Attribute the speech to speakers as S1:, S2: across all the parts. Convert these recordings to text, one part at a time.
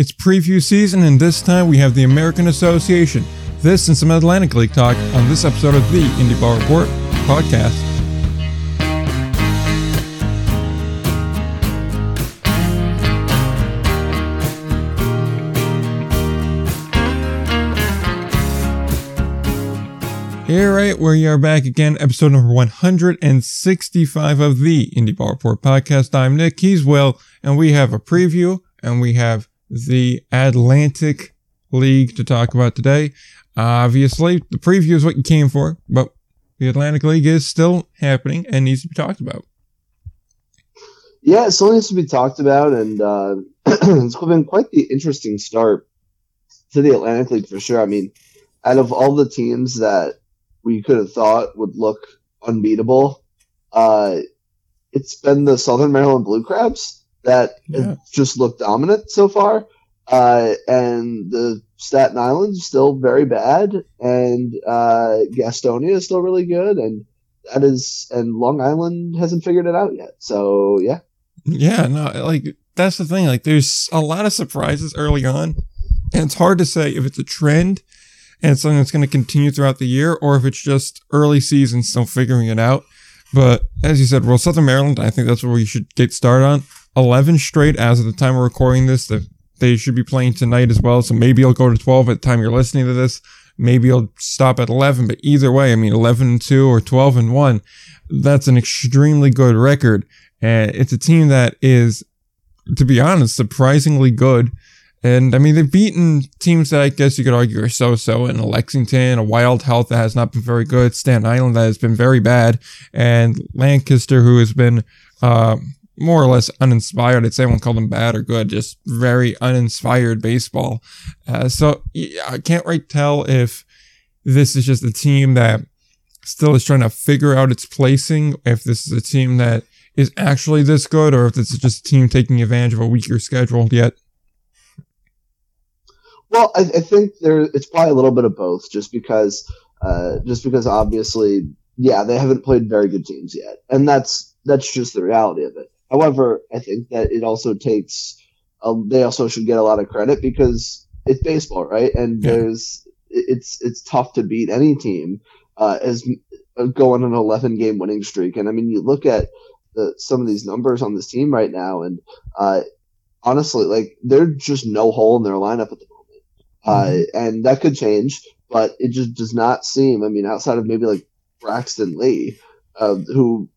S1: It's preview season, and this time we have the American Association. This and some Atlantic League talk on this episode of the Indie Ball Report podcast. Here, right, we are back again, episode number 165 of the Indie Ball Report podcast. I'm Nick, he's Will, and we have a preview, and we have the Atlantic League to talk about today. Obviously, the preview is what you came for, but the Atlantic League is still happening and needs to be talked about.
S2: Yeah, it still needs to be talked about, and uh, it's been quite the interesting start to the Atlantic League for sure. I mean, out of all the teams that we could have thought would look unbeatable. Uh, it's been the Southern Maryland Blue Crabs that yeah. just looked dominant so far. Uh, and the Staten Island's still very bad, and uh, Gastonia is still really good, and that is, and Long Island hasn't figured it out yet. So yeah,
S1: yeah, no, like that's the thing. Like, there's a lot of surprises early on, and it's hard to say if it's a trend and something that's going to continue throughout the year, or if it's just early season still figuring it out. But as you said, well, Southern Maryland, I think that's where we should get started on. 11 straight as of the time we're recording this. They should be playing tonight as well. So maybe it'll go to 12 at the time you're listening to this. Maybe it'll stop at 11. But either way, I mean, 11 and 2 or 12 and 1, that's an extremely good record. And it's a team that is, to be honest, surprisingly good. And I mean, they've beaten teams that I guess you could argue are so-so in Lexington, a Wild Health that has not been very good, Staten Island that has been very bad, and Lancaster who has been, uh, more or less uninspired. I'd say I won't call them bad or good, just very uninspired baseball. Uh, so yeah, I can't really tell if this is just a team that still is trying to figure out its placing, if this is a team that is actually this good, or if it's just a team taking advantage of a weaker schedule yet.
S2: Well, I, I, think there it's probably a little bit of both, just because, uh, just because obviously, yeah, they haven't played very good teams yet, and that's that's just the reality of it. However, I think that it also takes, a, they also should get a lot of credit because it's baseball, right? And yeah. there's it's it's tough to beat any team uh, as uh, going on an 11 game winning streak, and I mean you look at the, some of these numbers on this team right now, and uh, honestly, like there's just no hole in their lineup at the moment. uh, mm-hmm. and that could change, but it just does not seem. I mean, outside of maybe like Braxton Lee, uh, who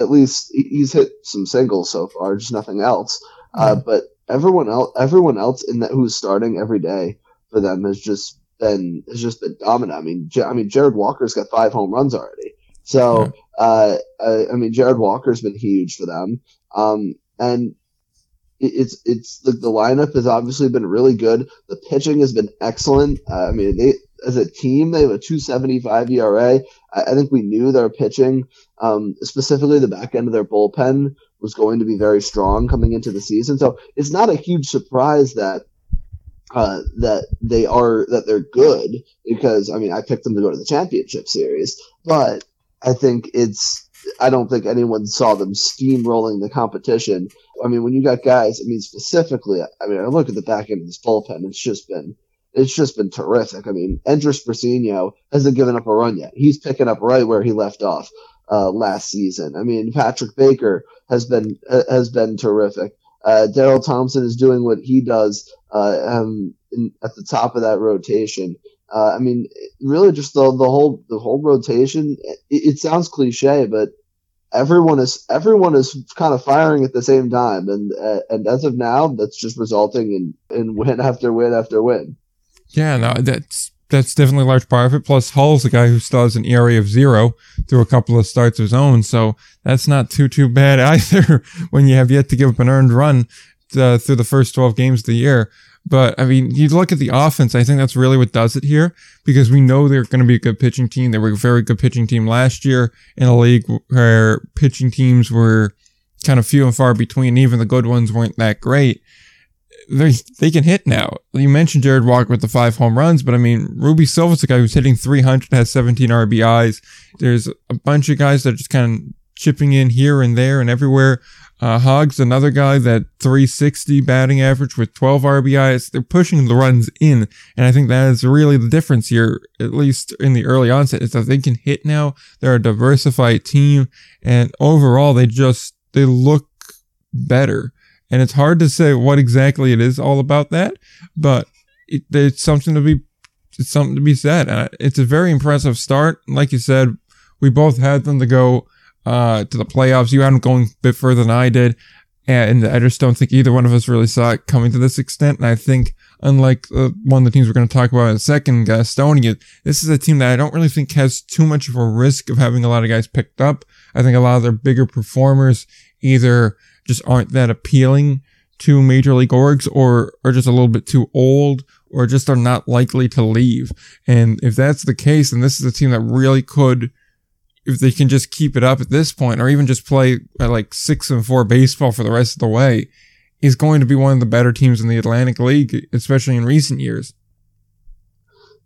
S2: at least he's hit some singles so far, just nothing else. Uh, mm-hmm. but everyone else, everyone else in that who's starting every day for them has just been has just been dominant. I mean, I mean, Jared Walker's got five home runs already. So, uh, I mean, Jared Walker's been huge for them. Um, and it's it's the, the lineup has obviously been really good. The pitching has been excellent. Uh, I mean, they as a team they have a 2.75 ERA. I, I think we knew their pitching, um, specifically the back end of their bullpen, was going to be very strong coming into the season. So it's not a huge surprise that uh, that they are that they're good because I mean I picked them to go to the championship series, but I think it's I don't think anyone saw them steamrolling the competition. I mean, when you got guys, I mean, specifically, I mean, I look at the back end of this bullpen, it's just been, it's just been terrific. I mean, Andres Brasino hasn't given up a run yet. He's picking up right where he left off, uh, last season. I mean, Patrick Baker has been, uh, has been terrific. Uh, Daryl Thompson is doing what he does, uh, um, in, at the top of that rotation. Uh, I mean, really, just the the whole the whole rotation. It, it, sounds cliche, but everyone is everyone is kind of firing at the same time, and uh, and as of now, that's just resulting in in win after win after win.
S1: Yeah, no, that's that's definitely a large part of it. Plus, Hull's a guy who still has an ERA of zero through a couple of starts of his own, so that's not too too bad either. when you have yet to give up an earned run uh, through the first twelve games of the year. But I mean, you look at the offense, I think that's really what does it here because we know they're going to be a good pitching team. They were a very good pitching team last year in a league where pitching teams were kind of few and far between. Even the good ones weren't that great. They, they can hit now. You mentioned Jared Walker with the five home runs, but I mean, Rubi Silva's a guy who's hitting 300, has 17 RBIs. There's a bunch of guys that are just kind of chipping in here and there and everywhere. Uh, Hogs, another guy that 360 batting average with 12 RBIs. They're pushing the runs in. And I think that is really the difference here, at least in the early onset, is that they can hit now. They're a diversified team. And overall, they just, they look better. And it's hard to say what exactly it is all about that, but it, it's something to be, it's something to be said. Uh, it's a very impressive start. Like you said, we both had them to go uh, to the playoffs. You had them going a bit further than I did. And I just don't think either one of us really saw it coming to this extent. And I think, unlike uh, one of the teams we're going to talk about in a second, Gastonia, this is a team that I don't really think has too much of a risk of having a lot of guys picked up. I think a lot of their bigger performers either just aren't that appealing to major league orgs or are just a little bit too old or just are not likely to leave. And if that's the case, then this is a team that really could if they can just keep it up at this point, or even just play at like six and four baseball for the rest of the way, is going to be one of the better teams in the Atlantic League, especially in recent years.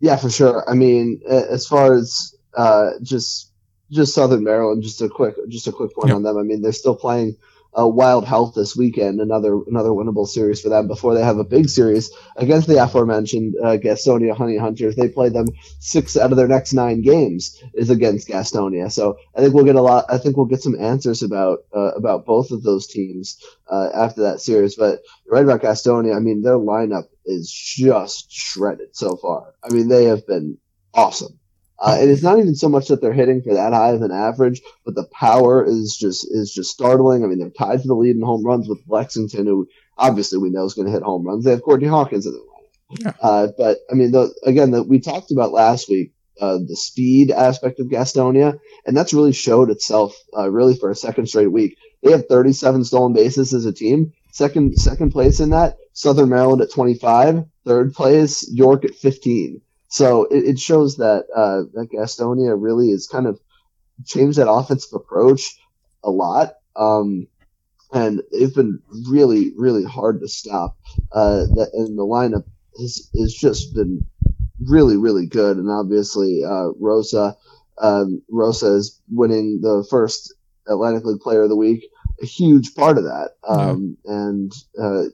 S2: Yeah, for sure. I mean, as far as uh, just just Southern Maryland, just a quick just a quick point yep. on them. I mean, they're still playing uh, Wild Health this weekend, another another winnable series for them before they have a big series against the aforementioned uh, Gastonia Honey Hunters. They play them six out of their next nine games is against Gastonia. So I think we'll get a lot. I think we'll get some answers about uh, about both of those teams uh, after that series. But right about Gastonia, I mean their lineup is just shredded so far. I mean they have been awesome. Uh, and it's not even so much that they're hitting for that high of an average, but the power is just is just startling. I mean, they're tied for the lead in home runs with Lexington, who obviously we know is going to hit home runs. They have Courtney Hawkins in lineup. Yeah. Uh, but I mean, the, again, the, we talked about last week uh, the speed aspect of Gastonia, and that's really showed itself uh, really for a second straight week. They have 37 stolen bases as a team. Second second place in that, Southern Maryland at 25. Third place, York at 15. So it, it shows that uh, that Gastonia really has kind of changed that offensive approach a lot. Um, and they've been really, really hard to stop. Uh, that, and the lineup has, has just been really, really good. And obviously, uh, Rosa, um, Rosa is winning the first Atlantic League Player of the Week. A huge part of that. Um, yeah. and, uh,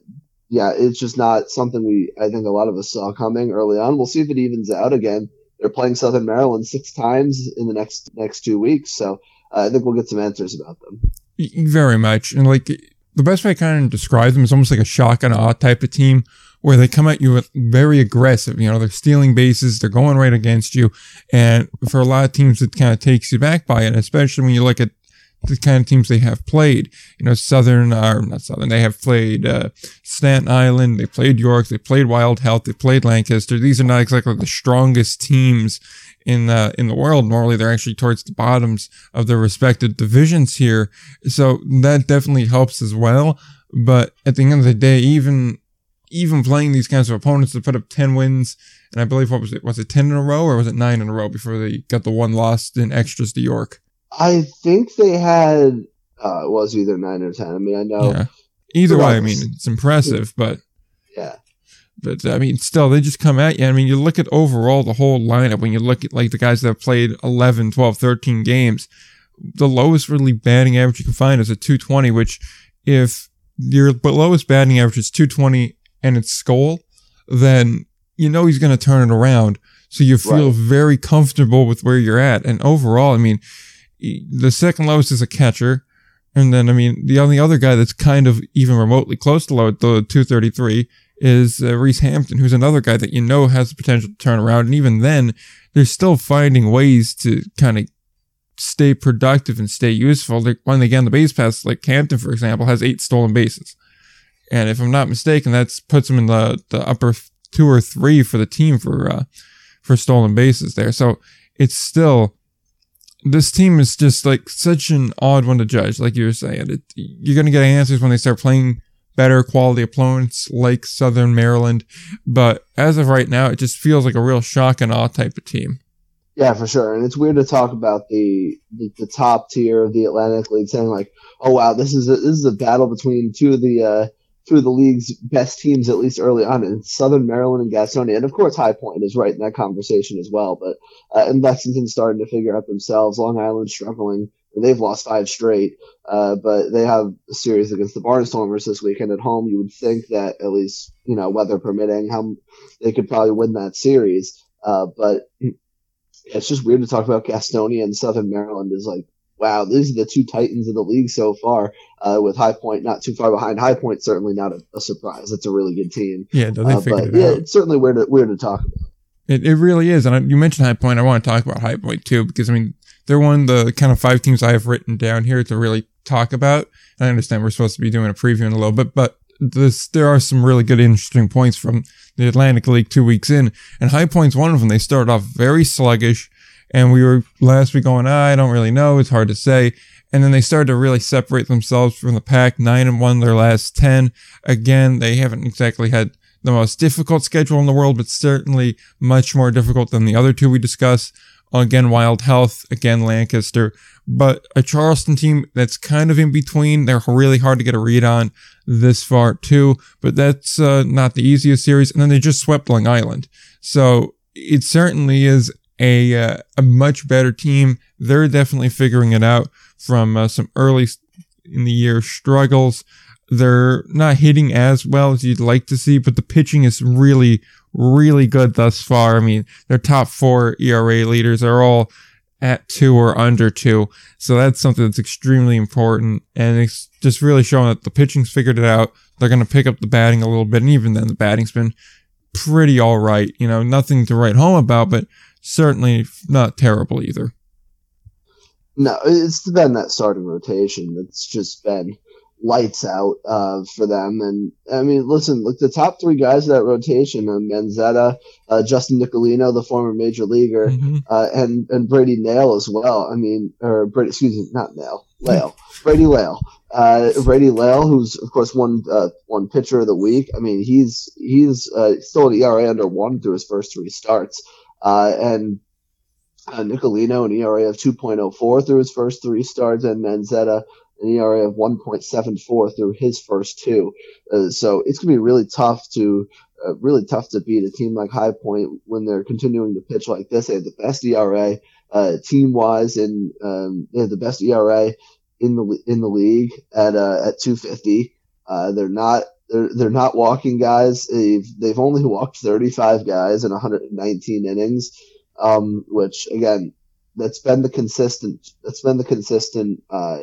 S2: yeah, it's just not something we I think a lot of us saw coming early on. We'll see if it evens out again. They're playing Southern Maryland six times in the next next two weeks, so uh, I think we'll get some answers about them.
S1: Very much, and like the best way I kind of describe them is almost like a shock and awe type of team where they come at you with very aggressive. You know, they're stealing bases, they're going right against you, and for a lot of teams, it kind of takes you back by it, especially when you look at the kind of teams they have played. You know, Southern, or not Southern, they have played uh, Staten Island, they played York, they played Wild Health, they played Lancaster. These are not exactly the strongest teams in the in the world. Normally, they're actually towards the bottoms of their respective divisions here, so that definitely helps as well. But at the end of the day, even even playing these kinds of opponents to put up ten wins, and I believe what was it? Was it ten in a row or was it nine in a row before they got the one lost in extras to York?
S2: I think they had uh, it was either nine or ten. I mean, I know. Yeah.
S1: Either way, I mean, it's impressive, but
S2: yeah.
S1: But I mean, still, they just come at you. I mean, you look at overall the whole lineup when you look at like the guys that have played 11, 12, 13 games. The lowest really batting average you can find is a 220, which if your lowest batting average is 220 and it's Skol, then you know he's going to turn it around. So you feel right. very comfortable with where you're at. And overall, I mean, the second lowest is a catcher. And then, I mean, the only other guy that's kind of even remotely close to low at the 233 is uh, Reese Hampton, who's another guy that you know has the potential to turn around. And even then, they're still finding ways to kind of stay productive and stay useful. Like when they get on the base pass, like Hampton, for example, has eight stolen bases. And if I'm not mistaken, that puts him in the, the upper two or three for the team for, uh, for stolen bases there. So it's still, this team is just like such an odd one to judge. Like you were saying, it, you're going to get answers when they start playing better quality opponents like Southern Maryland. But as of right now, it just feels like a real shock and awe type of team.
S2: Yeah, for sure. And it's weird to talk about the, the, the top tier of the Atlantic League, saying like, "Oh wow, this is a, this is a battle between two of the uh, of the league's best teams, at least early on, in Southern Maryland and Gastonia. And of course, High Point is right in that conversation as well. But uh, and Lexington starting to figure out themselves. Long Island struggling they've lost five straight. Uh, but they have a series against the Barnstormers this weekend at home. You would think that at least you know weather permitting, how they could probably win that series. Uh, but it's just weird to talk about Gastonia and Southern Maryland is like, wow, these are the two titans of the league so far. Uh, with High Point not too far behind. High Point certainly not a, a surprise. It's a really good team.
S1: Yeah, no, they
S2: Uh,
S1: figured
S2: but
S1: it
S2: yeah,
S1: out.
S2: it's certainly weird to, weird to talk about.
S1: It, it really is. And I, you mentioned High Point. I want to talk about High Point too, because I mean, they're one of the kind of five teams I have written down here to really talk about. And I understand we're supposed to be doing a preview in a little bit, but this, there are some really good, interesting points from the Atlantic League two weeks in. And High Point's one of them. They started off very sluggish. And we were last week going, "Ah, I don't really know. It's hard to say. And then they started to really separate themselves from the pack. Nine and one their last 10. Again, they haven't exactly had the most difficult schedule in the world, but certainly much more difficult than the other two we discussed. Again, Wild Health, again, Lancaster, but a Charleston team that's kind of in between. They're really hard to get a read on this far too, but that's uh, not the easiest series. And then they just swept Long Island. So it certainly is a, uh, a much better team. They're definitely figuring it out from uh, some early in the year struggles. They're not hitting as well as you'd like to see, but the pitching is really, really good thus far. I mean, their top four ERA leaders are all at two or under two. So that's something that's extremely important. And it's just really showing that the pitching's figured it out. They're going to pick up the batting a little bit. And even then, the batting's been pretty all right. You know, nothing to write home about, but certainly not terrible either.
S2: No, it's been that starting rotation that's just been lights out uh, for them. And I mean, listen, look, the top three guys of that rotation: uh, Manzetta, uh, Justin Nicolino, the former major leaguer,
S1: Mhm.
S2: uh, and and Brady Nail as well. I mean, or Brady, excuse me, not Nail, Lail, Brady Lail. Uh, Brady Lail, who's of course one uh, one pitcher of the week. I mean, he's he's uh, still an ERA under one through his first three starts, uh, and uh, Nicolino an ERA of 2.04 through his first three starts, and Manzetta an ERA of 1.74 through his first two. Uh, so it's gonna be really tough to uh, really tough to beat a team like High Point when they're continuing to pitch like this. They have the best ERA uh, team wise, and um, they have the best ERA in the in the league at uh, at 250. Uh, they're not they're they're not walking guys. They've they've only walked 35 guys in 119 innings, um, which again that's been the consistent that's been the consistent uh,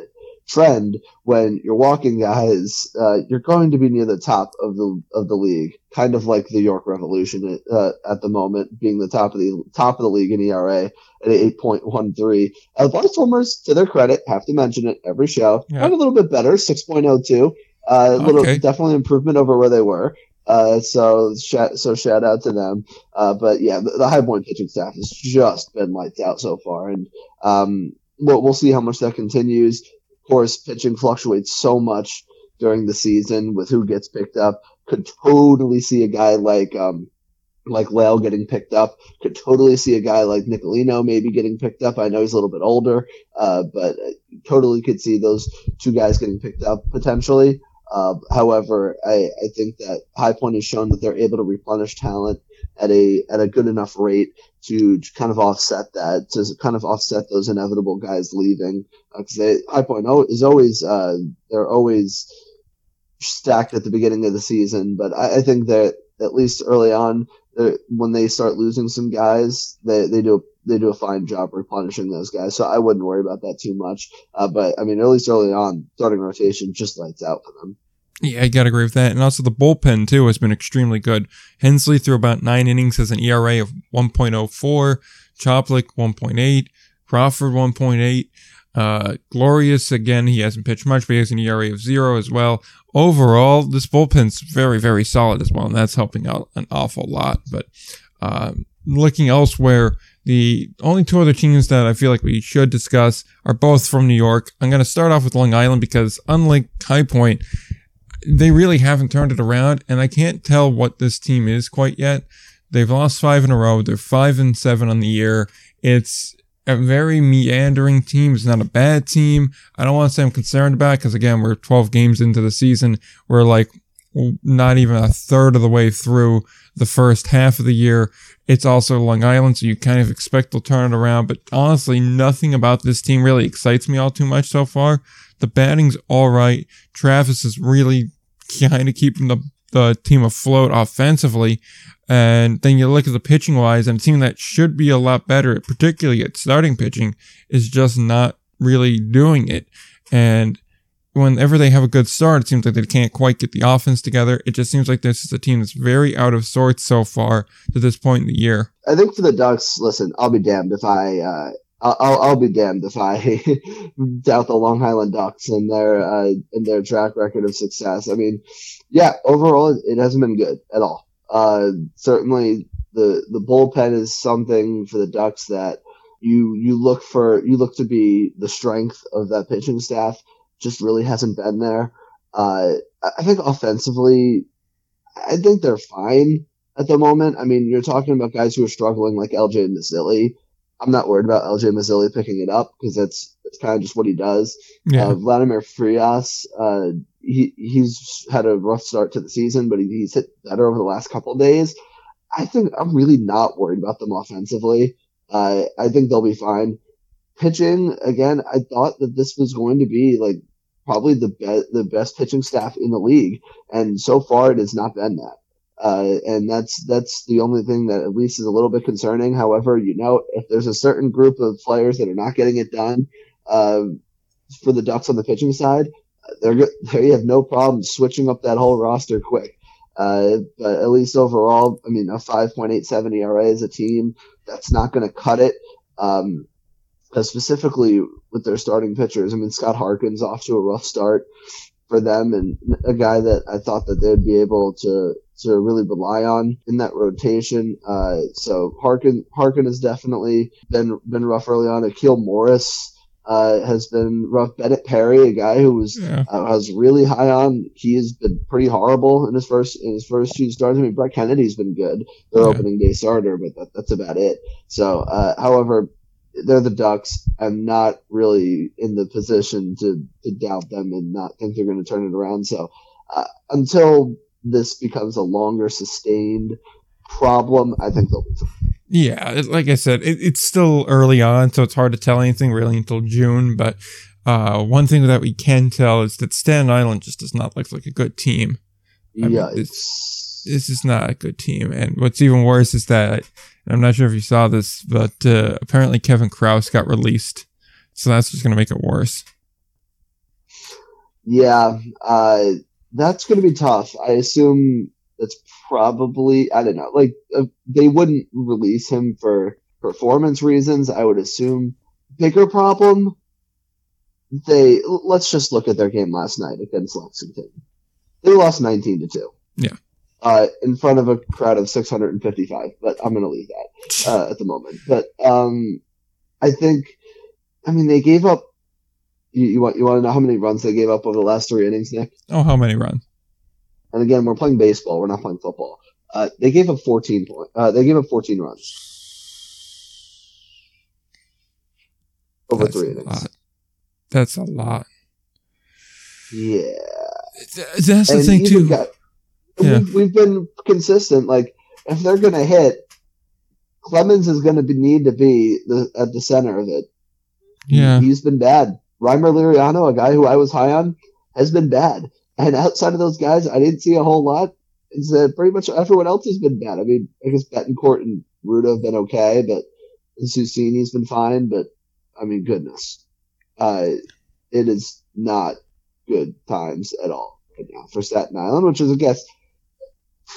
S2: trend when you're walking guys. Uh, you're going to be near the top of the of the league, kind of like the York Revolution uh, at the moment, being the top of the top of the league in ERA at 8.13. Uh, the Barnstormers, to their credit, have to mention it every show.
S1: Yeah.
S2: A little bit better, 6.02. Uh, a little definitely improvement over where they were. Uh, so shout, so shout out to them. Uh, but yeah, the, the High Point pitching staff has just been lights out so far, and um, we'll, we'll see how much that continues. Of course, pitching fluctuates so much during the season with who gets picked up. Could totally see a guy like um, like Lail getting picked up. Could totally see a guy like Nicolino maybe getting picked up. I know he's a little bit older, uh, but uh, totally could see those two guys getting picked up potentially. Uh, however, I, I think that High Point has shown that they're able to replenish talent at a at a good enough rate to, kind of offset that, to kind of offset those inevitable guys leaving. Because they High Point is always uh, they're always stacked at the beginning of the season, but I, I think that at least early on, when they start losing some guys, they they do they do a fine job replenishing those guys. So I wouldn't worry about that too much. Uh, but I mean, at least early on, starting rotation just lights out for them.
S1: Yeah, I gotta agree with that. And also the bullpen too has been extremely good. Hensley through about nine innings has an ERA of 1.04, Choplick 1.8, Crawford 1.8, uh, Glorious again, he hasn't pitched much, but he has an ERA of zero as well. Overall, this bullpen's very, very solid as well, and that's helping out an awful lot. But, um, looking elsewhere, the only two other teams that I feel like we should discuss are both from New York. I'm going to start off with Long Island because unlike High Point, they really haven't turned it around, and I can't tell what this team is quite yet. They've lost five in a row. They're five and seven on the year. It's a very meandering team. It's not a bad team. I don't want to say I'm concerned about because again, we're 12 games into the season. We're like not even a third of the way through the first half of the year. It's also Long Island, so you kind of expect they'll turn it around. But honestly, nothing about this team really excites me all too much so far. The batting's all right. Travis is really kind of keeping the, the team afloat offensively. And then you look at the pitching wise, and a team that should be a lot better, particularly at starting pitching, is just not really doing it. And whenever they have a good start, it seems like they can't quite get the offense together. It just seems like this is a team that's very out of sorts so far to this point in the year.
S2: I think for the Ducks, listen, I'll be damned if I, uh, I'll, I'll be damned if I doubt the Long Island Ducks and their uh, and their track record of success. I mean, yeah, overall it hasn't been good at all. Uh, certainly the the bullpen is something for the Ducks that you you look for you look to be the strength of that pitching staff just really hasn't been there. Uh, I think offensively, I think they're fine at the moment. I mean, you're talking about guys who are struggling like LJ Mazzilli. I'm not worried about LJ Mazzilli picking it up because that's that's kind of just what he does. Yeah. Uh, Vladimir Frias, uh, he he's had a rough start to the season, but he, he's hit better over the last couple days. I think I'm really not worried about them offensively. Uh, I think they'll be fine. Pitching again, I thought that this was going to be like probably the best the best pitching staff in the league, and so far it has not been that. Uh, and that's that's the only thing that at least is a little bit concerning. However, you know, if there's a certain group of players that are not getting it done uh, for the Ducks on the pitching side, they're they have no problem switching up that whole roster quick. Uh, but at least overall, I mean, a 5.87 ERA as a team, that's not going to cut it. Um, specifically with their starting pitchers. I mean, Scott Harkin's off to a rough start for them, and a guy that I thought that they'd be able to to really rely on in that rotation. Uh, so Harkin Harkin has definitely been been rough early on. Akeel Morris. Uh, has been rough. Bennett Perry, a guy who was yeah. uh, I was really high on. He has been pretty horrible in his first in his first few starts. I mean, Brett Kennedy's been good, their yeah. opening day starter, but that, that's about it. So, uh, however, they're the Ducks. I'm not really in the position to, to doubt them and not think they're going to turn it around. So uh, until this becomes a longer sustained problem, I think they'll be fine.
S1: Yeah, like I said, it, it's still early on, so it's hard to tell anything really until June. But uh, one thing that we can tell is that Staten Island just does not look like a good team.
S2: I yeah,
S1: mean, this is not a good team. And what's even worse is that I'm not sure if you saw this, but uh, apparently Kevin Krause got released, so that's just going to make it worse.
S2: Yeah, uh, that's going to be tough. I assume that's probably I don't know. Like uh, they wouldn't release him for performance reasons. I would assume bigger problem. They let's just look at their game last night against Lexington. They lost 19 to two.
S1: Yeah
S2: uh, in front of a crowd of 655, but I'm going to leave that uh, at the moment. But um, I think, I mean, they gave up. You, you want you want to know how many runs they gave up over the last three innings, Nick?
S1: Oh, how many runs?
S2: And again, we're playing baseball. We're not playing football. Uh, they gave up 14 point. Uh, they gave up 14 runs over
S1: That's
S2: three innings.
S1: That's a lot.
S2: Yeah.
S1: That's the and thing too. Got,
S2: yeah. we've, we've been consistent. Like if they're going to hit, Clemens is going to need to be the, at the center of it.
S1: Yeah,
S2: he, has been bad. Rymer Liriano, a guy who I was high on, has been bad. And outside of those guys, I didn't see a whole lot. It's uh, pretty much everyone else has been bad. I mean, I guess Betancourt and Ruda have been okay, but Susini's been fine. But I mean, goodness, uh, it is not good times at all right now for Staten Island, which is, I guess,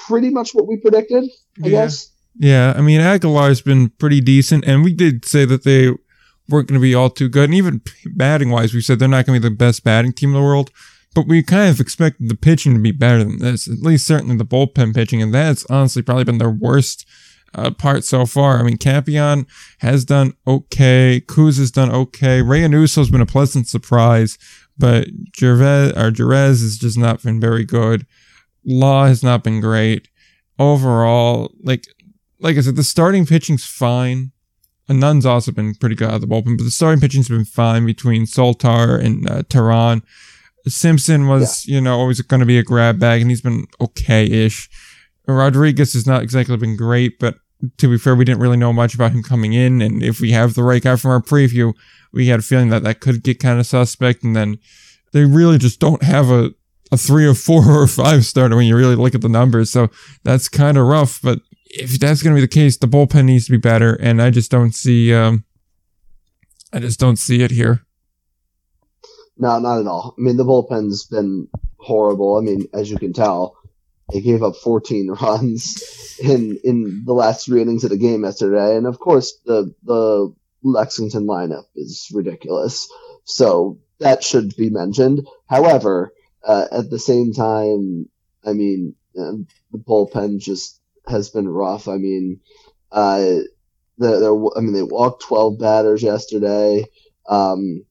S2: pretty much what we predicted, I yeah. guess.
S1: Yeah, I mean Aguilar's been pretty decent, and we did say that they weren't going to be all too good, and even batting wise, we said they're not going to be the best batting team in the world. But we kind of expected the pitching to be better than this, at least certainly the bullpen pitching, and that's honestly probably been their worst uh, part so far. I mean, Campion has done okay, Kuz has done okay, Reynoso's been a pleasant surprise, but Gervais or Jerez has just not been very good. Law has not been great. Overall, like like I said, the starting pitching's fine. Anund's also been pretty good out of the bullpen, but the starting pitching's been fine between Soltar and uh, Teheran. Simpson was, you know, always going to be a grab bag, and he's been okay-ish. Rodriguez has not exactly been great, but to be fair, we didn't really know much about him coming in, and if we have the right guy from our preview, we had a feeling that that could get kind of suspect, and then they really just don't have a a three or four or five starter when you really look at the numbers. So that's kind of rough. But if that's going to be the case, the bullpen needs to be better, and I just don't see. Um, I just don't see it here.
S2: No, not at all. I mean, the bullpen's been horrible. I mean, as you can tell, they gave up 14 runs in in the last three innings of the game yesterday, and of course, the the Lexington lineup is ridiculous. So that should be mentioned. However, uh, at the same time, I mean, uh, the bullpen just has been rough. I mean, uh, they're, I mean, they walked 12 batters yesterday. Um,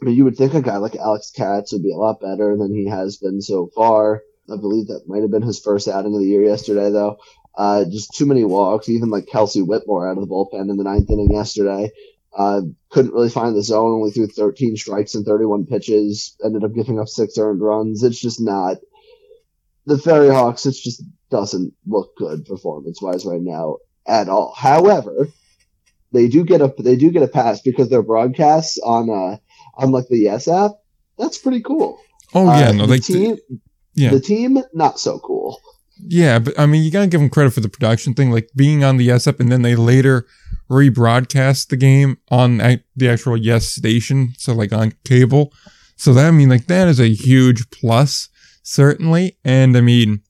S2: I mean, you would think a guy like Alex Katz would be a lot better than he has been so far. I believe that might have been his first outing of the year yesterday, though. Uh, just too many walks. Even like Kelsey Whitmore out of the bullpen in the ninth inning yesterday. Uh, couldn't really find the zone. Only threw 13 strikes and 31 pitches. Ended up giving up six earned runs. It's just not the Ferry Hawks. It just doesn't look good performance wise right now at all. However, they do get a they do get a pass because their broadcasts on uh on like the Yes app. That's pretty cool.
S1: Oh yeah,
S2: Uh,
S1: no,
S2: the
S1: they
S2: team,
S1: yeah.
S2: the team not so cool.
S1: Yeah, but I mean, you gotta give them credit for the production thing, like being on the Yes App, and then they later rebroadcast the game on the actual Yes station, so like on cable. So that I mean, like that is a huge plus, certainly. And I mean,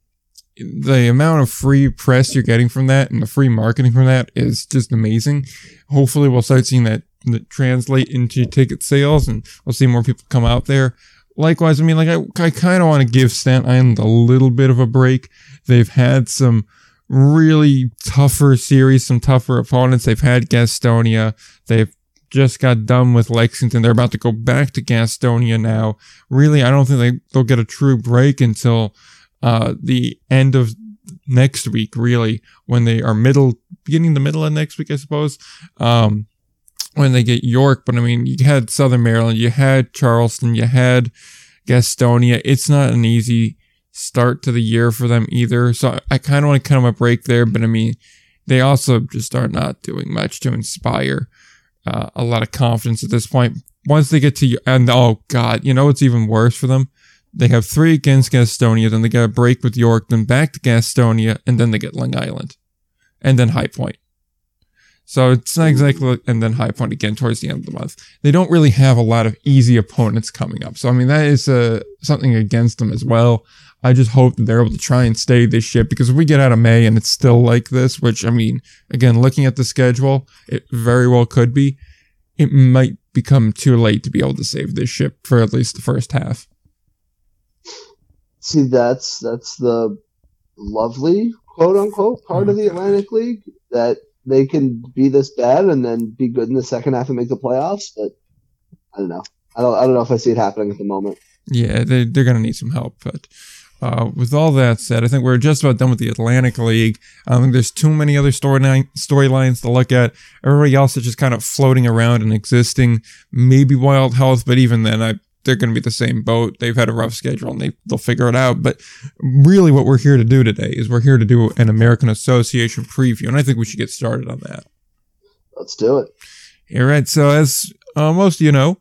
S1: the amount of free press you're getting from that and the free marketing from that is just amazing. Hopefully, we'll start seeing that, that translate into ticket sales, and we'll see more people come out there. Likewise, I mean, like I, I kind of want to give Staten Island a little bit of a break. They've had some really tougher series, some tougher opponents. They've had Gastonia. They've just got done with Lexington. They're about to go back to Gastonia now. Really, I don't think they, they'll get a true break until uh, the end of next week, really, when they are middle, beginning the middle of next week, I suppose. Um, when they get York, but I mean, you had Southern Maryland, you had Charleston, you had Gastonia. It's not an easy start to the year for them either. So I, kind of want to cut them a break there, but I mean, they also just are not doing much to inspire uh, a lot of confidence at this point. Once they get to, and oh God, you know what's even worse for them? They have three against Gastonia, then they get a break with York, then back to Gastonia, and then they get Long Island, and then High Point. So it's not exactly, and then High Point again towards the end of the month. They don't really have a lot of easy opponents coming up. So I mean that is uh, something against them as well. I just hope that they're able to try and stay this ship because if we get out of May and it's still like this, which I mean, again, looking at the schedule, it very well could be. It might become too late to be able to save this ship for at least the first half.
S2: See, that's that's the lovely quote unquote part of the Atlantic League that they can be this bad and then be good in the second half and make the playoffs. But I don't know. I don't. I don't know if I see it happening at the moment.
S1: Yeah, they, they're going to need some help. But uh, with all that said, I think we're just about done with the Atlantic League. I think there's too many other storyline storylines to look at. Everybody else is just kind of floating around and existing. Maybe Wild Health, but even then, I they're going to be the same boat. They've had a rough schedule and they they'll figure it out. But really, what we're here to do today is we're here to do an American Association preview, and I think we should get started on that.
S2: Let's do it.
S1: All right. So as uh, most of you know,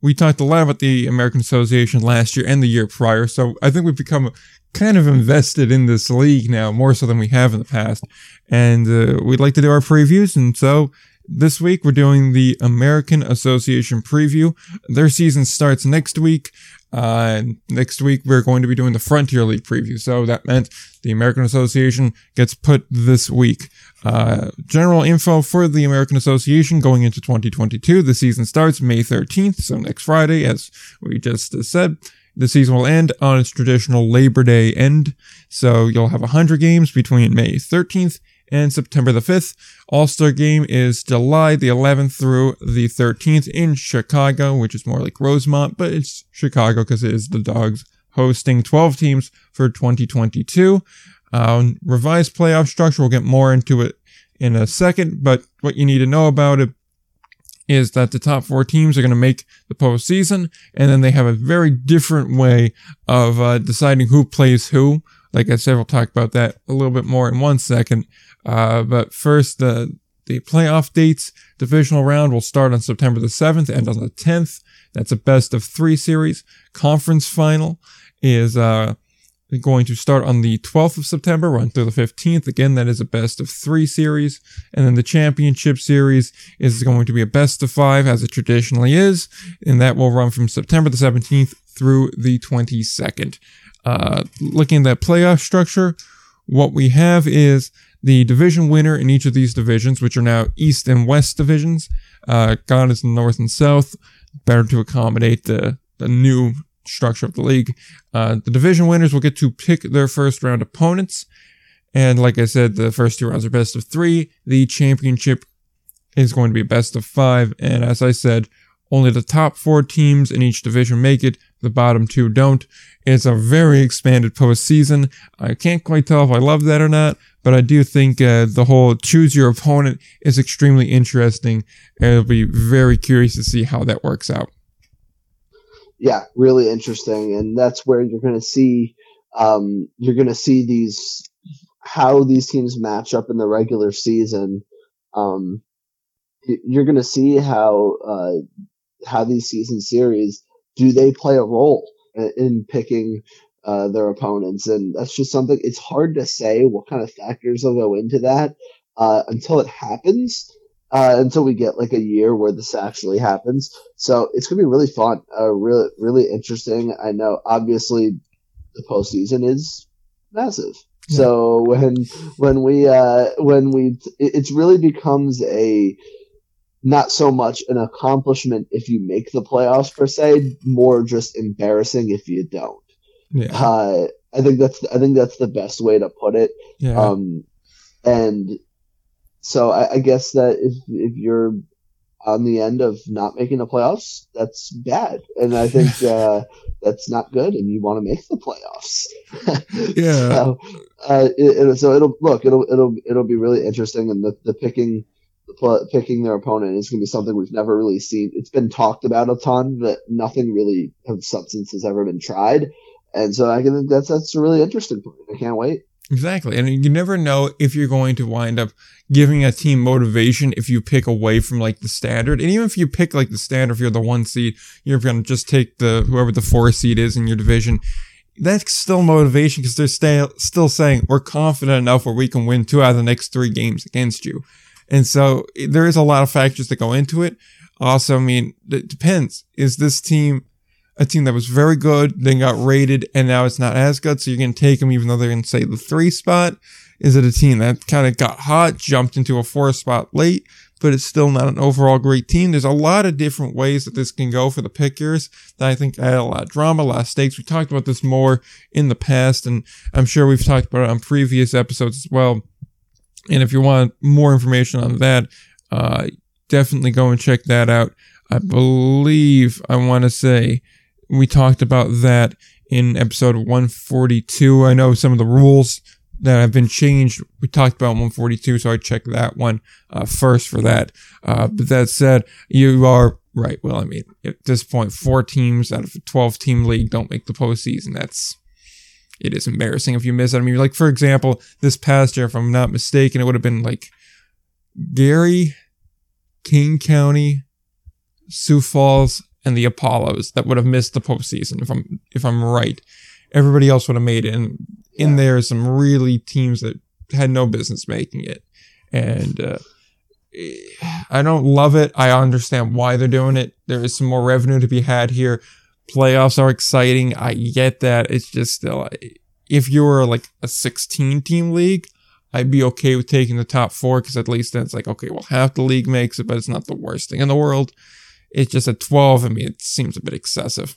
S1: we talked a lot about the American Association last year and the year prior. So I think we've become kind of invested in this league now, more so than we have in the past. And uh, we'd like to do our previews. And so this week we're doing the American Association preview. Their season starts next week. Uh, next week we're going to be doing the Frontier League preview. So that meant the American Association gets put this week. Uh, general info for the American Association going into 2022. The season starts May 13th, so next Friday, as we just said. The season will end on its traditional Labor Day end. So you'll have 100 games between May 13th and September the 5th. All-Star game is July the 11th through the 13th in Chicago, which is more like Rosemont, but it's Chicago because it is the Dogs hosting 12 teams for 2022. Um, revised playoff structure, we'll get more into it in a second, but what you need to know about it is that the top four teams are going to make the postseason, and then they have a very different way of uh, deciding who plays who. Like I said, we'll talk about that a little bit more in one second. Uh, but first, the the playoff dates. Divisional round will start on September the 7th and on the 10th. That's a best of three series. Conference final is uh, going to start on the 12th of September, run through the 15th. Again, that is a best of three series. And then the championship series is going to be a best of five, as it traditionally is. And that will run from September the 17th through the 22nd. Uh, looking at that playoff structure, what we have is the division winner in each of these divisions, which are now East and West divisions. Uh, is North and South, better to accommodate the, the new structure of the league. Uh, the division winners will get to pick their first round opponents. And like I said, the first two rounds are best of three. The championship is going to be best of five. And as I said, only the top four teams in each division make it. The bottom two don't. It's a very expanded postseason. I can't quite tell if I love that or not, but I do think uh, the whole choose your opponent is extremely interesting. And it'll be very curious to see how that works out.
S2: Yeah, really interesting, and that's where you're going to see um, you're going to see these how these teams match up in the regular season. Um, you're going to see how uh, how these season series do they play a role in picking uh, their opponents, and that's just something. It's hard to say what kind of factors will go into that uh, until it happens. Uh, until we get like a year where this actually happens, so it's gonna be really fun, uh, really, really interesting. I know, obviously, the postseason is massive. Yeah. So when when we uh, when we it, it really becomes a not so much an accomplishment if you make the playoffs per se, more just embarrassing if you don't. Yeah. Uh, I think that's I think that's the best way to put it. Yeah. Um, and so I, I guess that if if you're on the end of not making the playoffs, that's bad, and I think uh, that's not good. And you want to make the playoffs.
S1: yeah.
S2: So, uh, it, it, so it'll look it'll it'll it'll be really interesting, and the the picking picking their opponent is going to be something we've never really seen. It's been talked about a ton, but nothing really of substance has ever been tried. And so I think that's that's a really interesting point. I can't wait.
S1: Exactly. And you never know if you're going to wind up giving a team motivation if you pick away from like the standard. And even if you pick like the standard, if you're the one seed, you're going to just take the, whoever the four seed is in your division. That's still motivation because they're stay, still saying we're confident enough where we can win two out of the next three games against you. And so eh, there is a lot of factors that go into it. Also, I mean, it depends. Is this team a team that was very good, then got rated, and now it's not as good? So you're going to take them even though they're in, say, the three spot? Is it a team that kind of got hot, jumped into a four spot late, but it's still not an overall great team? There's a lot of different ways that this can go for the pickers that I think add a lot of drama, a lot of stakes. We talked about this more in the past, and I'm sure we've talked about it on previous episodes as well. And if you want more information on that, uh, definitely go and check that out. I believe I want to say we talked about that in episode 142. I know some of the rules that have been changed. We talked about 142, so I checked that one uh, first for that. Uh, but that said, you are right. Well, I mean, at this point, four teams out of a 12 team league don't make the postseason. That's it is embarrassing if you miss it. I mean, like for example, this past year, if I'm not mistaken, it would have been like Gary, Kane County, Sioux Falls, and the Apollos that would have missed the postseason. If I'm if I'm right, everybody else would have made it. And in there are some really teams that had no business making it, and. Uh, I don't love it. I understand why they're doing it. There is some more revenue to be had here playoffs are exciting. I get that. It's just still, if you were like a 16 team league, I'd be okay with taking the top four because at least then it's like, okay, well, half the league makes it, but it's not the worst thing in the world. It's just at 12. I mean, it seems a bit excessive.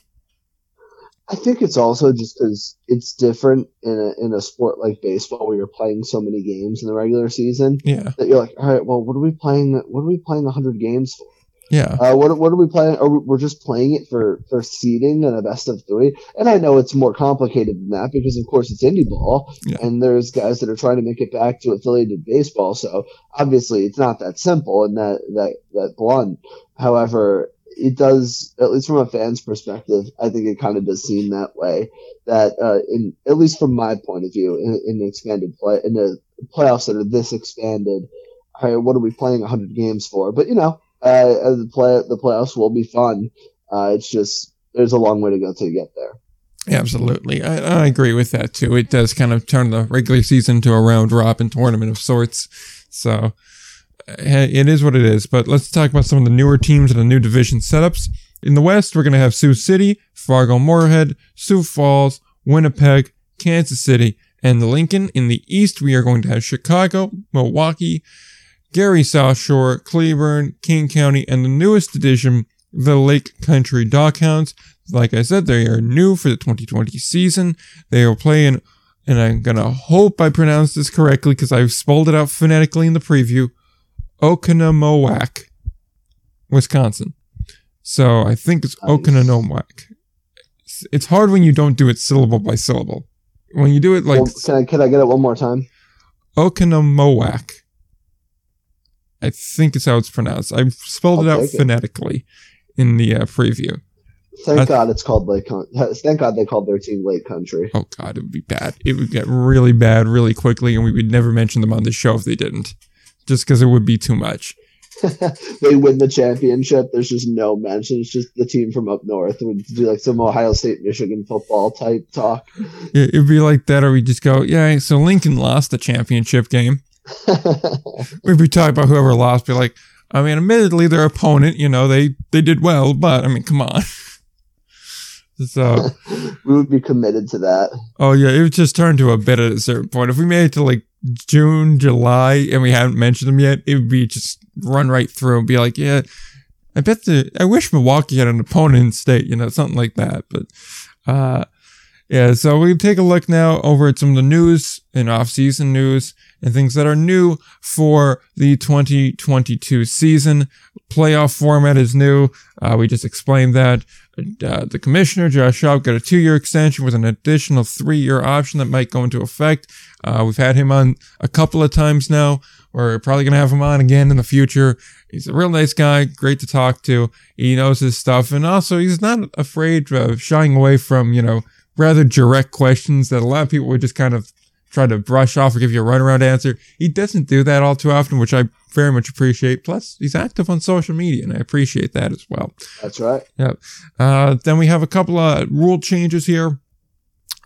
S2: I think it's also just because it's different in a, in a sport like baseball where you're playing so many games in the regular season.
S1: Yeah.
S2: That you're like, all right, well, what are we playing? What are we playing 100 games for?
S1: Yeah.
S2: Uh, what what are we playing? Are we, we're just playing it for for seeding and a best of three. And I know it's more complicated than that because of course it's indie ball,
S1: Yeah.
S2: and there's guys that are trying to make it back to affiliated baseball. So obviously it's not that simple and that that that blunt. However, it does at least from a fan's perspective. I think it kind of does seem that way. That uh, in at least from my point of view, in, in the expanded play in the playoffs that are this expanded, right, what are we playing 100 games for? But you know, uh, the play the playoffs will be fun. Uh, it's just there's a long way to go to get there.
S1: Absolutely. I, I agree with that too. It does kind of turn the regular season to a round robin tournament of sorts. So it is what it is. But let's talk about some of the newer teams and the new division setups. In the West, we're going to have Sioux City, Fargo Moorhead, Sioux Falls, Winnipeg, Kansas City, and Lincoln. In the East, we are going to have Chicago, Milwaukee, Gary South Shore, Cleburne, Kane County, and the newest addition, the Lake Country Dockhounds. Like I said, they are new for the 2020 season. They are playing, and I'm gonna hope I pronounce this correctly because I've spelled it out phonetically in the preview. Oconomowoc, Wisconsin. So I think it's
S2: Nice.
S1: Oconomowoc. It's- It's hard when you don't do it syllable by syllable. When you do it like
S2: well, can I can I get it one more time?
S1: Oconomowoc. I think it's how it's pronounced. I spelled it
S2: I'll
S1: out
S2: it.
S1: phonetically in the uh, preview.
S2: Thank
S1: I-
S2: God it's called Lake. Con- Thank God they called their team Lake Country.
S1: Oh god, it would be bad. It would get really bad really quickly, and we would never mention them on the show if they didn't, just because it would be too much.
S2: they win the championship. There's just no mention. It's just the team from up north would do like some Ohio State, Michigan football type talk.
S1: It- It'd be like that, or we just go, yeah. So Lincoln lost the championship game. We'd be talking about whoever lost. Be like, I mean, admittedly, their opponent, you know, they they did well, but I mean, come on. so,
S2: we would be committed to that.
S1: oh yeah, it would just turn to a bit at a certain point. If we made it to like June, July, and we hadn't mentioned them yet, it would be just run right through and be like, yeah, I bet the I wish Milwaukee had an opponent in state, you know, something like that. But uh yeah, so we take a look now over at some of the news and off-season news and things that are new for the 2022 season. Playoff format is new. Uh, we just explained that. Uh, the commissioner, Josh Schaub, got a two-year extension with an additional three-year option that might go into effect. Uh, we've had him on a couple of times now. We're probably going to have him on again in the future. He's a real nice guy, great to talk to. He knows his stuff, and also he's not afraid of shying away from, you know, rather direct questions that a lot of people would just kind of try to brush off or give you a runaround answer. He doesn't do that all too often, which I very much appreciate. Plus, he's active on social media, and I appreciate that as well.
S2: That's right. Yep.
S1: Uh, then we have a couple of rule changes here.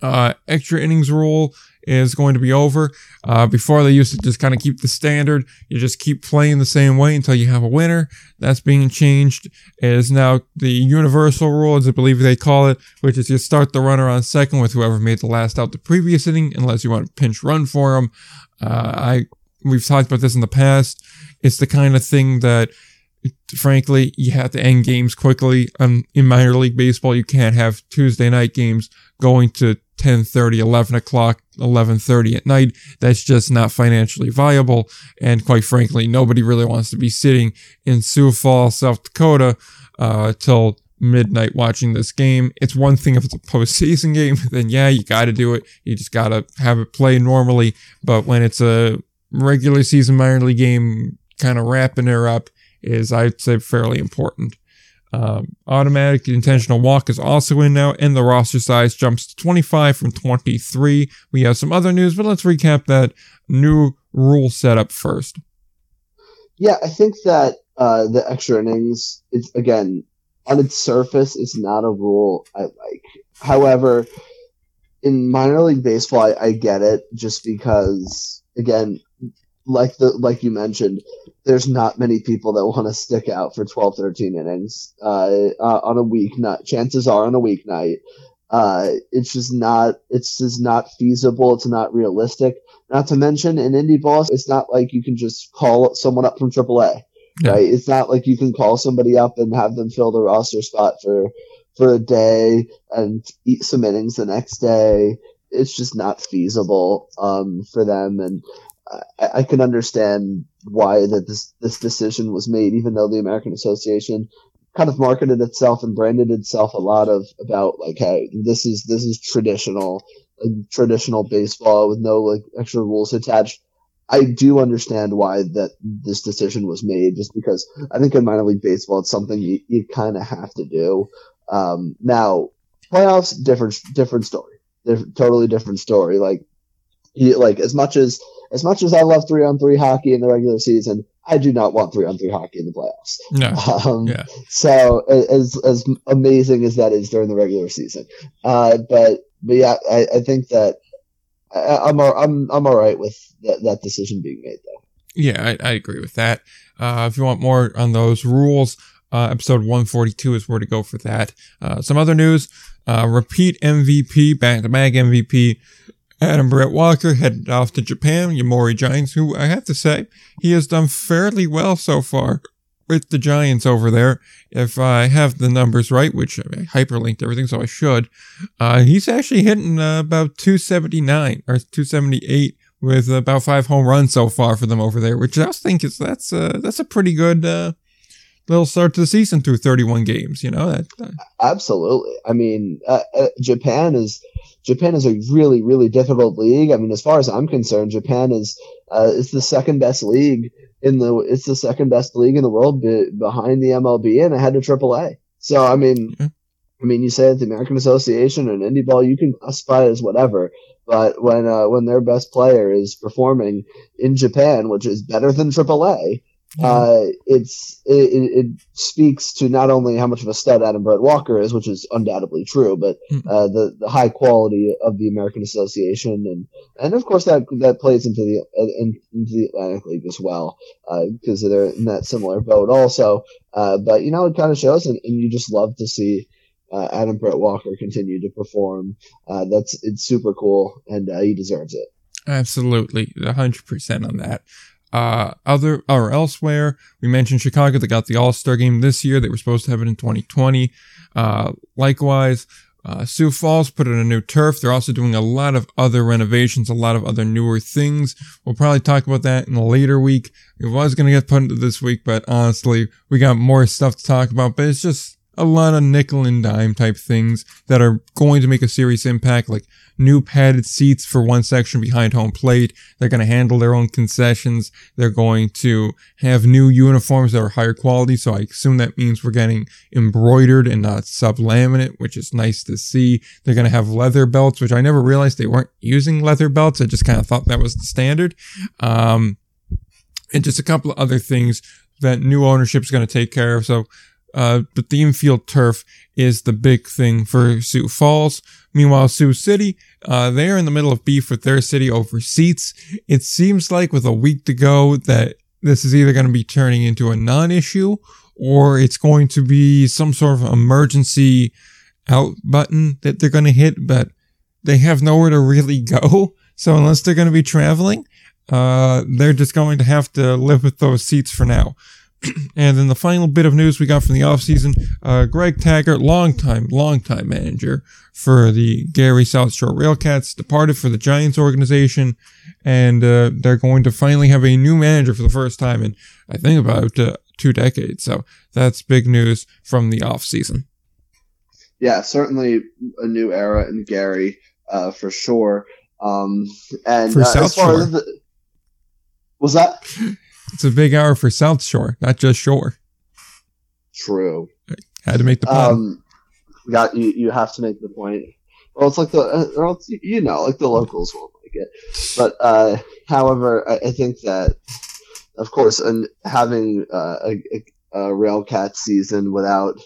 S1: Uh, extra innings rule is going to be over. Uh, before they used to just kind of keep the standard. You just keep playing the same way until you have a winner. That's being changed. It is now the universal rule, as I believe they call it, which is you start the runner on second with whoever made the last out the previous inning, unless you want to pinch run for him. Uh, I, we've talked about this in the past. It's the kind of thing that frankly, you have to end games quickly. Um, in minor league baseball, you can't have Tuesday night games going to 10:30, 11 o'clock, 11:30 at night. That's just not financially viable. And quite frankly, nobody really wants to be sitting in Sioux Falls, South Dakota, uh, till midnight watching this game. It's one thing if it's a postseason game, then yeah, you got to do it. You just got to have it play normally. But when it's a regular season minor league game, kind of wrapping her up is I'd say fairly important. Um, automatic intentional walk is also in now, and the roster size jumps to 25 from 23. We have some other news, but let's recap that new rule setup first.
S2: Yeah, I think that uh, the extra innings, it's again on its surface, it's not a rule I like. However, in minor league baseball, I, I get it just because again, like the like you mentioned, there's not many people that want to stick out for 12, 13 innings uh, uh, on a weeknight. Chances are on a weeknight. Uh, it's just not. It's just not feasible. It's not realistic. Not to mention in indie balls, it's not like you can just call someone up from AAA,
S1: Yeah.
S2: right? It's not like you can call somebody up and have them fill the roster spot for for a day and eat some innings the next day. It's just not feasible um, for them, and I, I can understand why that this this decision was made, even though the American Association kind of marketed itself and branded itself a lot of about like hey this is this is traditional like, traditional baseball with no like extra rules attached. I do understand why that this decision was made just because i think in minor league baseball it's something you, you kind of have to do. Um, now playoffs different different story. Different, totally different story. Like you, like as much as as much as i love three on three hockey in the regular season I do not want three on three hockey in the playoffs.
S1: No.
S2: Um,
S1: Yeah.
S2: So as as amazing as that is during the regular season, uh, but but yeah, I, I think that I, I'm all, I'm I'm all right with that, that decision being made though.
S1: Yeah, I, I agree with that. Uh, if you want more on those rules, uh, episode 142 is where to go for that. Uh, some other news, uh, repeat MVP, back to back MVP, Adam Brett Walker headed off to Japan, Yomiuri Giants, who I have to say, he has done fairly well so far with the Giants over there. If I have the numbers right, which I hyperlinked everything, so I should, uh, he's actually hitting uh, about 279 or 278 with about five home runs so far for them over there, which I think is that's uh, that's a pretty good uh, little start to the season through 31 games. You know that. Uh,
S2: Absolutely. I mean, uh, uh, Japan is Japan is a really really difficult league. I mean, as far as I'm concerned, Japan is uh, is the second best league in the it's the second best league in the world be, behind the MLB and ahead of AAA. So I mean,
S1: Yeah.
S2: I mean, you say that the American Association and Indie Ball, you can classify it as whatever. But when uh, when their best player is performing in Japan, which is better than AAA, uh, it's it, it speaks to not only how much of a stud Adam Brett Walker is, which is undoubtedly true, but
S1: Mm.
S2: uh, the the high quality of the American Association, and and of course that that plays into the uh, in, into the Atlantic League as well, because they're in that similar boat also. Uh, but you know it kind of shows, and, and you just love to see. Uh, Adam Brett Walker continue to perform. Uh, that's it's super cool, and uh, he deserves it.
S1: Absolutely, hundred percent on that. Uh, other or elsewhere, we mentioned Chicago. They got the All Star game this year. They were supposed to have it in 2020. Uh, likewise, uh, Sioux Falls put in a new turf. They're also doing a lot of other renovations, a lot of other newer things. We'll probably talk about that in a later week. It was going to get put into this week, but honestly, we got more stuff to talk about. But it's just a lot of nickel and dime type things that are going to make a serious impact, like new padded seats for one section behind home plate. They're going to handle their own concessions. They're going to have new uniforms that are higher quality. So I assume that means we're getting embroidered and not sublimated, which is nice to see. They're going to have leather belts, which I never realized they weren't using leather belts. I just kind of thought that was the standard. Um, and just a couple of other things that new ownership is going to take care of. So, uh, but the theme field turf is the big thing for Sioux Falls. Meanwhile, Sioux City, uh, they're in the middle of beef with their city over seats. It seems like with a week to go that this is either going to be turning into a non-issue or it's going to be some sort of emergency out button that they're going to hit, but they have nowhere to really go. So unless they're going to be traveling, uh, they're just going to have to live with those seats for now. and then the final bit of news we got from the offseason, uh, Greg Tagert, longtime, longtime manager for the Gary South Shore Railcats, departed for the Giants organization, and uh, they're going to finally have a new manager for the first time in, I think, about uh, two decades. So that's big news from the offseason.
S2: yeah, certainly a new era in Gary, uh, for sure. Um, and
S1: For
S2: uh,
S1: South Shore.
S2: the, was that
S1: It's a big hour for South Shore, not just Shore.
S2: true?
S1: Had to make the pun.
S2: Um, got you. You have to make the point. Well, it's like the, uh, or else, you know, like the locals won't like it. But, uh, however, I, I think that, of course, and having uh, a, a, a Railcat season without,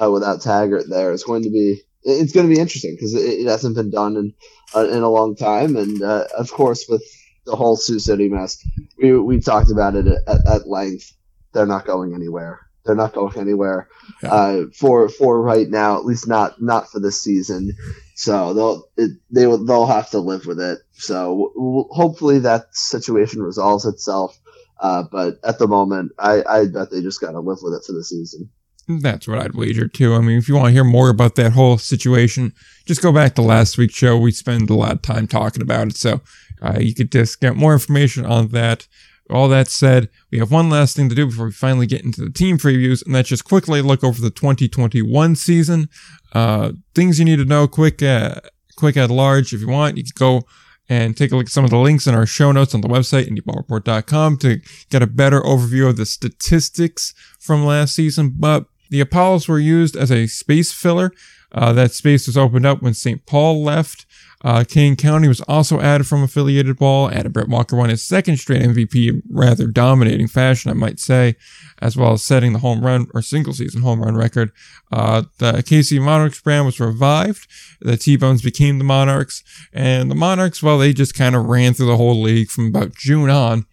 S2: uh, without Tagert there is going to be, it's going to be interesting because it, it hasn't been done in, uh, in a long time. And, uh, of course, with the whole Sioux City mess, we, we talked about it at, at length. They're not going anywhere. They're not going anywhere
S1: Yeah.
S2: uh, for for right now, at least not not for this season. So they'll it, they will they'll have to live with it. So hopefully that situation resolves itself. Uh, but at the moment, I, I bet they just got to live with it for the season.
S1: That's what I'd wager too. I mean, if you want to hear more about that whole situation, just go back to last week's show. We spend a lot of time talking about it, so uh, you could just get more information on that. All that said, we have one last thing to do before we finally get into the team previews, and that's just quickly look over the 2021 season. Uh, things you need to know quick, uh, quick at large. If you want, you can go and take a look at some of the links in our show notes on the website, indieballreport.com to get a better overview of the statistics from last season. But the Apollos were used as a space filler. Uh, that space was opened up when St. Paul left. Uh, Kane County was also added from affiliated ball. Adam Brett Walker won his second straight MVP, rather dominating fashion, I might say, as well as setting the home run or single season home run record. Uh, the KC Monarchs brand was revived. The T-Bones became the Monarchs, and the Monarchs, well, they just kind of ran through the whole league from about June on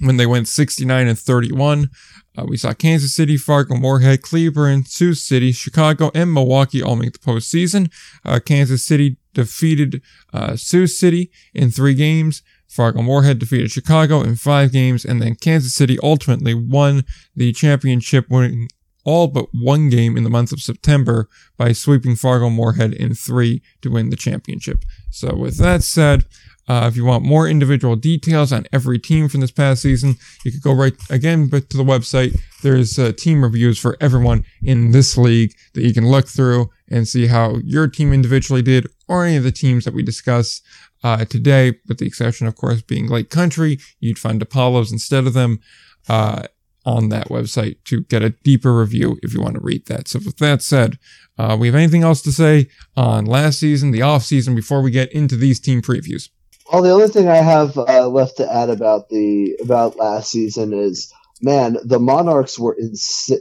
S1: when they went 69 and 31. Uh, we saw Kansas City, Fargo, Moorhead, Cleveland, Sioux City, Chicago, and Milwaukee all make the postseason. Uh, Kansas City defeated uh, Sioux City in three games. Fargo Moorhead defeated Chicago in five games, and then Kansas City ultimately won the championship, winning all but one game in the month of September by sweeping Fargo Moorhead in three to win the championship. So, with that said, uh, if you want more individual details on every team from this past season, you could go right again back to the website. There's uh, team reviews for everyone in this league that you can look through and see how your team individually did or any of the teams that we discuss uh, today, with the exception, of course, being Lake Country. You'd find Apollos instead of them uh, on that website to get a deeper review if you want to read that. So, with that said, uh, we have anything else to say on last season, the off season, before we get into these team previews?
S2: Well, the only thing I have uh, left to add about the about last season is, man, the Monarchs were in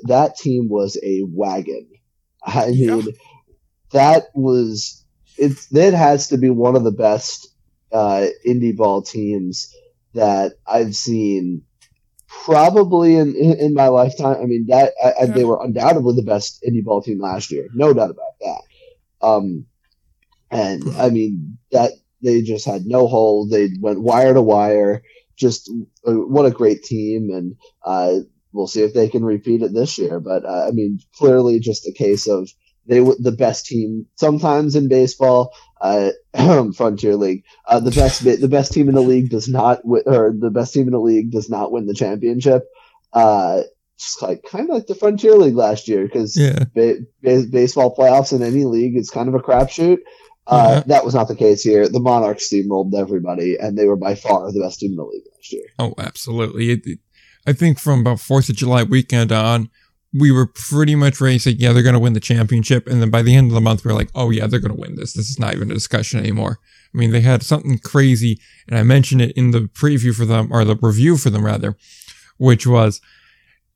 S2: that team was a wagon. I yeah. mean, that was it. That has to be one of the best uh, indie ball teams that I've seen probably in, in, in my lifetime. I mean, that I, they were undoubtedly the best indie ball team last year, no doubt about that. Um, and I mean that they just had no hold. They went wire to wire. Just uh, what a great team, and uh, we'll see if they can repeat it this year. But uh, I mean, clearly, just a case of they were the best team sometimes in baseball. Uh, Frontier League, uh, the best the best team in the league does not win, or the best team in the league does not win the championship. Uh, just like kind of like the Frontier League last year because
S1: yeah.
S2: ba- ba- baseball playoffs in any league it's kind of a crapshoot. Uh, yeah. That was not the case here. The Monarchs steamrolled everybody, and they were by far the best team in the league last year.
S1: Oh, absolutely. It, it, I think from about Fourth of July weekend on, we were pretty much ready to say, yeah, they're going to win the championship. And then by the end of the month, we are like, oh, yeah, they're going to win this. This is not even a discussion anymore. I mean, they had something crazy, and I mentioned it in the preview for them, or the review for them, rather, which was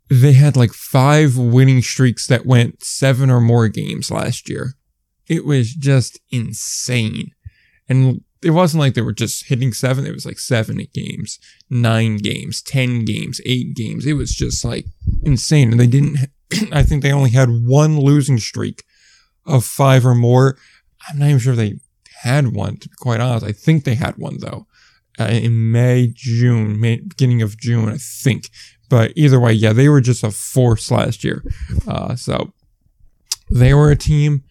S1: they had like five winning streaks that went seven or more games last year. It was just insane. And it wasn't like they were just hitting seven. It was like seven games, nine games, 10 games, eight games. It was just like insane. And they didn't, I think they only had one losing streak of five or more. I'm not even sure they had one, to be quite honest. I think they had one though, uh, in May, June, May, beginning of June, I think. But either way, yeah, they were just a force last year. Uh, so they were a team,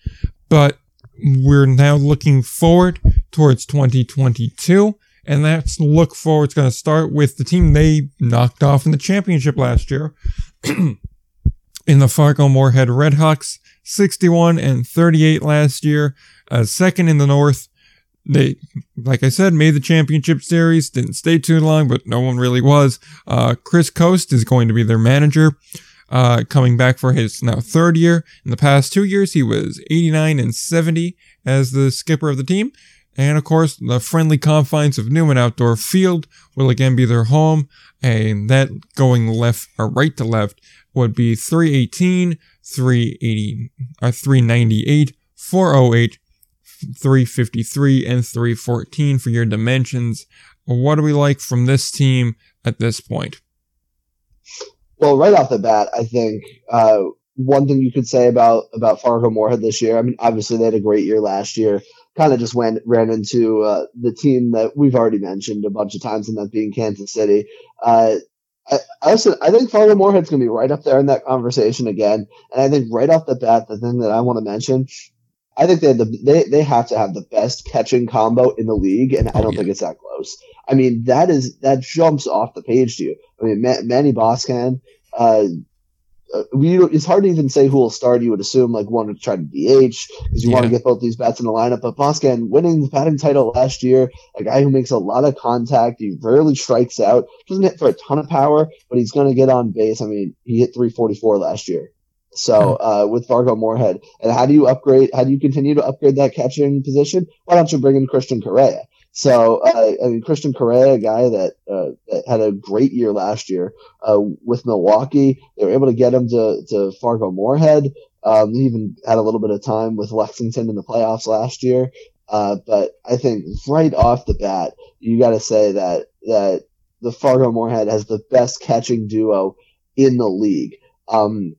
S1: but we're now looking forward towards 2022. And that's look forward. It's going to start with the team they knocked off in the championship last year. in the Fargo Moorhead Redhawks, 61 and 38 last year. Uh, second in the North. They, like I said, made the championship series. Didn't stay too long, but no one really was. Uh, Chris Coste is going to be their manager uh, coming back for his now third year. In the past two years, he was 89 and 70 as the skipper of the team. And of course, the friendly confines of Newman Outdoor Field will again be their home. And that going left or right to left would be 318, 380, or 398, 408, 353, and 314 for your dimensions. What do we like from this team at this point?
S2: Well, right off the bat, I think uh, one thing you could say about about Fargo Moorhead this year. I mean, obviously they had a great year last year. Kind of just went ran into uh, the team that we've already mentioned a bunch of times, and that being Kansas City. Uh, I, I, also, I think Fargo Moorhead's going to be right up there in that conversation again. And I think right off the bat, the thing that I want to mention I think they the, they they have to have the best catching combo in the league, and I
S1: Oh,
S2: don't
S1: yeah.
S2: think it's that close. I mean, that is that jumps off the page to you. I mean, Ma- Manny Boscan. Uh, uh, we, it's hard to even say who will start. You would assume like one would try to DH because you want to get both these bats in the lineup. But Boscan winning the batting title last year, a guy who makes a lot of contact, he rarely strikes out, doesn't hit for a ton of power, but he's going to get on base. I mean, he hit 344 last year. So uh, with Fargo Moorhead, and how do you upgrade? How do you continue to upgrade that catching position? Why don't you bring in Christian Correa? So uh, I mean, Christian Correa, a guy that, uh, that had a great year last year uh, with Milwaukee, they were able to get him to, to Fargo Moorhead. Um, he even had a little bit of time with Lexington in the playoffs last year. Uh, but I think right off the bat, you got to say that that the Fargo Moorhead has the best catching duo in the league. Um,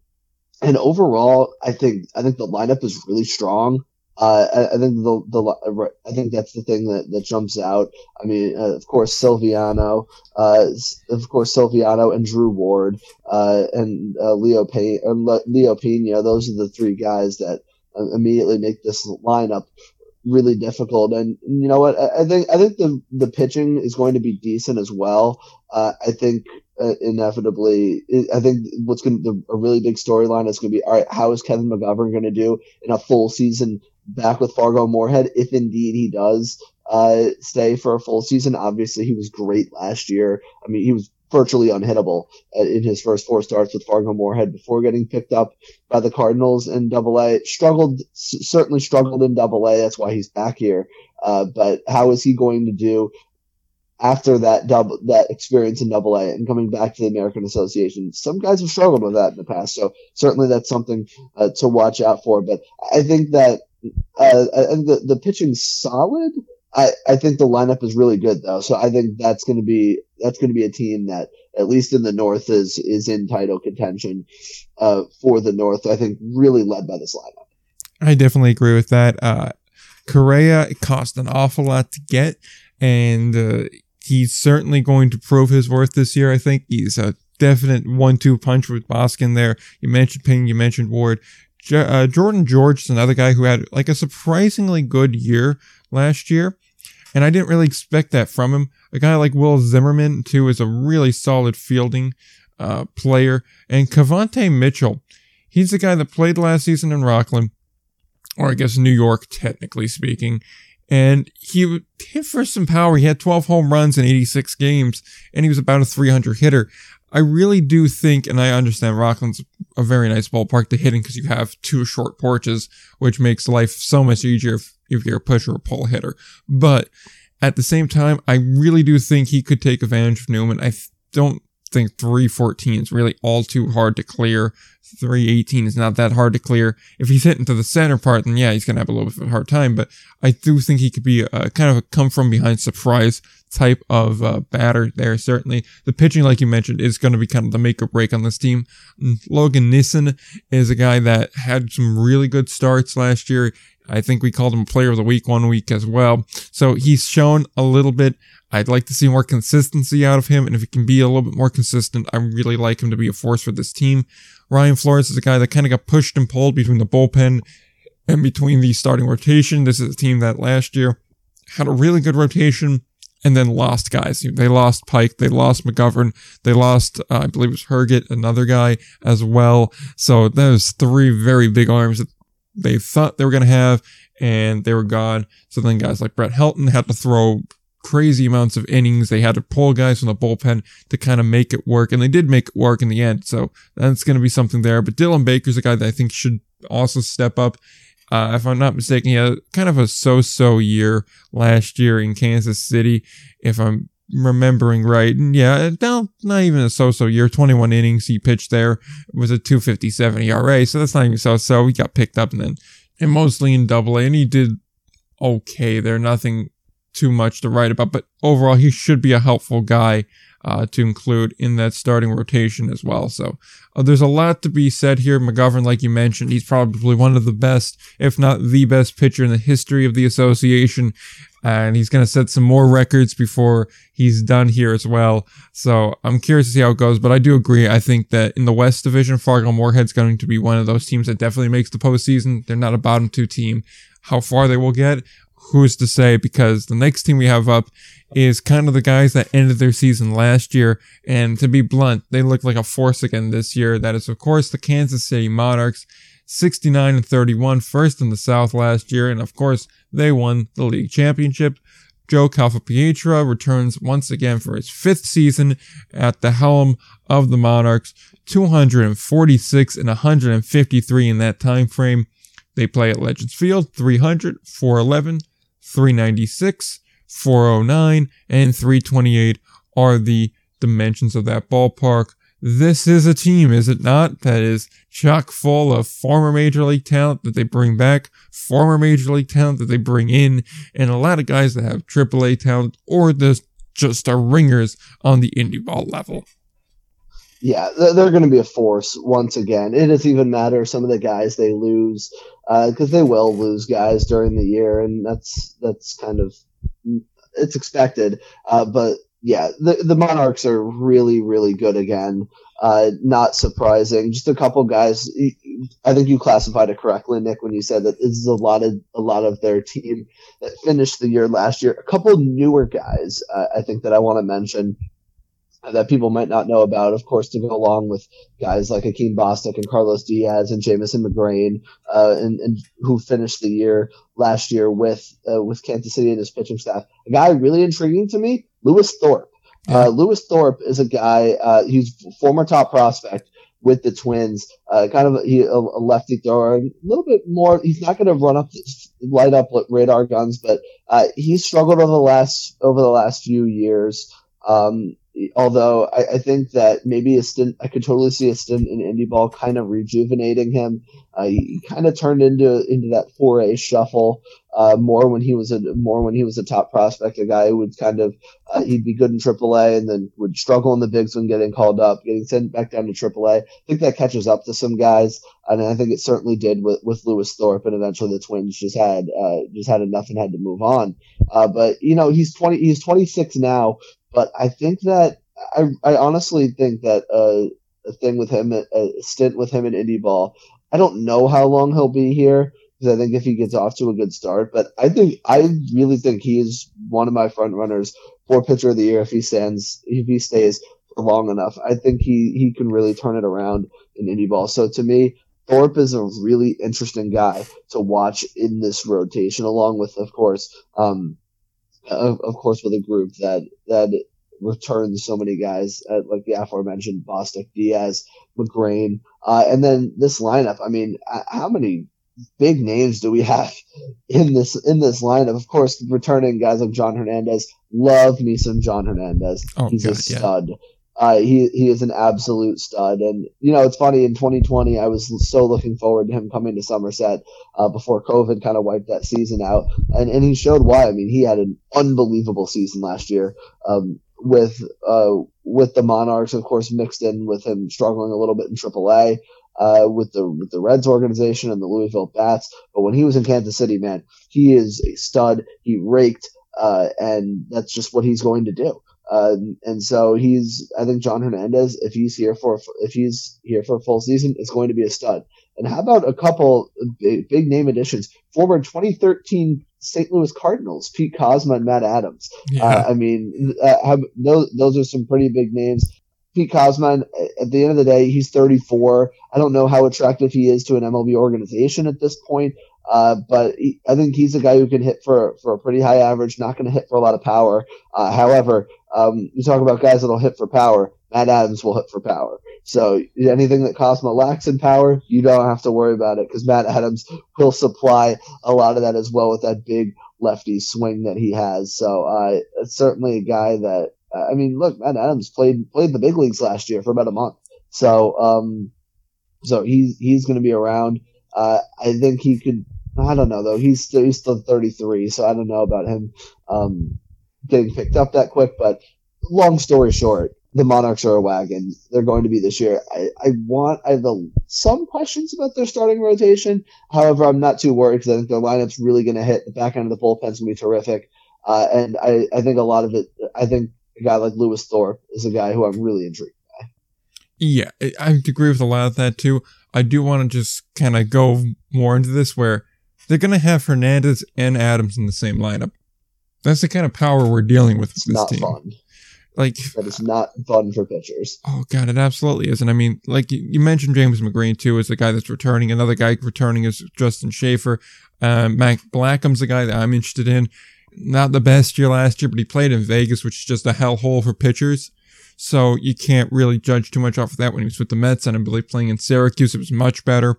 S2: and overall, I think I think the lineup is really strong. Uh, I, I think the the I think that's the thing that, that jumps out. I mean, uh, of course, Silviano, uh, of course, Silviano and Drew Ward, uh, and uh, Leo or Le- Leo Pena. Those are the three guys that uh, immediately make this lineup really difficult. And you know what? I, I think I think the the pitching is going to be decent as well. Uh, I think uh, inevitably, I think what's going to a really big storyline is going to be all right. How is Kevin McGovern going to do in a full season back with Fargo Moorhead, if indeed he does uh, stay for a full season? Obviously, he was great last year. I mean, he was virtually unhittable uh, in his first four starts with Fargo Moorhead before getting picked up by the Cardinals in Double A. Struggled, certainly struggled in Double A. That's why he's back here. Uh, but how is he going to do after that double that experience in Double A and coming back to the American Association? Some guys have struggled with that in the past, so certainly that's something uh, to watch out for. But I think that uh, I think the the pitching's solid. I, I think the lineup is really good though, so I think that's going to be that's going to be a team that at least in the North is is in title contention uh, for the North. I think really led by this lineup.
S1: I definitely agree with that. Uh, Correa it cost an awful lot to get, and uh, he's certainly going to prove his worth this year. I think he's a definite one-two punch with Boscan there. You mentioned Ping, you mentioned Ward. Uh, Jordan George is another guy who had like a surprisingly good year last year, and I didn't really expect that from him. A guy like Will Zimmerman too is a really solid fielding uh, player, and Cavante Mitchell. He's the guy that played last season in Rockland or I guess New York, technically speaking. And he hit for some power. He had 12 home runs in 86 games, and he was about a 300 hitter. I really do think, and I understand Rockland's a very nice ballpark to hit in because you have two short porches, which makes life so much easier if, if you're a push or a pull hitter. But at the same time, I really do think he could take advantage of Newman. I don't think 314 is really all too hard to clear. 318 is not that hard to clear. If he's hitting to the center part, then yeah, he's going to have a little bit of a hard time. But I do think he could be a kind of a come from behind surprise type of uh, batter there. Certainly, the pitching, like you mentioned, is going to be kind of the make or break on this team. Mm, Logan Nissen is a guy that had some really good starts last year. I think we called him player of the week one week as well. So he's shown a little bit. I'd like to see more consistency out of him. And if he can be a little bit more consistent, I really like him to be a force for this team. Ryan Flores is a guy that kind of got pushed and pulled between the bullpen and between the starting rotation. This is a team that last year had a really good rotation and then lost guys. They lost Pike, they lost McGovern, they lost, uh, I believe it was Herget, another guy as well. So those three very big arms that they thought they were going to have, and they were gone. So then guys like Brett Helton had to throw crazy amounts of innings. They had to pull guys from the bullpen to kind of make it work, and they did make it work in the end. So that's going to be something there. But Dylan Baker's a guy that I think should also step up. Uh, if I'm not mistaken, he had kind of a so-so year last year in Kansas City, if I'm remembering right. And yeah, no, not even a so-so year. 21 innings he pitched there it was a 257 ERA, so that's not even so-so. He got picked up and then and mostly in Double A, and he did okay there. Nothing too much to write about. But overall, he should be a helpful guy uh, to include in that starting rotation as well. So uh, there's a lot to be said here. McGovern, like you mentioned, he's probably one of the best, if not the best pitcher in the history of the association. And he's going to set some more records before he's done here as well. So I'm curious to see how it goes. But I do agree. I think that in the West Division, Fargo Moorhead's going to be one of those teams that definitely makes the postseason. They're not a bottom two team. How far they will get, who's to say? Because the next team we have up is kind of the guys that ended their season last year. And to be blunt, they look like a force again this year. That is, of course, the Kansas City Monarchs. 69 and 31, first in the South last year, and of course, they won the league championship. Joe Calfapietra returns once again for his fifth season at the helm of the Monarchs, 246 and 153 in that time frame. They play at Legends Field, 300, 411, 396, 409, and 328 are the dimensions of that ballpark. This is a team, is it not? That is chock full of former Major League talent that they bring back, former Major League talent that they bring in, and a lot of guys that have AAA talent or just are ringers on the indie ball level.
S2: Yeah, they're going to be a force once again. It doesn't even matter some of the guys they lose because uh, they will lose guys during the year, and that's that's kind of it's expected. Uh, but yeah, the the Monarchs are really really good again. Uh, not surprising. Just a couple guys. I think you classified it correctly, Nick, when you said that this is a lot of a lot of their team that finished the year last year. A couple newer guys, uh, I think that I want to mention that people might not know about, of course, to go along with guys like Akeem Bostick and Carlos Diaz and Jamison McGrain, uh, and, and, who finished the year last year with uh, with Kansas City and his pitching staff. A guy really intriguing to me, Lewis Thorpe. Uh, Lewis Thorpe is a guy. Uh, he's former top prospect with the Twins. Uh, kind of he, a, a, lefty thrower, a little bit more. He's not going to run up, light up radar guns, but uh, he's struggled over the last over the last few years. Um, although I, I, think that maybe a stint, I could totally see a stint in indie ball kind of rejuvenating him. Uh, he kind of turned into into that 4A shuffle uh, more when he was a more when he was a top prospect, a guy who would kind of uh, he'd be good in AAA and then would struggle in the bigs when getting called up, getting sent back down to AAA. I think that catches up to some guys, and I think it certainly did with, with Lewis Thorpe, and eventually the Twins just had uh, just had enough and had to move on. Uh, but you know he's twenty he's twenty six now. But I think that I, I honestly think that uh, a thing with him, a stint with him in indie ball. I don't know how long he'll be here because I think if he gets off to a good start, but I think I really think he is one of my front runners for pitcher of the year if he stands if he stays long enough. I think he he can really turn it around in indie ball. So to me, Thorpe is a really interesting guy to watch in this rotation, along with of course um, of, of course, with a group that that returns so many guys, uh, like the aforementioned Bostick, Diaz, McGrain, uh, and then this lineup. I mean, how many big names do we have in this in this lineup? Of course, returning guys like John Hernandez. Love me some John Hernandez. Oh, He's God, a stud. Yeah. Uh, he he is an absolute stud, and you know it's funny. In 2020, I was so looking forward to him coming to Somerset uh, before COVID kind of wiped that season out, and and he showed why. I mean, he had an unbelievable season last year um, with uh, with the Monarchs, of course, mixed in with him struggling a little bit in AAA. Uh, with the with the Reds organization and the Louisville Bats, but when he was in Kansas City, man, he is a stud. He raked, uh, and that's just what he's going to do. Uh, and so he's, I think John Hernandez, if he's here for, if he's here for a full season, is going to be a stud. And how about a couple big, big name additions? Former 2013 St. Louis Cardinals, Pete Kozma and Matt Adams. Yeah. Uh, I mean, uh, have, those, those are some pretty big names. Pete Kozma, at the end of the day, he's 34. I don't know how attractive he is to an MLB organization at this point. Uh, but he, I think he's a guy who can hit for, for a pretty high average, not going to hit for a lot of power. Uh, however, um, you talk about guys that'll hit for power. Matt Adams will hit for power. So anything that Kozma lacks in power, you don't have to worry about it because Matt Adams will supply a lot of that as well with that big lefty swing that he has. So uh, it's certainly a guy that I mean, look, Matt Adams played played the big leagues last year for about a month. So um, so he's he's going to be around. Uh, I think he could I don't know though. He's still, he's still 33, so I don't know about him um, getting picked up that quick. But long story short, the Monarchs are a wagon. They're going to be this year. I, I want I have a, some questions about their starting rotation. However, I'm not too worried because I think their lineup's really going to hit. The back end of the bullpen's going to be terrific. Uh, and I, I think a lot of it. I think a guy like Lewis Thorpe is a guy who I'm really intrigued by.
S1: Yeah, I agree with a lot of that too. I do want to just kind of go more into this where they're going to have Hernandez and Adams in the same lineup. That's the kind of power we're dealing with
S2: It's
S1: with this
S2: not
S1: team.
S2: fun.
S1: Like,
S2: That is not fun for pitchers.
S1: oh god, it absolutely is. And I mean, like you you mentioned, James McGreen too is the guy that's returning. Another guy returning is Justin Schaefer. Uh, Mac Blackham's the guy that I'm interested in. Not the best year last year, but he played in Vegas, which is just a hellhole for pitchers. So you can't really judge too much off of that when he was with the Mets, and I believe playing in Syracuse, it was much better.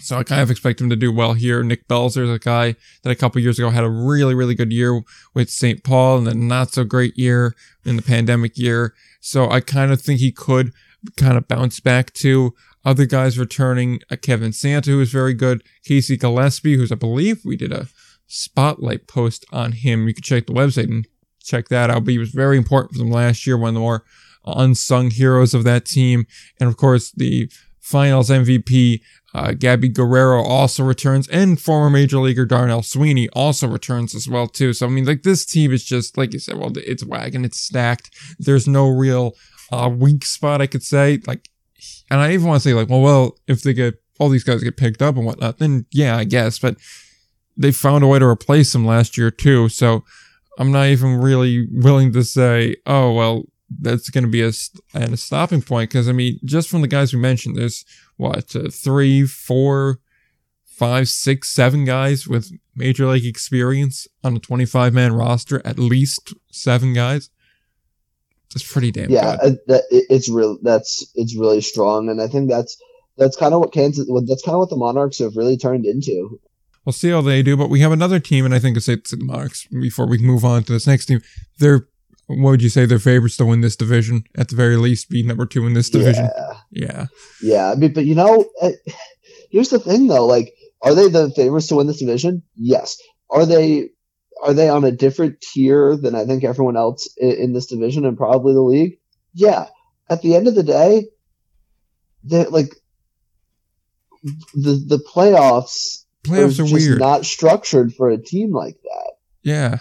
S1: So I kind of expect him to do well here. Nick Belzer is a guy that a couple years ago had a really, really good year with St. Paul and then not so great year in the pandemic year. So I kind of think he could kind of bounce back to other guys returning. Uh, Kevin Santa, who is very good. Casey Gillespie, who's I believe we did a spotlight post on him. You can check the website and check that out. But he was very important for them last year, one of the more unsung heroes of that team. And of course, the finals MVP, uh, Gabby Guerrero also returns, and former major leaguer Darnell Sweeney also returns as well too. So I mean, like this team is just like you said. Well, it's wagon, it's stacked. There's no real uh, weak spot I could say. Like, and I even want to say like, well, well, if they get all these guys get picked up and whatnot, then yeah, I guess. But they found a way to replace them last year too. So I'm not even really willing to say, oh well, that's going to be a, a stopping point because I mean, just from the guys we mentioned, there's what uh, three, four, five, six, seven guys with major league experience on a 25 man roster, at least seven guys. That's pretty damn
S2: yeah,
S1: good.
S2: uh, that, it, it's real. That's it's really strong, and I think that's that's kind of what Kansas. That's kind of what the Monarchs have really turned into.
S1: We'll see how they do, but we have another team, and I think it's it's the Monarchs. Before we move on to this next team, they're what would you say they're favorites to win this division at the very least, be number two in this division?
S2: Yeah,
S1: Yeah,
S2: yeah. I mean, but you know, here's the thing though. Like, are they the favorites to win this division? Yes. Are they? Are they on a different tier than I think everyone else in, in this division and probably the league? Yeah. At the end of the day, they like the the playoffs.
S1: playoffs are
S2: just
S1: weird.
S2: Not structured for a team like that.
S1: yeah,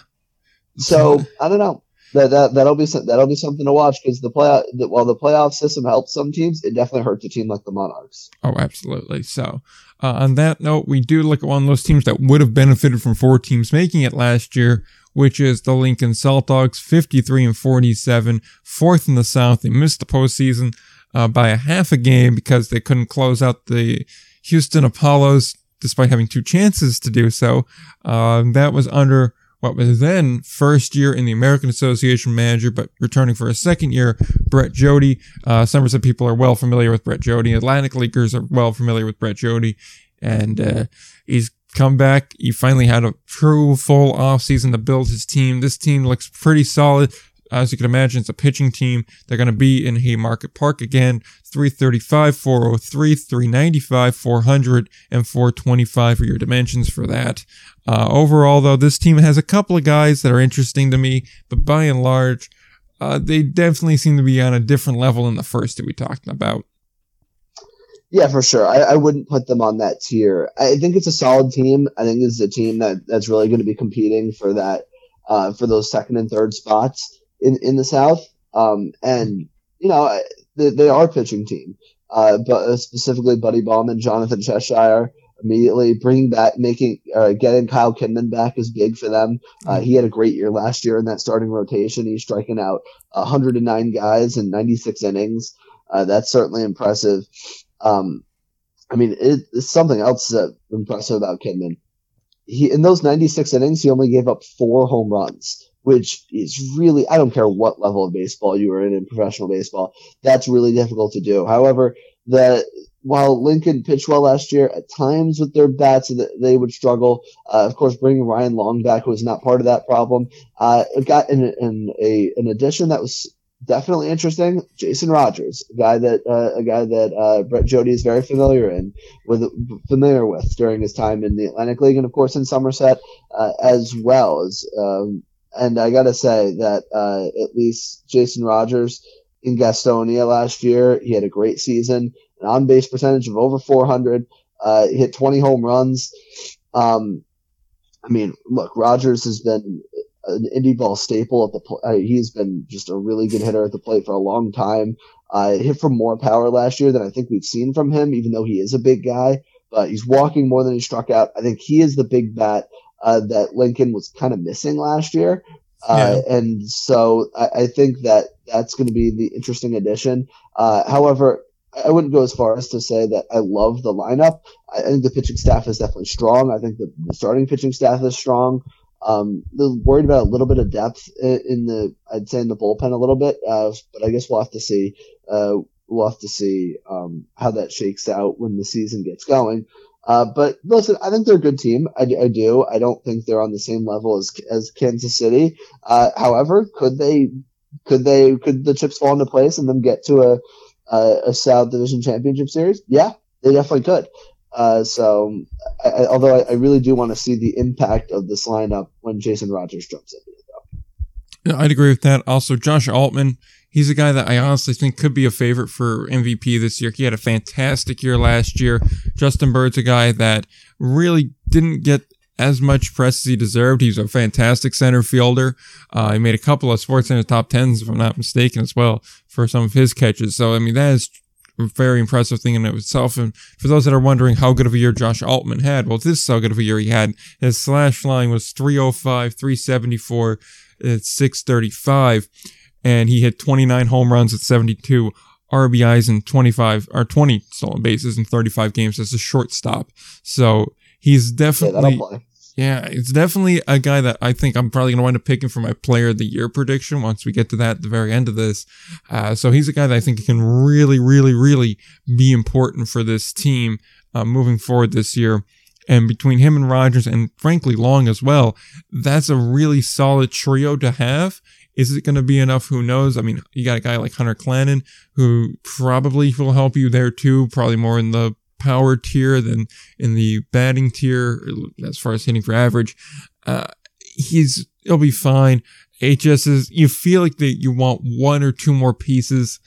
S2: So I don't know. That, that that'll be that'll be something to watch because the play the, while the playoff system helps some teams, it definitely hurts a team like the Monarchs.
S1: Oh, absolutely. So, uh, on that note, we do look at one of those teams that would have benefited from four teams making it last year, which is the Lincoln Salt Dogs, 53 and 47, fourth in the South. They missed the postseason uh, by a half a game because they couldn't close out the Houston Apollos despite having two chances to do so. Uh, that was under what was then first year in the American Association manager, but returning for a second year, Brett Jodie. Uh, some of people are well familiar with Brett Jodie. Atlantic Leaguers are well familiar with Brett Jodie. And uh, he's come back. He finally had a true full offseason to build his team. This team looks pretty solid. As you can imagine, it's a pitching team. They're going to be in Haymarket Park again. 335, 403, 395, 400, and 425 are your dimensions for that. Uh, overall, though, this team has a couple of guys that are interesting to me, but by and large, uh, they definitely seem to be on a different level than the first that we talked about.
S2: Yeah, for sure. I, I wouldn't put them on that tier. I think it's a solid team. I think it's a team that, that's really going to be competing for that uh, for those second and third spots in, in the South. Um, and you know they, they are pitching team, uh, but uh, specifically Buddy Baumann, Jonathan Cheshire. Immediately bringing back, making, uh, getting Kyle Kinman back is big for them. Uh, he had a great year last year in that starting rotation. He's striking out 109 guys in 96 innings. Uh, that's certainly impressive. Um, I mean, it, it's something else that impressive about Kinman. He in those 96 innings, he only gave up four home runs, which is really I don't care what level of baseball you are in in professional baseball, that's really difficult to do. However, the while Lincoln pitched well last year, at times with their bats they would struggle. Uh, of course, bringing Ryan Long back was not part of that problem. Uh, it got an, an a an addition that was definitely interesting. Jason Rogers, a guy that uh, a guy that uh, Brett Jodie is very familiar in with familiar with during his time in the Atlantic League and of course in Somerset uh, as well as. Um, and I gotta say that uh, at least Jason Rogers in Gastonia last year, he had a great season, an on base percentage of over 400. Uh, hit 20 home runs. Um, I mean, look, Rogers has been an indie ball staple at the pl- uh, he's been just a really good hitter at the plate for a long time. Uh, hit from more power last year than I think we've seen from him, even though he is a big guy. But he's walking more than he struck out. I think he is the big bat uh, that Lincoln was kind of missing last year. Uh, yeah. And so I, I, think that that's going to be the interesting addition. Uh, however, I wouldn't go as far as to say that I love the lineup. I think the pitching staff is definitely strong. I think the, the starting pitching staff is strong. Um, worried about a little bit of depth in, in, the, I'd say in the bullpen a little bit, uh, but I guess we'll have to see. Uh, we'll have to see um, how that shakes out when the season gets going. Uh, but listen, I think they're a good team. I, I, do. I don't think they're on the same level as as Kansas City. Uh, however, could they could they could the chips fall into place and them get to a a, a South Division Championship Series? Yeah, they definitely could. Uh, so, I, I, although I, really do want to see the impact of this lineup when Jason Rogers jumps in.
S1: Yeah, I'd agree with that. Also, Josh Altman, he's a guy that I honestly think could be a favorite for MVP this year. He had a fantastic year last year. Justin Bird's a guy that really didn't get as much press as he deserved. He's a fantastic center fielder. Uh, he made a couple of Sports Center top tens, if I'm not mistaken, as well for some of his catches. So, I mean, that is a very impressive thing in itself. And for those that are wondering how good of a year Josh Altman had, well, this is how good of a year he had. His slash line was 305, 374, at 635, and he hit 29 home runs at 72 RBIs and 25 or 20 stolen bases in 35 games as a shortstop. So he's definitely. Yeah, it's definitely a guy that I think I'm probably going to wind up picking for my player of the year prediction once we get to that at the very end of this. Uh, so he's a guy that I think can really, really, really be important for this team uh, moving forward this year. And between him and Rogers and frankly Long as well, that's a really solid trio to have. Is it going to be enough? Who knows? I mean, you got a guy like Hunter Clanin who probably will help you there too, probably more in the power tier than in the batting tier as far as hitting for average. Uh, he's, he'll be fine. HS is, you feel like that you want one or two more pieces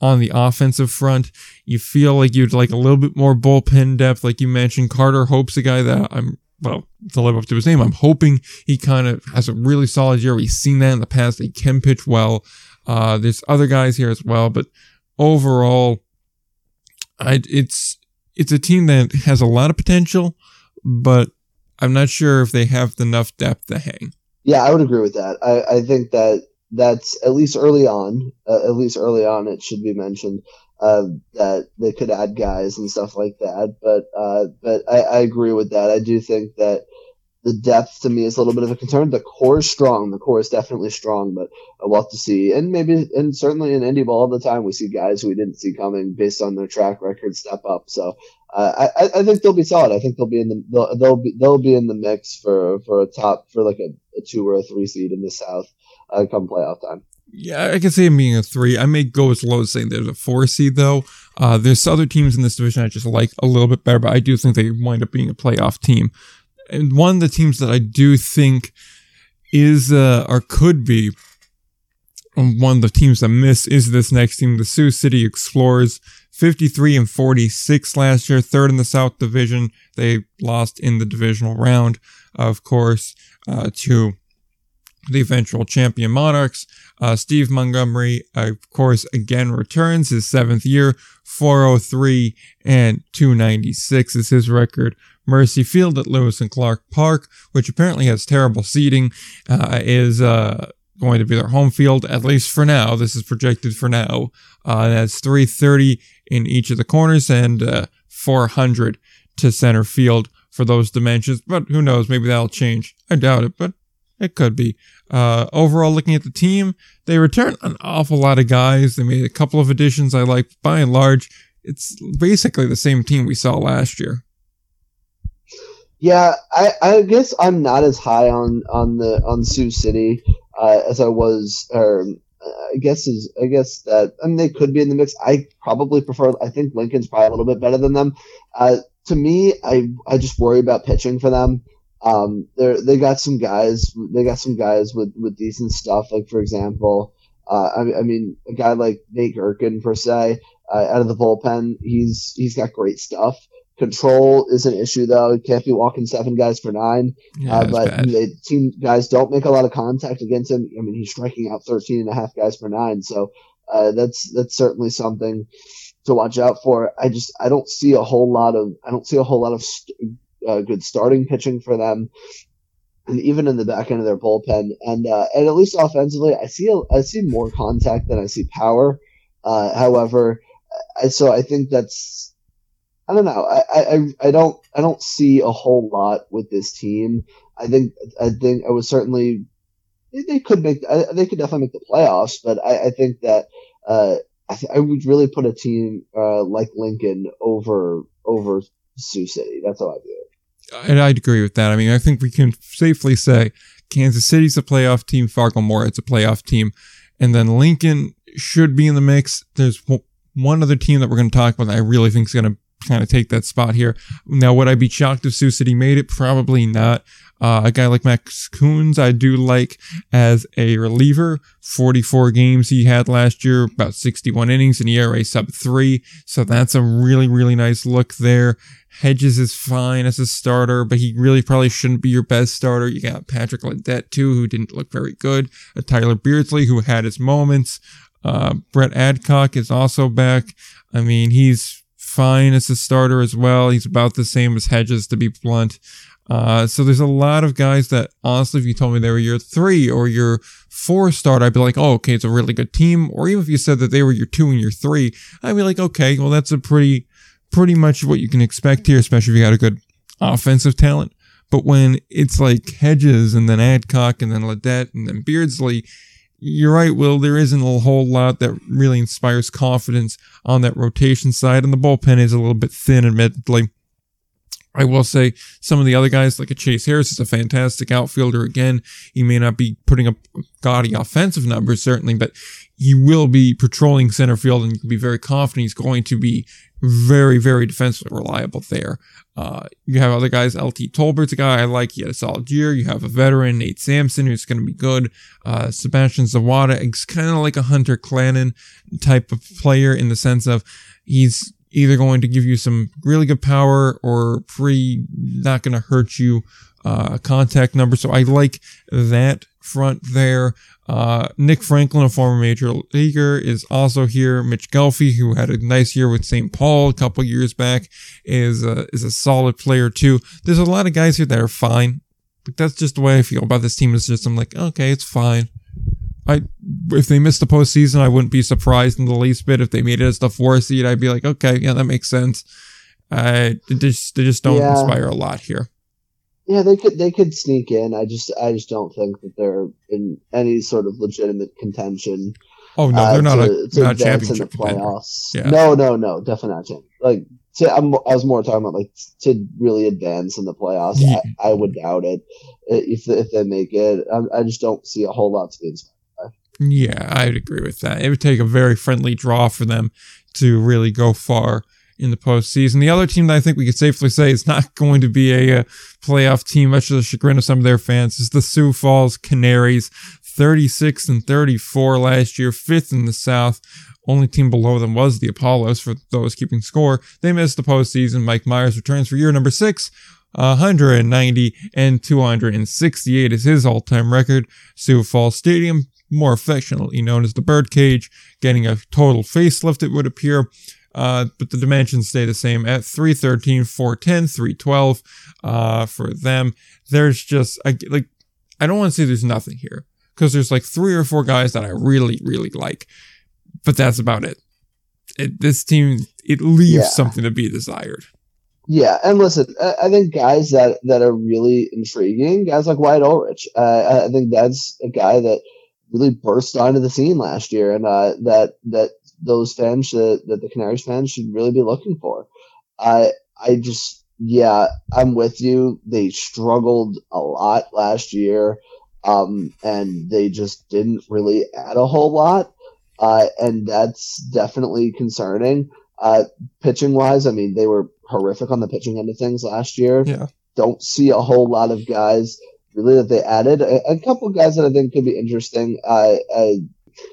S1: on the offensive front. You feel like you'd like a little bit more bullpen depth, like you mentioned. Carter Hope's a guy that I'm, well, to live up to his name, I'm hoping he kind of has a really solid year. We've seen that in the past. He can pitch well. Uh, there's other guys here as well, but overall, I, it's, it's a team that has a lot of potential, but I'm not sure if they have enough depth to hang.
S2: Yeah, I would agree with that. I, I think that that's at least early on, uh, at least early on, it should be mentioned uh, that they could add guys and stuff like that. But uh, but I, I, agree with that. I do think that the depth to me is a little bit of a concern. The core is strong. The core is definitely strong, but we'll have to see. And maybe, and certainly in indie ball all the time, we see guys we didn't see coming based on their track record step up. So uh, I, I think they'll be solid. I think they'll be in the they'll, they'll be they'll be in the mix for for a top for like a, a two or a three seed in the South uh, come playoff time.
S1: Yeah, I can see him being a three. I may go as low as saying there's a four seed though. Uh, there's other teams in this division I just like a little bit better, but I do think they wind up being a playoff team and one of the teams that I do think is uh, or could be one of the teams that miss is this next team, the Sioux City Explorers. 53 and 46 last year, third in the South Division. They lost in the divisional round, of course, uh, to the eventual champion Monarchs. Uh, Steve Montgomery, of course, again returns his seventh year, 403 and 296 is his record Mercy Field at Lewis and Clark Park, which apparently has terrible seating, uh, is uh, going to be their home field, at least for now. This is projected for now. Uh, that's 330 in each of the corners and uh, 400 to center field for those dimensions. But who knows? Maybe that'll change. I doubt it, but it could be. Uh, overall, looking at the team, they returned an awful lot of guys. They made a couple of additions I like. By and large, it's basically the same team we saw last year.
S2: Yeah, I, I guess I'm not as high on on the on Sioux City uh, as I was or I guess is I guess that I mean they could be in the mix. I probably prefer. I think Lincoln's probably a little bit better than them. Uh, to me, I I just worry about pitching for them. Um, they they got some guys. They got some guys with with decent stuff. Like for example, uh, I, I mean a guy like Nate Gehrken per se uh, out of the bullpen. He's he's got great stuff. Control is an issue though. You can't be walking seven guys for nine.
S1: Yeah,
S2: uh, but
S1: bad.
S2: the team guys don't make a lot of contact against him. I mean, he's striking out 13 and a half guys for nine. So uh, that's that's certainly something to watch out for. I just I don't see a whole lot of I don't see a whole lot of st- uh, good starting pitching for them. And even in the back end of their bullpen, and uh, and at least offensively, I see I see more contact than I see power. Uh, however, I, so I think that's I don't know. I, I, I don't I don't see a whole lot with this team. I think I think I was certainly they, they could make they could definitely make the playoffs, but I, I think that uh, I, th- I would really put a team uh, like Lincoln over over Sioux City. That's how I view it.
S1: And I'd agree with that. I mean, I think we can safely say Kansas City's a playoff team, Fargo Moorhead's it's a playoff team, and then Lincoln should be in the mix. There's one other team that we're going to talk about that I really think is going to kind of take that spot here. Now, would I be shocked if Sioux City made it? Probably not. Uh, a guy like Max Coons, I do like as a reliever. 44 games he had last year, about 61 innings, an ERA sub three. So that's a really, really nice look there. Hedges is fine as a starter, but he really probably shouldn't be your best starter. You got Patrick Ledette too, who didn't look very good. A Tyler Beardsley who had his moments. Uh, Brett Adcock is also back. I mean, he's fine as a starter as well. He's about the same as Hedges, to be blunt. Uh, so there's a lot of guys that honestly, if you told me they were your three or your four starter, I'd be like, oh, okay, it's a really good team. Or even if you said that they were your two and your three, I'd be like, okay, well, that's a pretty, pretty much what you can expect here, especially if you got a good offensive talent. But when it's like Hedges and then Adcock and then Ledette and then Beardsley, you're right, Will. There isn't a whole lot that really inspires confidence on that rotation side, and the bullpen is a little bit thin, admittedly. I will say some of the other guys, like a Chase Harris, is a fantastic outfielder. Again, he may not be putting up gaudy offensive numbers, certainly, but he will be patrolling center field and you can be very confident he's going to be very, very defensively reliable there. Uh, you have other guys. LT Tolbert's a guy I like. He had a solid year. You have a veteran, Nate Sampson, who's going to be good. Uh, Sebastian Zawada is kind of like a Hunter Clanin type of player in the sense of he's either going to give you some really good power or pretty not going to hurt you uh, contact number. So I like that front there. Uh, Nick Franklin, a former major leaguer, is also here. Mitch Ghelfi, who had a nice year with St. Paul a couple years back, is a, is a solid player too. There's a lot of guys here that are fine. But that's just the way I feel about this team. Is just I'm like, okay, it's fine. I if they missed the postseason, I wouldn't be surprised in the least bit. If they made it as the four seed, I'd be like, okay, yeah, that makes sense. I they just they just don't
S2: Yeah.
S1: inspire a lot here.
S2: Yeah, they could they could sneak in. I just I just don't think that they're in any sort of legitimate contention.
S1: Oh no,
S2: uh,
S1: they're not
S2: to,
S1: a
S2: to
S1: not
S2: advance in the
S1: championship
S2: playoffs.
S1: Yeah.
S2: No, no, no, definitely not. Like to, I'm, I was more talking about like to really advance in the playoffs.
S1: Yeah.
S2: I, I would doubt it if if they make it. I, I just don't see a whole lot to be inspired.
S1: Yeah, I'd agree with that. It would take a very friendly draw for them to really go far in the postseason. The other team that I think we could safely say is not going to be a, uh playoff team, much to the chagrin of some of their fans, is the Sioux Falls Canaries. 36 and 34 last year, fifth in the South. Only team below them was the Apollos for those keeping score. They missed the postseason. Mike Meyer returns for year number six. 190 and 268 is his all-time record. Sioux Falls Stadium, more affectionately known as the Birdcage, getting a total facelift, it would appear. Uh, but the dimensions stay the same at 313, 410, 312 uh, for them. There's just, I, like, I don't want to say there's nothing here because there's like three or four guys that I really, really like, but that's about it. it this team, it leaves
S2: Yeah.
S1: something to be desired.
S2: Yeah, and listen, I, think guys that that are really intriguing, guys like Wyatt Ulrich. Uh, I- I think that's a guy that really burst onto the scene last year, and uh, that that those fans should, that the Canaries fans should really be looking for. I I just yeah, I'm with you. They struggled a lot last year. um, and they just didn't really add a whole lot, uh, and that's definitely concerning. Uh, pitching wise, I mean, they were horrific on the pitching end of things last year.
S1: Yeah.
S2: Don't see a whole lot of guys really that they added. A, a couple guys that I think could be interesting. Uh, uh,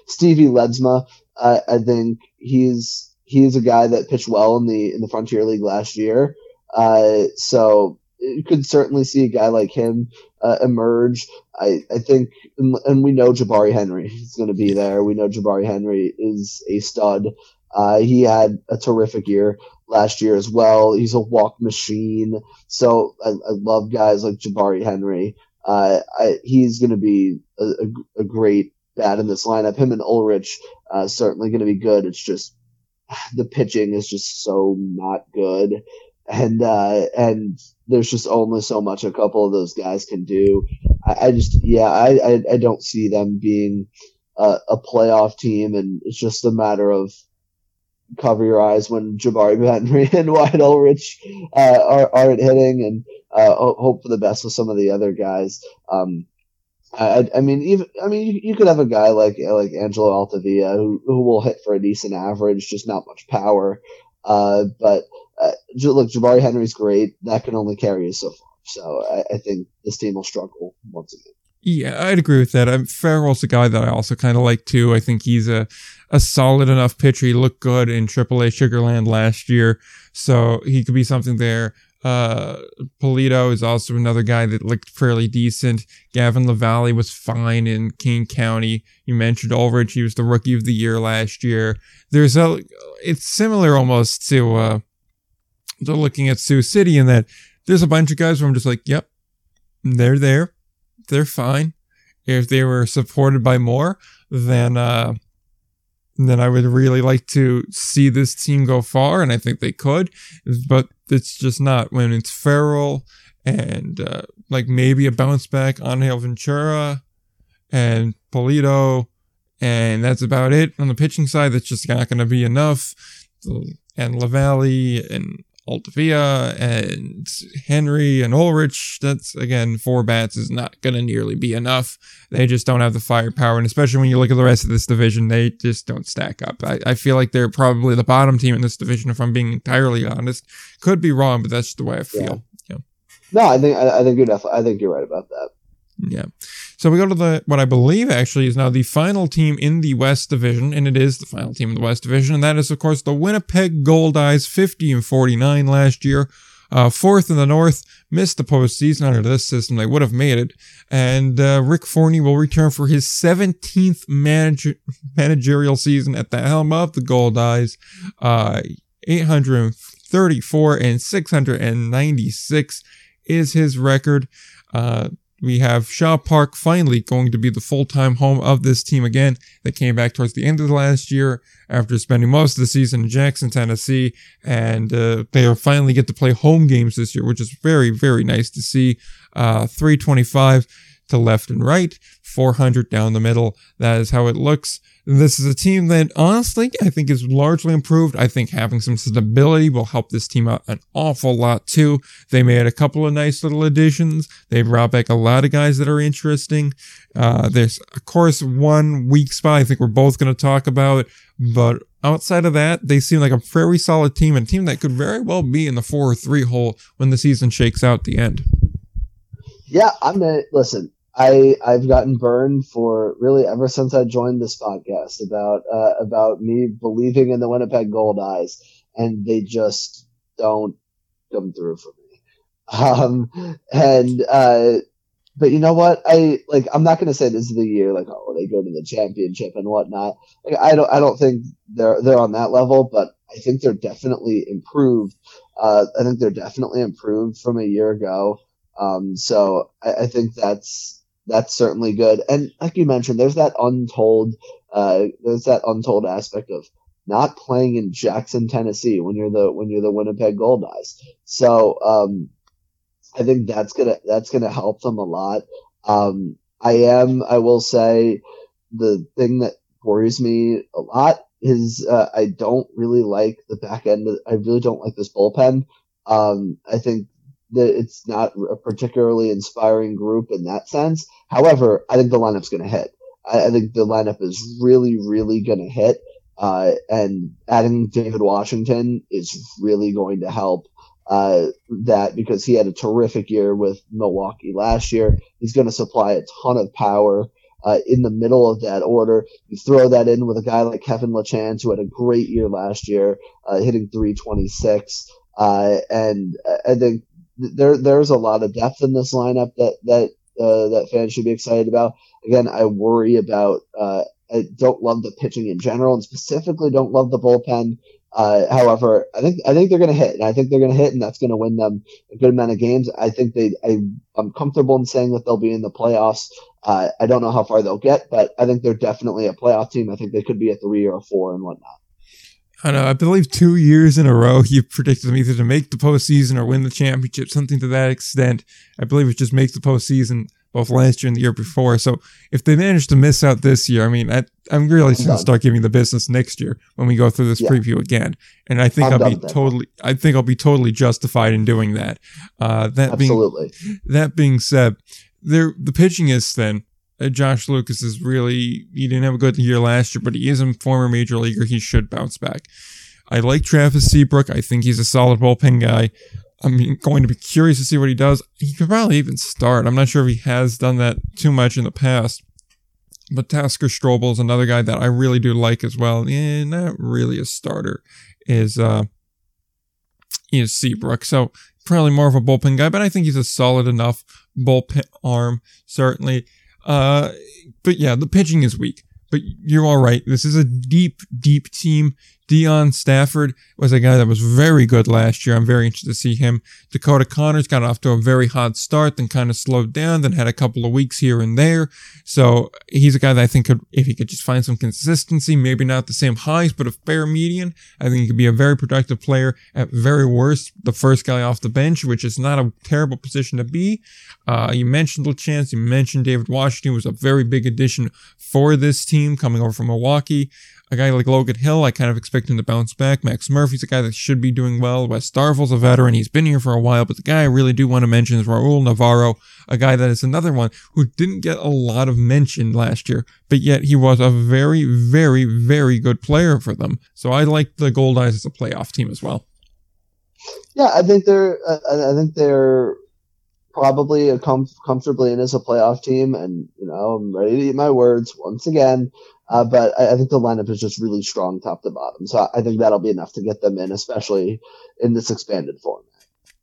S2: Stevie Ledesma, uh, I think he's he's a guy that pitched well in the in the Frontier League last year. Uh, so you could certainly see a guy like him uh, emerge. I, I think, and we know Jabari Henry is going to be there. We know Jabari Henry is a stud. Uh, he had a terrific year last year as well. He's a walk machine. So I, I love guys like Jabari Henry. Uh, I, he's going to be a, a, a, great bat in this lineup. Him and Ulrich uh, certainly going to be good. It's just the pitching is just so not good, and uh, and there's just only so much a couple of those guys can do. I, I just yeah, I, I, I don't see them being a, a playoff team, and it's just a matter of cover your eyes when Jabari Henry and Wyatt Ulrich uh, are, aren't hitting, and uh, hope for the best with some of the other guys. Um, I, I mean, even I mean, you, you, could have a guy like like Angelo Altavilla who who will hit for a decent average, just not much power. Uh, but uh, look, Jabari Henry's great. That can only carry you so far. So I, I think this team will struggle once again.
S1: Yeah, I'd agree with that. I'm Farrell's a guy that I also kind of like too. I think he's a a solid enough pitcher. He looked good in AAA Sugarland last year, so he could be something there. Uh, Pulido is also another guy that looked fairly decent. Gavin LaValle was fine in Kane County. You mentioned Ulrich; he was the rookie of the year last year. There's a, it's similar almost to uh, to looking at Sioux City in that there's a bunch of guys where I'm just like, yep, they're there they're fine. If they were supported by more, then uh, then I would really like to see this team go far, and I think they could. But it's just not when it's Farrell and uh, like maybe a bounce back on Hale Ventura and Polito, and that's about it on the pitching side. That's just not going to be enough. And LaValle and Altavilla and Henry and Ulrich. That's again, four bats is not going to nearly be enough. They just don't have the firepower. And especially when you look at the rest of this division, they just don't stack up. I, I feel like they're probably the bottom team in this division, if I'm being entirely honest. Could be wrong, but that's the way I feel. Yeah. yeah.
S2: No, I think, I, I think you're definitely, I think you're right about that.
S1: Yeah. So we go to the what I believe actually is now the final team in the West Division, and it is the final team in the West Division, and that is of course the Winnipeg Goldeyes, 50 and 49 last year. Uh, fourth in the North, missed the postseason under this system. They would have made it. And uh, Rick Forney will return for his 17th manage- managerial season at the helm of the Goldeyes. Uh, 834 and 696 is his record. Uh, we have Shaw Park finally going to be the full-time home of this team again. They came back towards the end of the last year after spending most of the season in Jackson, Tennessee, and uh, they finally get to play home games this year, which is very, very nice to see. Uh, 325 to left and right, 400 down the middle. That is how it looks. This is a team that honestly I think is largely improved. I think having some stability will help this team out an awful lot too. They made a couple of nice little additions. They brought back a lot of guys that are interesting. Uh, there's of course one weak spot I think we're both going to talk about, but outside of that, they seem like a very solid team and a team that could very well be in the four or three hole when the season shakes out the end.
S2: Yeah, I'm gonna listen. I I've gotten burned for really ever since I joined this podcast about uh, about me believing in the Winnipeg Goldeyes, and they just don't come through for me. Um, and uh, but you know what? I like. I'm not going to say this is the year like oh they go to the championship and whatnot. Like, I don't I don't think they're they're on that level, but I think they're definitely improved. Uh, I think they're definitely improved from a year ago. Um, so I, I think that's that's certainly good. And like you mentioned, there's that untold, uh, there's that untold aspect of not playing in Jackson, Tennessee when you're the when you're the Winnipeg Goldeyes. So um, I think that's gonna that's gonna help them a lot. Um, I am, I will say, the thing that worries me a lot is uh, I don't really like the back end. Of, I really don't like this bullpen. Um, I think it's not a particularly inspiring group in that sense. However, I think the lineup's going to hit. I, I, think the lineup is really, really going to hit. Uh, and adding David Washington is really going to help uh, that because he had a terrific year with Milwaukee last year. He's going to supply a ton of power uh, in the middle of that order. You throw that in with a guy like Kevin Lachance, who had a great year last year, uh, hitting 326. Uh, and I think there there's a lot of depth in this lineup that that uh, that fans should be excited about. Again, I worry about. Uh, I don't love the pitching in general, and specifically don't love the bullpen. Uh, however, I think I think they're going to hit, and I think they're going to hit, and that's going to win them a good amount of games. I think they. I, I'm comfortable in saying that they'll be in the playoffs. Uh, I don't know how far they'll get, but I think they're definitely a playoff team. I think they could be a three or a four and whatnot.
S1: I know. I believe two years in a row you predicted them either to make the postseason or win the championship, something to that extent. I believe it just makes the postseason both last year and the year before. So if they manage to miss out this year, I mean, I, am really going to start giving the business next year when we go through this yeah. preview again. And I think i will be totally, I think I'll be totally justified in doing that. Uh, that Absolutely. being, that being said, there, the pitching is thin. Uh, Josh Lucas is really, he didn't have a good year last year, but he is a former major leaguer. He should bounce back. I like Travis Seabrook. I think he's a solid bullpen guy. I'm going to be curious to see what he does. He could probably even start. I'm not sure if he has done that too much in the past. But Tasker Strobel is another guy that I really do like as well. Yeah, not really a starter. Is uh is Seabrook. So probably more of a bullpen guy, but I think he's a solid enough bullpen arm, certainly. Uh but yeah, the pitching is weak. But you're all right. This is a deep, deep team. Deon Stafford was a guy that was very good last year. I'm very interested to see him. Dakota Connors got off to a very hot start, then kind of slowed down, then had a couple of weeks here and there. So he's a guy that I think could, if he could just find some consistency, maybe not the same highs, but a fair median, I think he could be a very productive player. At very worst, the first guy off the bench, which is not a terrible position to be. Uh, you mentioned Chance. you mentioned David Washington was a very big addition for this team coming over from Milwaukee a guy like Logan Hill, I kind of expect him to bounce back. Max Murphy's a guy that should be doing well. Wes Starvel's a veteran. He's been here for a while, but the guy I really do want to mention is Raul Navarro, a guy that is another one who didn't get a lot of mention last year, but yet he was a very, very, very good player for them. So I like the Goldeyes as a playoff team as well.
S2: Yeah, I think they're, I think they're probably a com- comfortably in as a playoff team, and you know I'm ready to eat my words once again. Uh, but I, I, think the lineup is just really strong top to bottom. So I, I think that'll be enough to get them in, especially in this expanded format.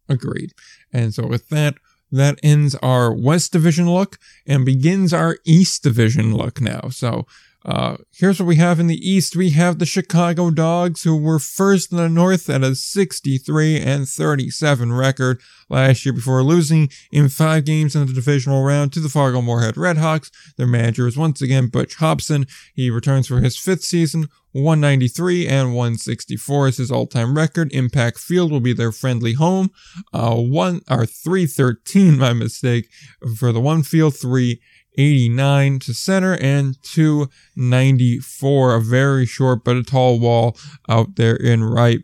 S1: Agreed. And so with that, that ends our West Division look and begins our East Division look now. So uh, here's what we have in the East. We have the Chicago Dogs, who were first in the North at a 63 and 37 record last year before losing in five games in the divisional round to the Fargo Moorhead Redhawks. Their manager is once again Butch Hobson. He returns for his fifth season. 193 and 164 is his all-time record. Impact Field will be their friendly home. Uh, one or 313, my mistake, for the one field, three 89 to center and 294, a very short but a tall wall out there in right.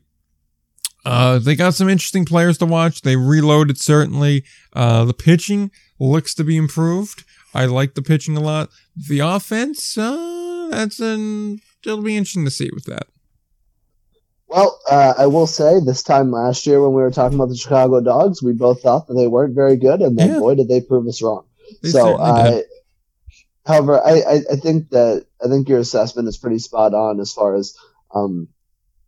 S1: Uh, they got some interesting players to watch. They reloaded certainly. Uh, the pitching looks to be improved. I like the pitching a lot. The offense, uh, that's an, it'll be interesting to see with that.
S2: Well, uh, I will say this time last year when we were talking about the Chicago Dogs, we both thought that they weren't very good, and then yeah. boy did they prove us wrong. They so uh, However, I, I, I, think that I think your assessment is pretty spot on as far as um,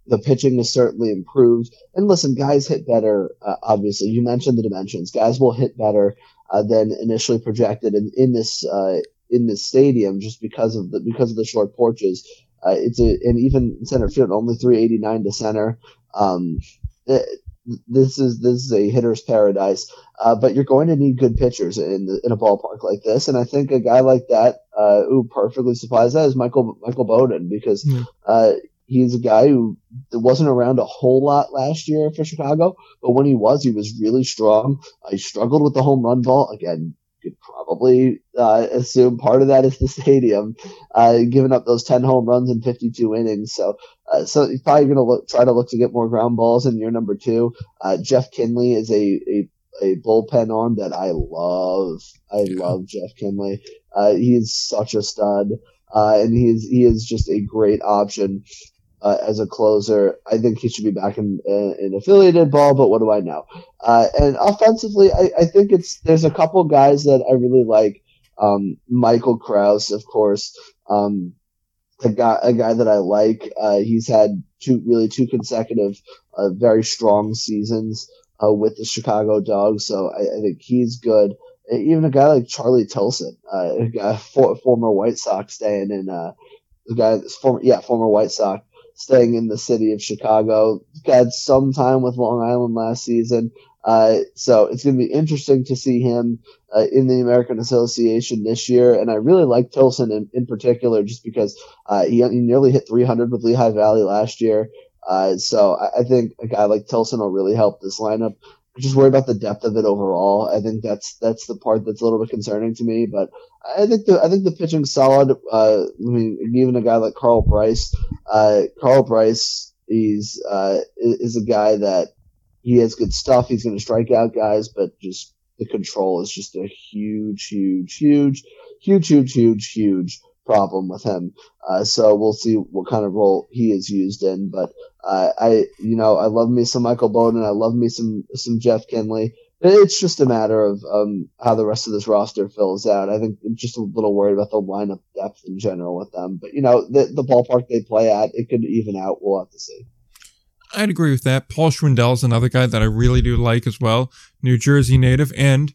S2: the pitching is certainly improved. And listen, guys hit better. Uh, obviously, you mentioned the dimensions. Guys will hit better uh, than initially projected in, in this uh, in this stadium just because of the because of the short porches. Uh, it's a and even center field only 389 to center. Um, it, this is this is a hitter's paradise. Uh, but you're going to need good pitchers in the, in a ballpark like this, and I think a guy like that uh, who perfectly supplies that is Michael Michael Bowden because mm. uh, he's a guy who wasn't around a whole lot last year for Chicago, but when he was, he was really strong. Uh, he struggled with the home run ball again. You could probably uh, assume part of that is the stadium, uh, giving up those 10 home runs in 52 innings. So, uh, so he's probably going to try to look to get more ground balls in year number two. Uh, Jeff Kinley is a, a a bullpen arm that I love. I
S1: Yeah.
S2: love Jeff Kinley. Uh, he's such a stud, uh, and he is he is just a great option uh, as a closer. I think he should be back in in affiliated ball, but what do I know? Uh, and offensively, I, I think it's there's a couple guys that I really like. Um, Michael Kraus, of course, um, a guy a guy that I like. Uh, he's had two really two consecutive uh, very strong seasons uh, with the Chicago Dogs, so I, I think he's good. Even a guy like Charlie Tilson, uh, a for, former White Sox, staying in uh, the guy that's former yeah former White Sox staying in the city of Chicago. had some time with Long Island last season. Uh, so it's going to be interesting to see him uh, in the American Association this year. And I really like Tilson in, in particular just because uh, he, he nearly hit 300 with Lehigh Valley last year. Uh, so I, I think a guy like Tilson will really help this lineup. I'm just worry about the depth of it overall. I think that's that's the part that's a little bit concerning to me. But I think the I think the pitching's solid. Uh, I mean, even a guy like Carl Bryce, uh, Carl Bryce, he's uh, is a guy that he has good stuff. He's going to strike out guys, but just the control is just a huge, huge, huge, huge, huge, huge, huge problem with him. Uh, so we'll see what kind of role he is used in. But uh, I, you know, I love me some Michael Bowden. I love me some some Jeff Kinley. It's just a matter of um, how the rest of this roster fills out. I think I'm just a little worried about the lineup depth in general with them. But you know, the the ballpark they play at, it could even out. We'll have to see.
S1: I'd agree with that. Paul Schwendel is another guy that I really do like as well. New Jersey native, and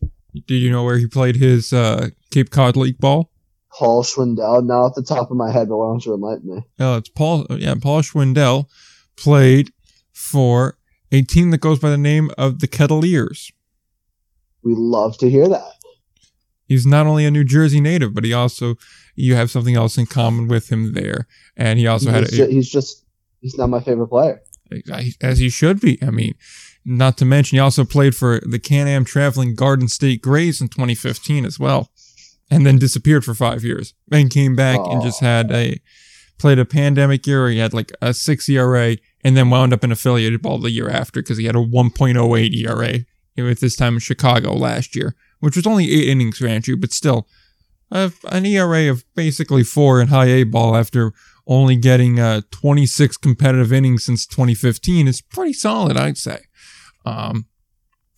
S1: do you know where he played his uh, Cape Cod League ball?
S2: Paul Schwendel, now at the top of my head, but why don't you enlighten me?
S1: Oh, it's Paul. Yeah, Paul Schwendel played for a team that goes by the name of the Kettleers.
S2: We love to hear that.
S1: He's not only a New Jersey native, but he also you have something else in common with him there, and he also had a,
S2: ju- he's just he's not my favorite player.
S1: As he should be. I mean, not to mention he also played for the Can-Am Traveling Garden State Grays in 2015 as well, and then disappeared for five years, and came back and just had a played a pandemic year. Where he had like a six ERA, and then wound up in affiliated ball the year after because he had a 1.08 ERA with this time in Chicago last year, which was only eight innings for Andrew, but still. Uh, an ERA of basically four in high A ball after only getting uh, 26 competitive innings since 2015 is pretty solid, I'd say. Um,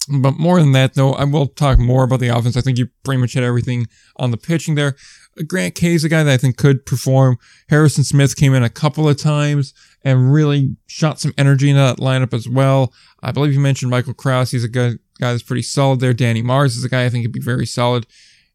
S1: but more than that, though, I will talk more about the offense. I think you pretty much hit everything on the pitching there. Grant Kay is a guy that I think could perform. Harrison Smith came in a couple of times and really shot some energy into that lineup as well. I believe you mentioned Michael Krause. He's a guy, guy that's pretty solid there. Danny Mars is a guy I think could be very solid.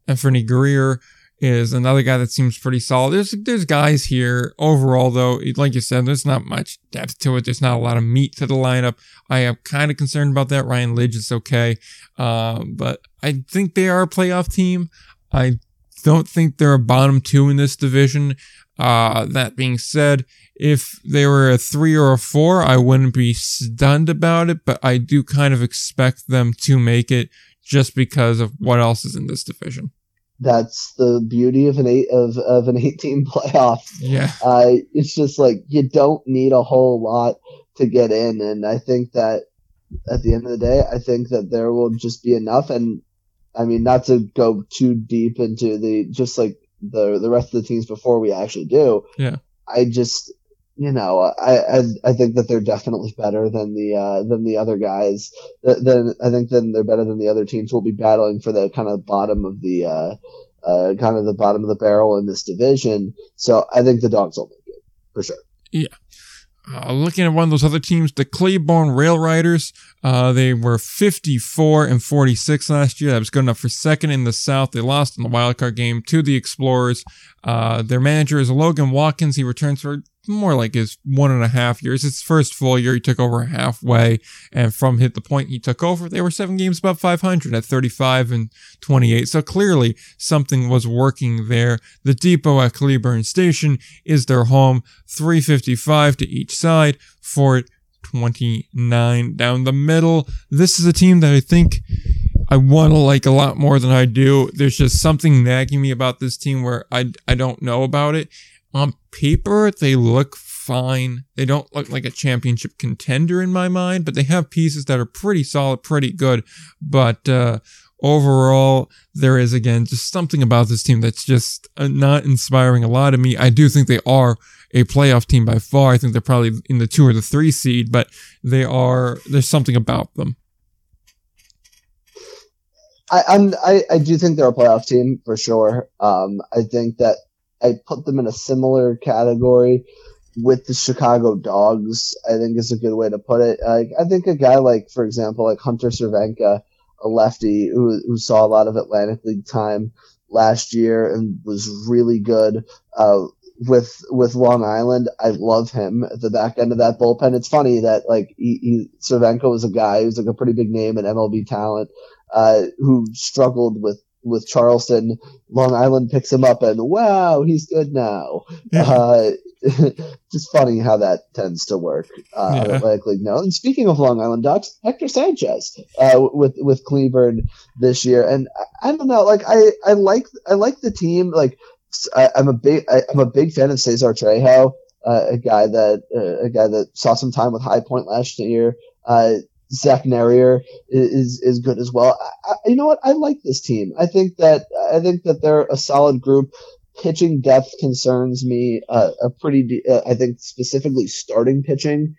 S1: Anthony Greer is another guy that seems pretty solid. There's there's guys here overall though, like you said, there's not much depth to it. There's not a lot of meat to the lineup. I am kind of concerned about that. Ryan Lidge is okay, uh, but I think they are a playoff team. I don't think they're a bottom two in this division. Uh, that being said, if they were a three or a four, I wouldn't be stunned about it, but I do kind of expect them to make it just because of what else is in this division.
S2: That's the beauty of an eight of, of an eighteen playoff.
S1: Yeah.
S2: Uh, it's just like you don't need a whole lot to get in, and I think that at the end of the day, I think that there will just be enough. And I mean, not to go too deep into the just like the the rest of the teams before we actually do.
S1: Yeah.
S2: I just you know I I, I think that they're definitely better than the uh, than the other guys. Then I think then they're better than the other teams. Will be battling for the kind of bottom of the. Uh, uh, kind of the bottom of the barrel in this division. So I think the dogs will make it for sure. Yeah.
S1: Uh, looking at one of those other teams, the Cleburne Railroaders, uh, they were 54 and 46 last year. That was good enough for second in the South. They lost in the wildcard game to the Explorers. Uh, their manager is Logan Watkins. He returns for more like his one and a half years. His first full year, he took over halfway, and from hit the point he took over, they were seven games above 500 at 35 and 28. So clearly something was working there. The depot at Cleburne Station is their home, 355 to each side, Fort 29 down the middle. This is a team that I think I want to like a lot more than I do. There's just something nagging me about this team where I, I don't know about it. On paper, they look fine. They don't look like a championship contender in my mind, but they have pieces that are pretty solid, pretty good. But uh, overall, there is again just something about this team that's just uh, not inspiring a lot of me. I do think they are a playoff team by far. I think they're probably in the two or the three seed, but they are. There's something about them.
S2: I, I'm I, I do think they're a playoff team for sure. Um, I think that I put them in a similar category with the Chicago Dogs. I think is a good way to put it. Like I think a guy like, for example, like Hunter Cervenka, a lefty who who saw a lot of Atlantic League time last year and was really good. Uh, with with Long Island, I love him at the back end of that bullpen. It's funny that like he, he a guy who's like a pretty big name in MLB talent, uh, who struggled with with Charleston. Long Island picks him up, and wow, he's good now.
S1: Yeah.
S2: Uh, just funny how that tends to work. Uh,
S1: Yeah.
S2: Like, like no. And speaking of Long Island Ducks, Hector Sanchez uh, with with Cleveland this year, and I, I don't know. Like I I like I like the team. Like I, I'm a big I, I'm a big fan of Cesar Trejo, uh, a guy that uh, a guy that saw some time with High Point last year. Zach Nehrir is is good as well. I, you know what? I like this team. I think that I think that they're a solid group. Pitching depth concerns me. Uh, a pretty, de- uh, I think specifically starting pitching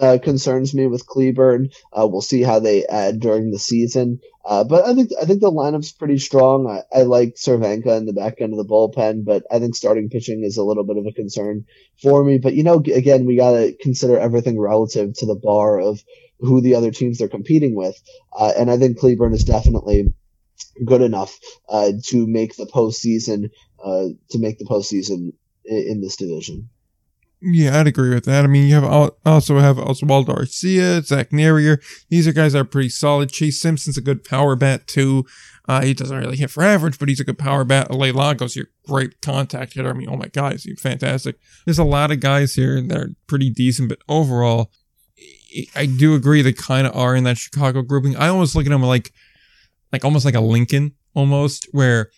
S2: uh, concerns me with Cleburne. Uh, we'll see how they add during the season. Uh, but I think I think the lineup's pretty strong. I, I like Cervenka in the back end of the bullpen, but I think starting pitching is a little bit of a concern for me. But you know, again, we got to consider everything relative to the bar of who the other teams they're competing with. Uh, and I think Cleburne is definitely good enough uh, to make the postseason. Uh, to make the postseason in, in this division.
S1: Yeah, I'd agree with that. I mean, you have also have Oswaldo Arcia, Zach Nehrir. These are guys that are pretty solid. Chase Simpson's a good power bat too. Uh, he doesn't really hit for average, but he's a good power bat. Alay Lagos, your great contact hitter. I mean, oh my god, he's fantastic. There's a lot of guys here that are pretty decent, but overall, I- I do agree they kind of are in that Chicago grouping. I almost look at them like, like almost like a Lincoln, almost where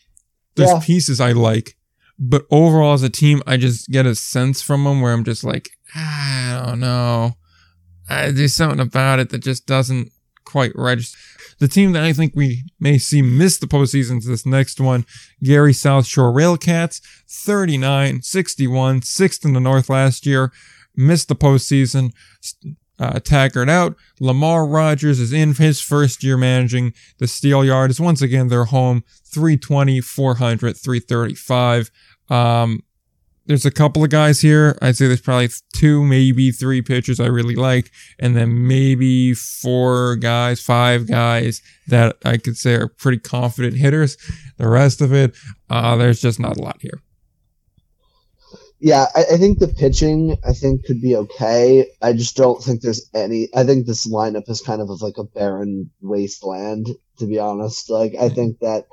S1: there's
S2: Yeah.
S1: pieces I like, but overall as a team, I just get a sense from them where I'm just like, ah, I don't know. I, there's something about it that just doesn't quite register. The team that I think we may see miss the postseason is this next one, Gary South Shore Railcats, 39, 61, sixth in the North last year, missed the postseason, uh, Tagert out. Lamar Rogers is in his first year managing the Steel Yards. Once again, they're home 320, 400, 335. Um, there's a couple of guys here. I'd say there's probably two, maybe three pitchers I really like, and then maybe four guys, five guys that I could say are pretty confident hitters. The rest of it, uh, there's just not a lot here.
S2: Yeah, I, I think the pitching I think could be okay. I just don't think there's any. I think this lineup is kind of like a barren wasteland, to be honest. Like I think that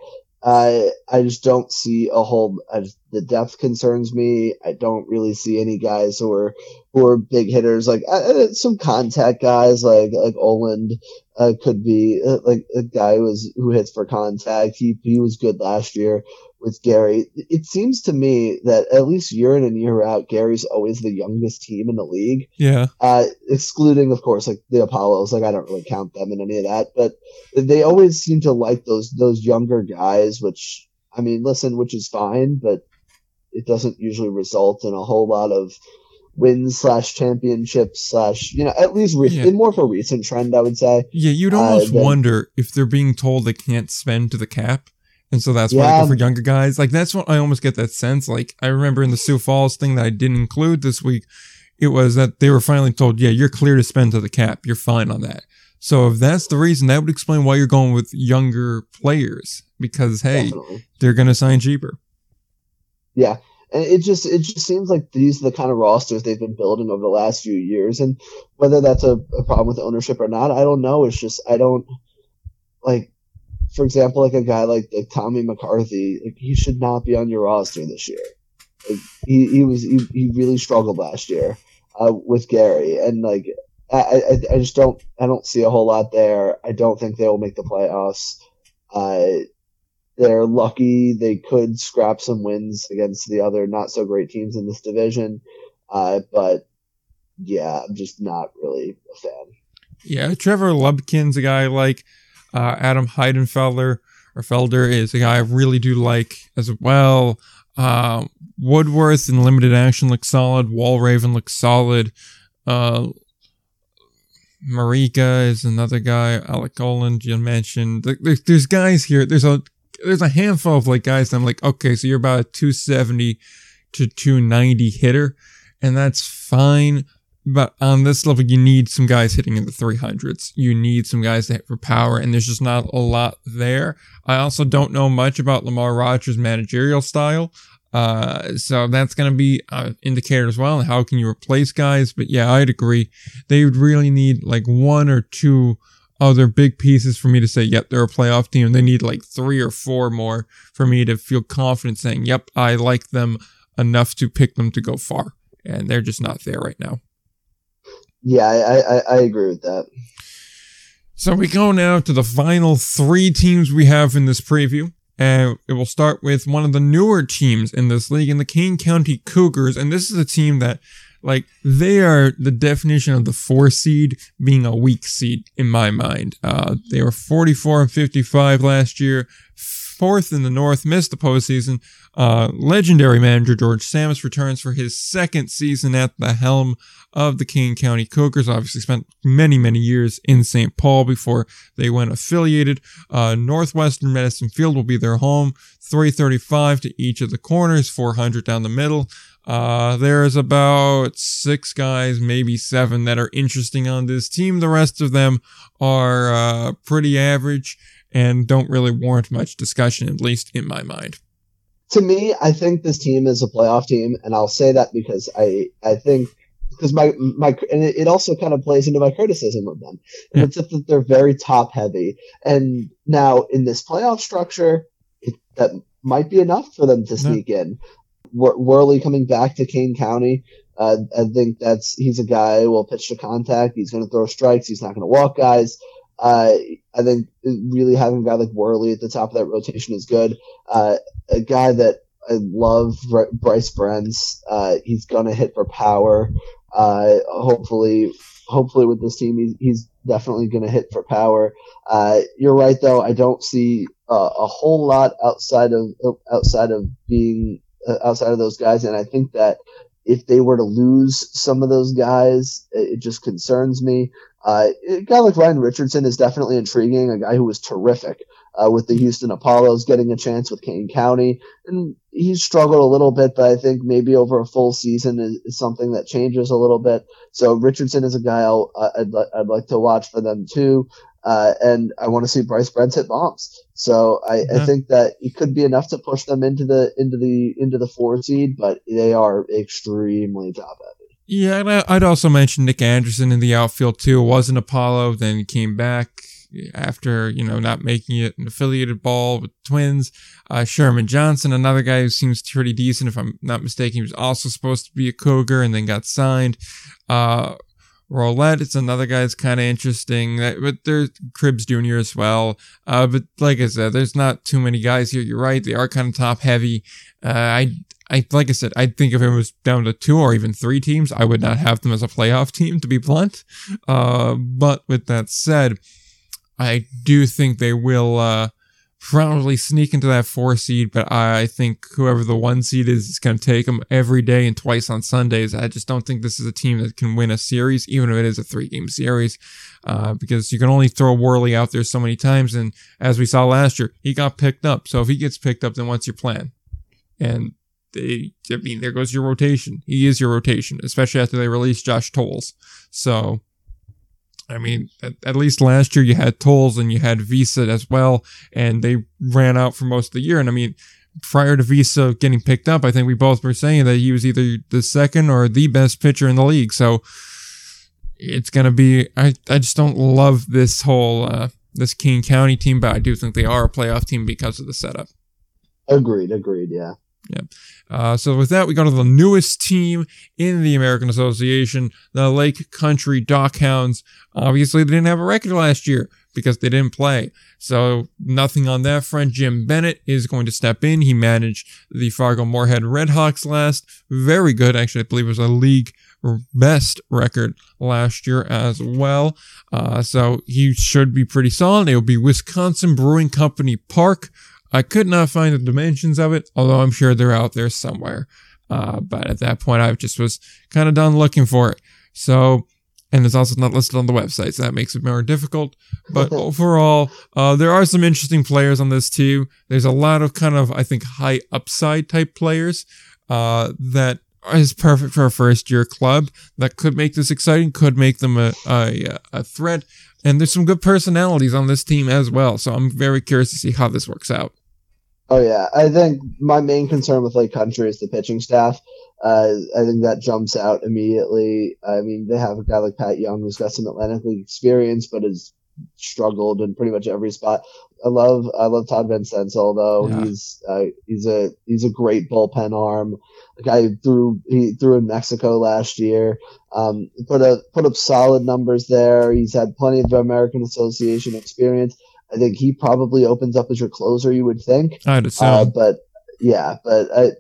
S2: I I just don't see a whole. I the depth concerns me. I don't really see any guys who are who are big hitters. Like uh, uh, some contact guys, like like Oland uh, could be uh, like a guy who was who hits for contact. He he was good last year with Gary. It seems to me that at least year in and year out, Gary's always the youngest team in the league.
S1: Yeah.
S2: Uh, excluding, of course, like the Apollos. Like I don't really count them in any of that, but they always seem to like those those younger guys. Which I mean, listen, which is fine, but it doesn't usually result in a whole lot of wins slash championships slash you know at least re-
S1: Yeah.
S2: more of a recent trend, I would say.
S1: Yeah, you'd
S2: Uh,
S1: almost
S2: then-
S1: wonder if they're being told they can't spend to the cap. And so that's why they
S2: Yeah.
S1: go for younger guys. Like that's what I almost get that sense. Like I remember in the Sioux Falls thing that I didn't include this week, it was that they were finally told, yeah, you're clear to spend to the cap. You're fine on that. So if that's the reason, that would explain why you're going with younger players. Because hey,
S2: Definitely.
S1: they're gonna sign cheaper.
S2: Yeah. And it just it just seems like these are the kind of rosters they've been building over the last few years, and whether that's a, a problem with ownership or not, I don't know. It's just I don't like, for example, like a guy like, like Tommy McCarthy, like he should not be on your roster this year. Like, he he was he, he really struggled last year uh, with Gary, and like I, I I just don't I don't see a whole lot there. I don't think they will make the playoffs. Uh, they're lucky they could scrap some wins against the other not so great teams in this division. Uh, but yeah, I'm just not really a fan.
S1: Yeah, Trevor Lubkin's a guy like. Uh, Adam Heidenfelder or Felder is a guy I really do like as well. Uh, Woodworth in limited action looks solid. Walraven looks solid. Uh, Marika is another guy. Alec Oland you mentioned. There's, there's guys here. There's a there's a handful of like guys. I'm like, okay, so you're about a 270 to 290 hitter, and that's fine. But on this level, you need some guys hitting in the 300s. You need some guys to hit for power, and there's just not a lot there. I also don't know much about Lamar Rogers' managerial style. Uh, so that's going to be an indicator as well. How can you replace guys? But yeah, I'd agree. They would really need like one or two other big pieces for me to say, yep, they're a playoff team. They need like three or four more for me to feel confident saying, yep, I like them enough to pick them to go far. And they're just not there right now.
S2: Yeah, I, I, I agree with that.
S1: So we go now to the final three teams we have in this preview. And it will start with one of the newer teams in this league in the Kane County Cougars. And this is a team that, like, they are the definition of the four seed being a weak seed in my mind. Uh, they were 44 and 55 last year, fourth in the North, missed the postseason. Uh, legendary manager George Tsamis returns for his second season at the helm of the Kane County Cougars. Obviously, spent many, many years in St. Paul before they went affiliated. Uh, Northwestern Medicine Field will be their home. 335 to each of the corners, 400 down the middle. Uh, there's about six guys, maybe seven, that are interesting on this team. The rest of them are uh, pretty average and don't really warrant much discussion, at least in my mind.
S2: To me, I think this team is a playoff team, and I'll say that because I I think because my my and it also kind of plays into my criticism of them. And yeah. it's that they're very top heavy, and now in this playoff structure, it, that might be enough for them to sneak yeah. in. Worley coming back to Kane County. Uh, I think that's he's a guy who will pitch to contact. He's going to throw strikes. He's not going to walk guys. Uh, I think really having a guy like Worley at the top of that rotation is good. Uh, a guy that I love, Bryce Brentz. Uh, he's gonna hit for power. Uh, hopefully, hopefully with this team, he's, he's definitely gonna hit for power. Uh, you're right though. I don't see a whole lot outside of outside of being uh, outside of those guys, and I think that if they were to lose some of those guys, it just concerns me. Uh, a guy like Ryan Richardson is definitely intriguing, a guy who was terrific uh, with the Houston Apollos, getting a chance with Kane County. And he's struggled a little bit, but I think maybe over a full season is, is something that changes a little bit. So Richardson is a guy I'll, I'd, I'd like to watch for them too. Uh, and I want to see Bryce Brent hit bombs. So I, I, think that it could be enough to push them into the into the into the four seed, but they are extremely top heavy.
S1: Yeah, and I'd also mention Nick Anderson in the outfield too. It was an Apollo, then came back after you know not making it an affiliated ball with Twins. Uh, Sherman Johnson, another guy who seems pretty decent, if I'm not mistaken, he was also supposed to be a Cougar and then got signed. Uh, Roulette, it's another guy that's kind of interesting, but there's Cribbs Jr. as well. Uh, but like I said, there's not too many guys here. You're right; they are kind of top heavy. Uh, I I like I said, I think if it was down to two or even three teams, I would not have them as a playoff team, to be blunt. Uh, but with that said, I do think they will uh, probably sneak into that four seed. But I think whoever the one seed is is going to take them every day and twice on Sundays. I just don't think this is a team that can win a series, even if it is a three game series, uh, because you can only throw Worley out there so many times. And as we saw last year, he got picked up. So if he gets picked up, then what's your plan? And they, I mean, there goes your rotation. He is your rotation, especially after they release Josh Tolles. So, I mean, at, at, least last year you had Tolles and you had Visa as well, and they ran out for most of the year. And I mean, prior to Visa getting picked up, I think we both were saying that he was either the second or the best pitcher in the league. So it's gonna be. I I just don't love this whole uh, this Kane County team, but I do think they are a playoff team because of the setup.
S2: Agreed. Agreed. Yeah.
S1: Uh, so with that, we go to the newest team in the American Association, the Lake Country Dockhounds. Obviously, they didn't have a record last year because they didn't play. So nothing on that front. Jim Bennett is going to step in. He managed the Fargo Moorhead Redhawks last. Very good. Actually, I believe it was a league best record last year as well. Uh, so he should be pretty solid. It will be Wisconsin Brewing Company Park. I could not find the dimensions of it, although I'm sure they're out there somewhere. Uh, but at that point, I just was kind of done looking for it. So, and it's also not listed on the website, so that makes it more difficult. But overall, uh, there are some interesting players on this team. There's a lot of kind of, I think, high upside type players uh, that is perfect for a first year club that could make this exciting, could make them a, a, a threat. And there's some good personalities on this team as well. So I'm very curious to see how this works out.
S2: Oh yeah, I think my main concern with Lake Country is the pitching staff. Uh, I think that jumps out immediately. I mean, they have a guy like Pat Young who's got some Atlantic League experience, but has struggled in pretty much every spot. I love I love Todd Van Steensel though. Yeah. He's uh, he's a he's a great bullpen arm. The guy threw he threw in Mexico last year. Um, put a put up solid numbers there. He's had plenty of American Association experience. I think he probably opens up as your closer. You would think.
S1: I'd assume. Uh,
S2: but yeah, but I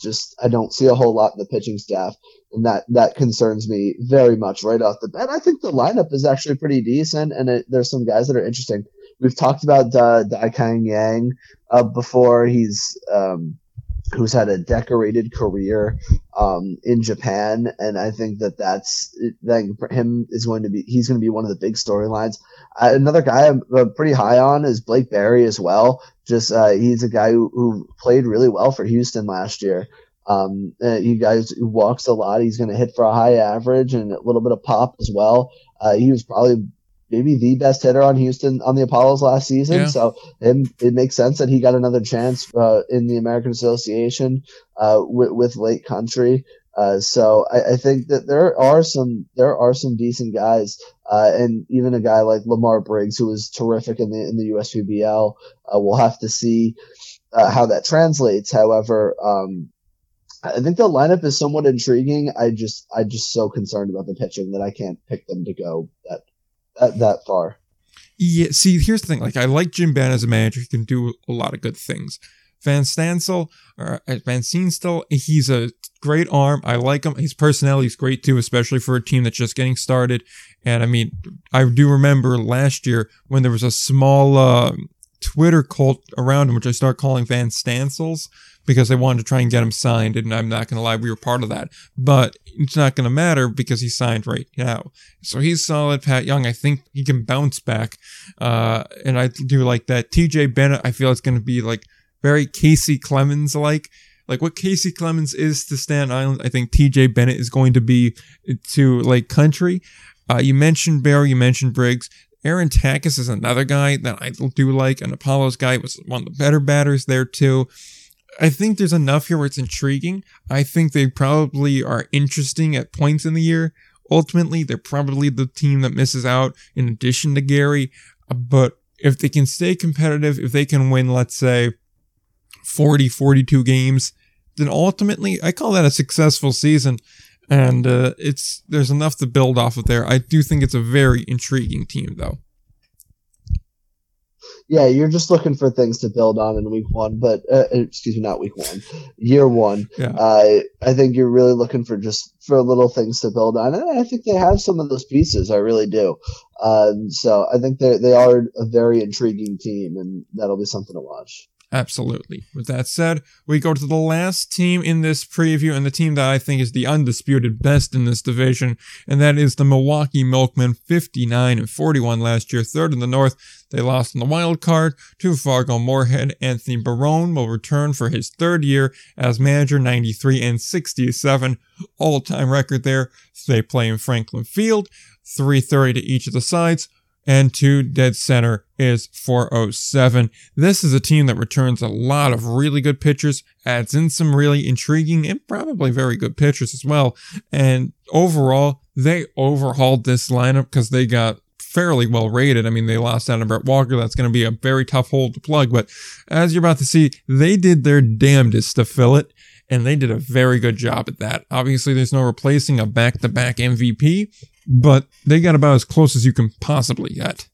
S2: just I don't see a whole lot in the pitching staff, and that that concerns me very much right off the bat. I think the lineup is actually pretty decent, and it, there's some guys that are interesting. We've talked about uh, Dai Kang Yang uh, before. He's um, who's had a decorated career um, in Japan, and I think that that's that for him is going to be he's going to be one of the big storylines. Another guy I'm uh, pretty high on is Blake Barry as well. Just uh, he's a guy who, who, played really well for Houston last year. Um, uh, he guys walks a lot. He's going to hit for a high average and a little bit of pop as well. Uh, he was probably maybe the best hitter on Houston on the Apollos last season. Yeah. So it, it, makes sense that he got another chance uh, in the American Association uh, with, with Lake Country. Uh, so I, I, think that there are some there are some decent guys, uh, and even a guy like Lamar Briggs, who was terrific in the in the USPBL. Uh, we'll have to see uh, how that translates. However, um, I think the lineup is somewhat intriguing. I just I just so concerned about the pitching that I can't pick them to go that that, that far.
S1: Yeah, see, here's the thing. Like, I like Jim Benn as a manager. He can do a lot of good things. Van Stansel, or uh, Van Steensel, he's a great arm. I like him. His personality is great too, especially for a team that's just getting started. And I mean, I do remember last year when there was a small uh, Twitter cult around him, which I start calling Van Stansels because they wanted to try and get him signed. And I'm not going to lie, we were part of that. But it's not going to matter because he's signed right now. So he's solid. Pat Young, I think he can bounce back. Uh, and I do like that. TJ Bennett, I feel it's going to be like very Casey Clemens like. Like what Casey Clemens is to Staten Island, I think TJ Bennett is going to be to Lake Country. Uh, you mentioned Barry, you mentioned Briggs. Aaron Takis is another guy that I do like. An Apollos guy was one of the better batters there too. I think there's enough here where it's intriguing. I think they probably are interesting at points in the year. Ultimately, they're probably the team that misses out in addition to Gary. But if they can stay competitive, if they can win, let's say, 40, 42 games, then ultimately, I call that a successful season. And uh, it's there's enough to build off of there. I do think it's a very intriguing team, though
S2: yeah, you're just looking for things to build on in week one, but uh, uh, excuse me, not week one, year one. Yeah. Uh, I think you're really looking for just for little things to build on, and I think they have some of those pieces. I really do. Um, so I think they they are a very intriguing team, and that'll be something to watch.
S1: Absolutely. With that said, we go to the last team in this preview and the team that I think is the undisputed best in this division, and that is the Milwaukee Milkmen, 59 and 41 last year, third in the North. They lost in the wild card to Fargo Moorhead. Anthony Barone will return for his third year as manager, 93 and 67, all-time record there. They play in Franklin Field, 330 to each of the sides and two dead center is 407. This is a team that returns a lot of really good pitchers, adds in some really intriguing and probably very good pitchers as well. And overall, they overhauled this lineup because they got fairly well rated. I mean, they lost out on Brett Walker. That's going to be a very tough hole to plug. But as you're about to see, they did their damnedest to fill it, and they did a very good job at that. Obviously, there's no replacing a back to back MVP, but they got about as close as you can possibly get.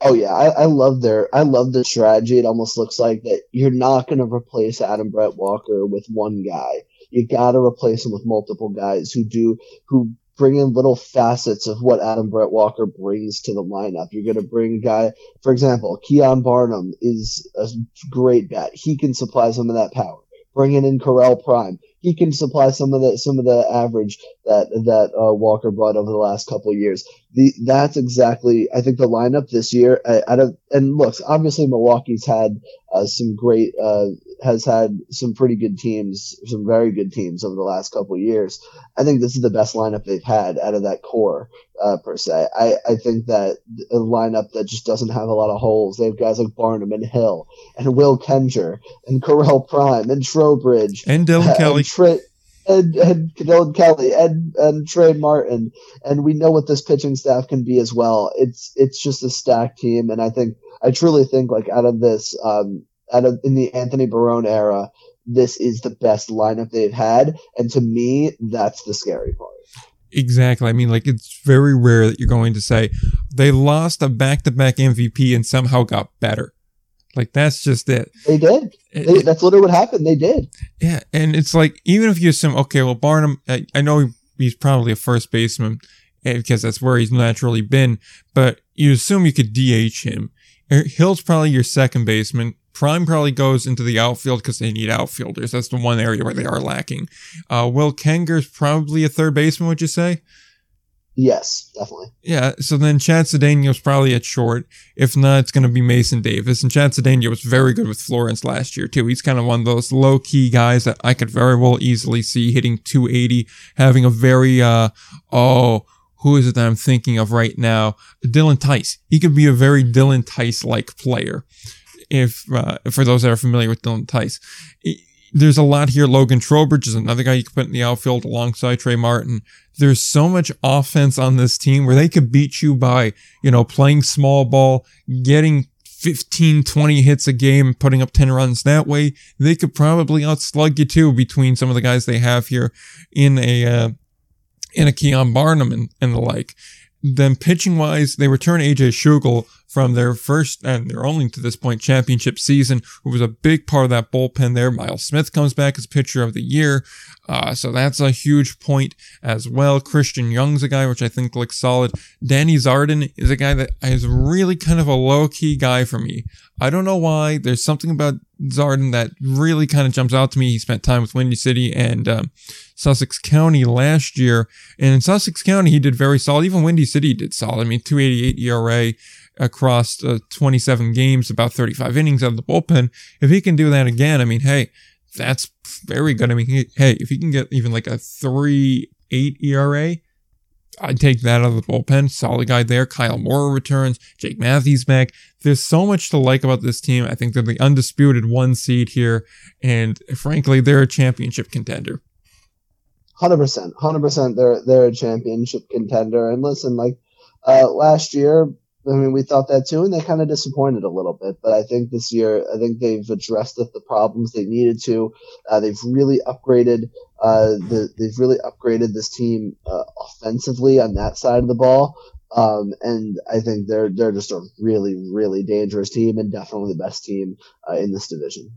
S2: Oh yeah, I, I love their I love the strategy. It almost looks like that you're not going to replace Adam Brett Walker with one guy. You got to replace him with multiple guys who do who bring in little facets of what Adam Brett Walker brings to the lineup. You're going to bring a guy, for example, Keon Barnum is a great bat. He can supply some of that power. Bringing in Correlle Prime, he can supply some of the some of the average that that uh, Walker brought over the last couple of years. The that's exactly I think the lineup this year. Uh, out of and looks obviously Milwaukee's had uh, some great uh, has had some pretty good teams, some very good teams over the last couple of years. I think this is the best lineup they've had out of that core uh, per se. I, I think that a lineup that just doesn't have a lot of holes. They have guys like Barnum and Hill and Will Kenger and Correlle Prime and Trowbridge
S1: and Dylan
S2: and
S1: Kelly.
S2: Tri- and, and Kelly and, and Trey Martin. And we know what this pitching staff can be as well. It's, it's just a stacked team. And I think, I truly think like out of this, um, out of in the Anthony Barone era, this is the best lineup they've had. And to me, that's the scary part.
S1: Exactly. I mean, like, it's very rare that you're going to say they lost a back to back MVP and somehow got better. Like, that's just it.
S2: They did.
S1: It-
S2: They, that's literally what happened. They did.
S1: Yeah, and it's like even if you assume, okay, well Barnum, I, I know he's probably a first baseman eh, because that's where he's naturally been, but you assume you could DH him. Er, Hill's probably your second baseman. Prime probably goes into the outfield because they need outfielders. That's the one area where they are lacking. Uh, Will Kenger's probably a third baseman, would you say?
S2: Yes, definitely.
S1: Yeah, so then Chad Cedeno's probably at short. If not, it's going to be Mason Davis. And Chad Cedeno was very good with Florence last year, too. He's kind of one of those low key guys that I could very well easily see hitting 280, having a very, uh, oh, who is it that I'm thinking of right now? Dylan Tice. He could be a very Dylan Tice like player. If, uh, for those that are familiar with Dylan Tice. There's a lot here. Logan Trowbridge is another guy you could put in the outfield alongside Trey Martin there's so much offense on this team where they could beat you by, you know, playing small ball, getting 15, 20 hits a game, putting up 10 runs that way. They could probably outslug you too between some of the guys they have here in a, uh, in a Keon Barnum and, and the like. Then pitching wise, they return AJ Schugel from their first and their only to this point championship season, who was a big part of that bullpen there. Miles Smith comes back as pitcher of the year. Uh, so that's a huge point as well. Christian Young's a guy which I think looks solid. Danny Zarden is a guy that is really kind of a low key guy for me. I don't know why. There's something about Zarden that really kind of jumps out to me. He spent time with Windy City and um, Sussex County last year. And in Sussex County, he did very solid. Even Windy City did solid. I mean, 288 ERA across uh, 27 games, about 35 innings out of the bullpen. If he can do that again, I mean, hey, that's very good. I mean, he, hey, if he can get even like a 3 8 ERA, I'd take that out of the bullpen. Solid guy there. Kyle Moore returns. Jake Matthews back. There's so much to like about this team. I think they're the undisputed one seed here. And frankly, they're a championship contender.
S2: Hundred percent, hundred percent. They're they're a championship contender. And listen, like uh, last year, I mean, we thought that too, and they kind of disappointed a little bit. But I think this year, I think they've addressed the, the problems they needed to. Uh, they've really upgraded. Uh, the, they've really upgraded this team uh, offensively on that side of the ball. Um, and I think they're they're just a really really dangerous team and definitely the best team uh, in this division.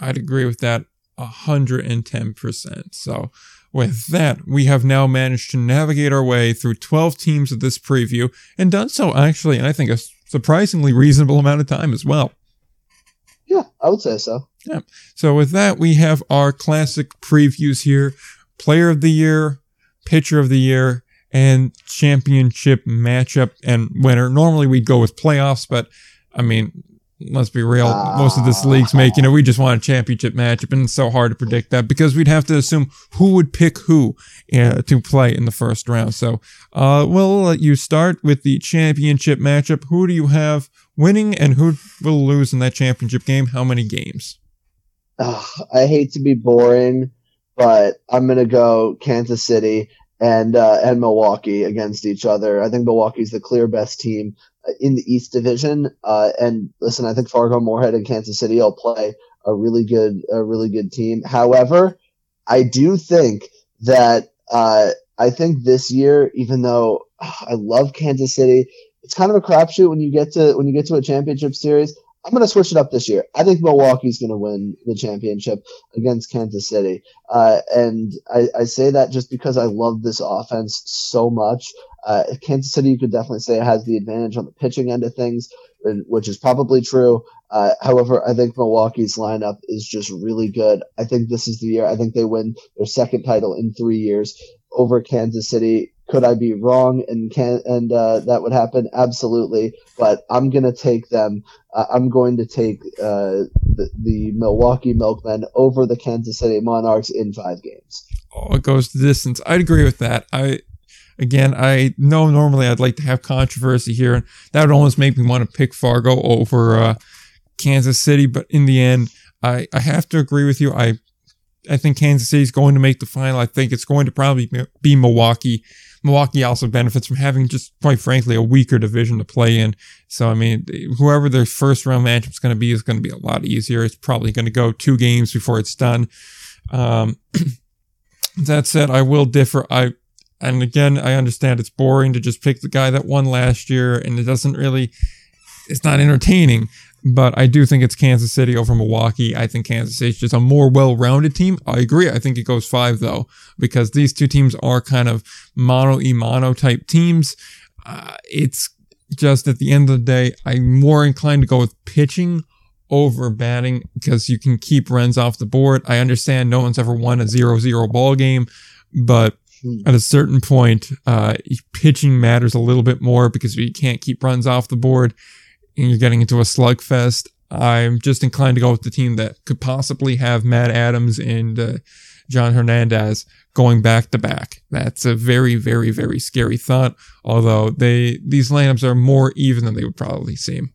S1: I'd agree with that 110%. So, with that, we have now managed to navigate our way through 12 teams of this preview and done so actually, and I think a surprisingly reasonable amount of time as well.
S2: Yeah, I would say so.
S1: Yeah. So, with that, we have our classic previews here Player of the Year, Pitcher of the Year, and Championship matchup and winner. Normally we'd go with playoffs, but I mean, let's be real. Most of this league's making it. We just want a championship matchup, and it's so hard to predict that because we'd have to assume who would pick who uh, to play in the first round. So, uh, we'll let you start with the championship matchup. Who do you have winning, and who will lose in that championship game? How many games?
S2: Ugh, I hate to be boring, but I'm gonna go Kansas City, and uh, and Milwaukee against each other. I think Milwaukee's the clear best team in the East Division. Uh, and listen, I think Fargo Moorhead and Kansas City will play a really good a really good team. However, I do think that uh, I think this year, even though I love Kansas City, it's kind of a crapshoot when you get to when you get to a championship series. I'm going to switch it up this year. I think Milwaukee's going to win the championship against Kansas City. Uh, and I, I, say that just because I love this offense so much. Uh, Kansas City, you could definitely say, has the advantage on the pitching end of things, which is probably true. Uh, however, I think Milwaukee's lineup is just really good. I think this is the year. I think they win their second title in three years over Kansas City. Could I be wrong and can and uh, that would happen? Absolutely. But I'm gonna take them. Uh, I'm going to take uh, the, the Milwaukee Milkmen over the Kansas City Monarchs in five games.
S1: Oh, it goes the distance. I'd agree with that. I again, I know normally I'd like to have controversy here, and that would almost make me want to pick Fargo over uh, Kansas City. But in the end, I, I have to agree with you. I I think Kansas City is going to make the final. I think it's going to probably be Milwaukee. Milwaukee also benefits from having just quite frankly a weaker division to play in. So I mean, whoever their first round matchup is going to be is going to be a lot easier. It's probably going to go two games before it's done. Um, that said, I will differ. I and again, I understand it's boring to just pick the guy that won last year, and it doesn't really. It's not entertaining but I do think it's Kansas City over Milwaukee. I think Kansas City's just a more well-rounded team. I agree. I think it goes five though, because these two teams are kind of mono e mono type teams. Uh, it's just at the end of the day, I'm more inclined to go with pitching over batting because you can keep runs off the board. I understand no one's ever won a zero-zero ball game, but. At a certain point, uh, pitching matters a little bit more because you can't keep runs off the board and you're getting into a slugfest, I'm just inclined to go with the team that could possibly have Matt Adams and uh, John Hernandez going back to back. That's a very, very, very scary thought. Although they these lineups are more even than they would probably seem.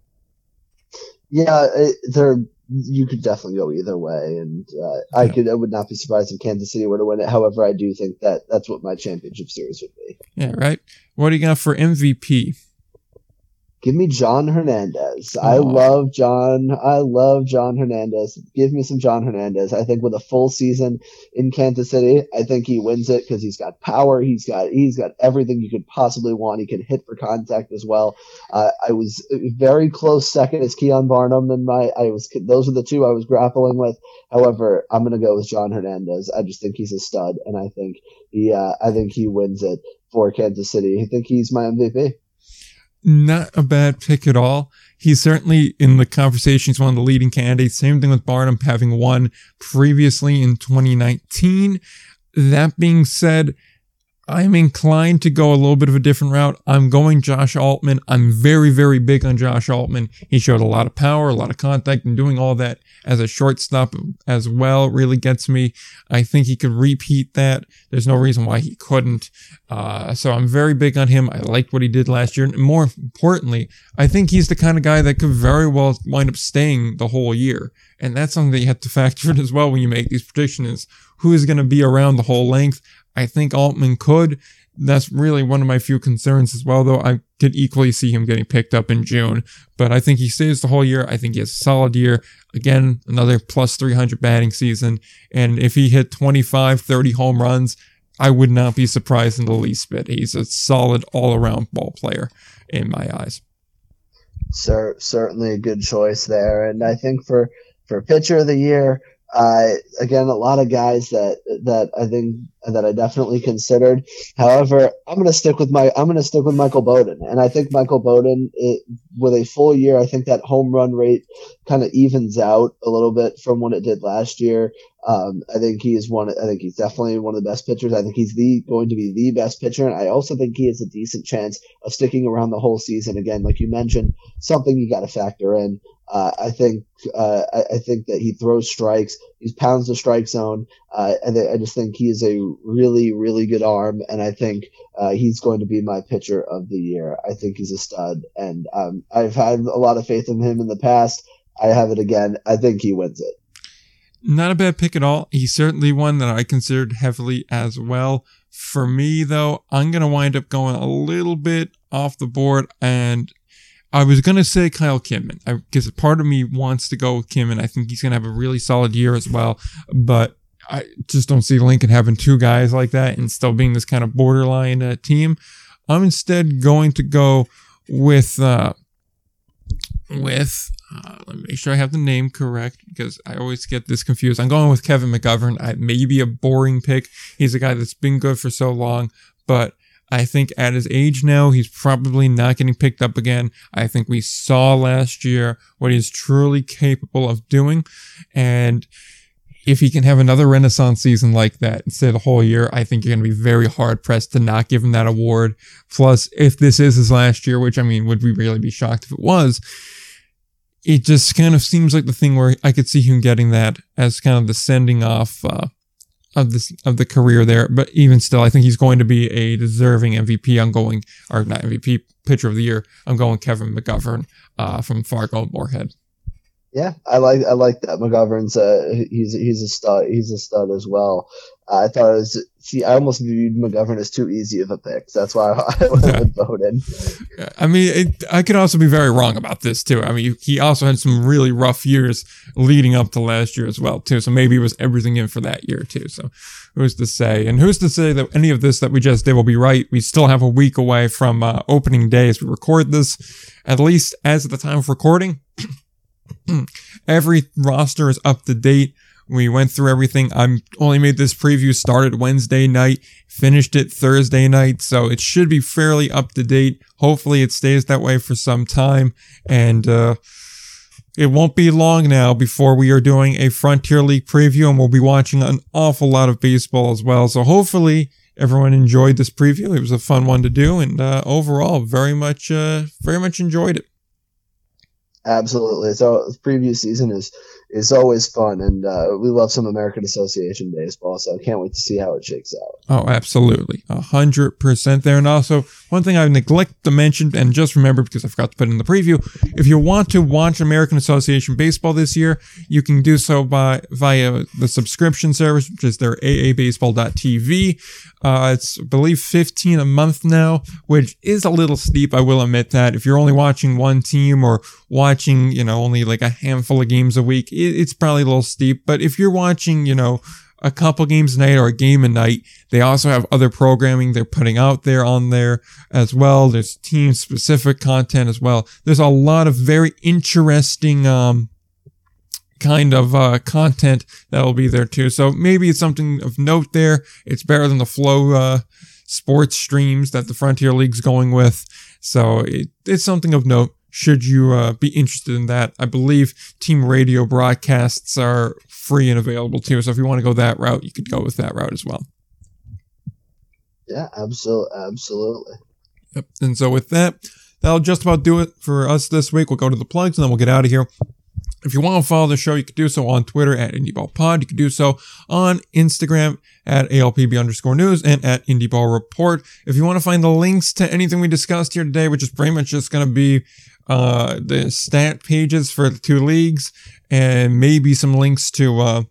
S2: Yeah, they're you could definitely go either way, and uh, I could I would not be surprised if Kansas City were to win it. However, I do think that that's what my championship series would be.
S1: Yeah, right. What do you got for MVP?
S2: Give me John Hernandez. I love John. I love John Hernandez. Give me some John Hernandez. I think with a full season in Kansas City, I think he wins it because he's got power. He's got he's got everything you could possibly want. He can hit for contact as well. Uh, I was very close second as Keon Barnum, and my I was those are the two I was grappling with. However, I'm gonna go with John Hernandez. I just think he's a stud, and I think he uh, I think he wins it for Kansas City. I think he's my MVP
S1: not a bad pick at all. He's certainly in the conversation. He's one of the leading candidates. Same thing with Barnum having won previously in 2019. That being said, I'm inclined to go a little bit of a different route. I'm going Josh Altmann. I'm very, very big on Josh Altmann. He showed a lot of power, a lot of contact, and doing all that as a shortstop as well really gets me. I think he could repeat that. There's no reason why he couldn't. Uh, so I'm very big on him. I liked what he did last year. And more importantly, I think he's the kind of guy that could very well wind up staying the whole year. And that's something that you have to factor in as well when you make these predictions. Who is going to be around the whole length? I think Altmann could. That's really one of my few concerns as well, though. I could equally see him getting picked up in June, but I think he stays the whole year. I think he has a solid year. Again, another plus 300 batting season. And if he hit 25, 30 home runs, I would not be surprised in the least bit. He's a solid all around ball player in my eyes.
S2: Certainly a good choice there. And I think for, for pitcher of the year, uh, again, a lot of guys that that I think that I definitely considered. However, I'm going to stick with my I'm going to stick with Michael Bowden, and I think Michael Bowden, it, with a full year, I think that home run rate kind of evens out a little bit from what it did last year. Um, I think he is one. I think he's definitely one of the best pitchers. I think he's the going to be the best pitcher, and I also think he has a decent chance of sticking around the whole season. Again, like you mentioned, something you got to factor in. Uh, I think uh, I, I, think that he throws strikes. He pounds the strike zone, uh, and I just think he is a really, really good arm. And I think uh, he's going to be my pitcher of the year. I think he's a stud, and um, I've had a lot of faith in him in the past. I have it again. I think he wins it.
S1: Not a bad pick at all. He's certainly one that I considered heavily as well For me, though, I'm going to wind up going a little bit off the board and I was going to say Kyle Kidman because part of me wants to go with Kidman. I think he's going to have a really solid year as well, but I just don't see Lincoln having two guys like that and still being this kind of borderline uh, team. I'm instead going to go with uh, with uh, let me make sure I have the name correct because I always get this confused. I'm going with Kevin McGovern. I may be a boring pick. He's a guy that's been good for so long, but I think at his age now, he's probably not getting picked up again. I think we saw last year what he's truly capable of doing. And if he can have another renaissance season like that instead of the whole year, I think you're going to be very hard pressed to not give him that award. Plus, if this is his last year, which I mean, would we really be shocked if it was? It just kind of seems like the thing where I could see him getting that as kind of the sending off uh, of this of the career there. But even still, I think he's going to be a deserving MVP. I'm going, or not MVP, pitcher of the year. I'm going Kevin McGovern uh, from Fargo Moorhead.
S2: Yeah, I like I like that McGovern's he's he's a stud he's a stud as well. Uh, I thought it was see I almost viewed McGovern as too easy of a pick. So that's why I, I would vote in.
S1: I mean, it, I could also be very wrong about this too. I mean, he also had some really rough years leading up to last year as well too. So maybe it was everything in for that year too. So who's to say? And who's to say that any of this that we just did will be right? We still have a week away from uh, opening day as we record this. At least as of the time of recording. Every roster is up to date. We went through everything. I'm only made this preview started Wednesday night, finished it Thursday night, so it should be fairly up to date. Hopefully it stays that way for some time and uh it won't be long now before we are doing a Frontier League preview and we'll be watching an awful lot of baseball as well. So hopefully everyone enjoyed this preview. It was a fun one to do and uh overall very much uh very much enjoyed it.
S2: Absolutely. So preview season is is always fun, and uh, we love some American Association baseball. So I can't wait to see how it shakes out.
S1: Oh, absolutely, a hundred percent there. And also, one thing I neglect to mention, and just remember because I forgot to put in the preview, if you want to watch American Association baseball this year, you can do so by via the subscription service, which is their aabaseball.tv. Uh, it's, I believe, 15 a month now, which is a little steep. I will admit that. If you're only watching one team or watching, you know, only like a handful of games a week, it, it's probably a little steep. But if you're watching, you know, a couple games a night or a game a night, they also have other programming they're putting out there on there as well. There's team specific content as well. There's a lot of very interesting, um, kind of uh, content that'll be there too. So maybe it's something of note there. It's better than the flow uh, sports streams that the Frontier League's going with. So it, it's something of note. Should you uh, be interested in that, I believe team radio broadcasts are free and available too. So if you want to go that route, you could go with that route as well.
S2: Yeah, absolutely, absolutely.
S1: Yep. And so with that, that'll just about do it for us this week. We'll go to the plugs and then we'll get out of here. If you want to follow the show, you can do so on Twitter at IndieBallPod. You can do so on Instagram at ALPB underscore news and at IndieBall Report. If you want to find the links to anything we discussed here today, which is pretty much just going to be uh, the stat pages for the two leagues and maybe some links to uh,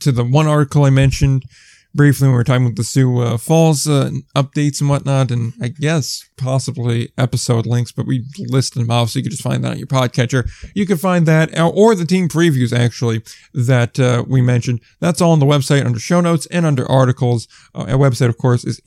S1: to the one article I mentioned briefly when we were talking about the Sioux uh, Falls uh, updates and whatnot, and I guess possibly episode links, but we listed them off so you can just find that on your podcatcher. You can find that, uh, or the team previews actually that uh, we mentioned. That's all on the website under show notes and under articles. Uh, our website, of course, is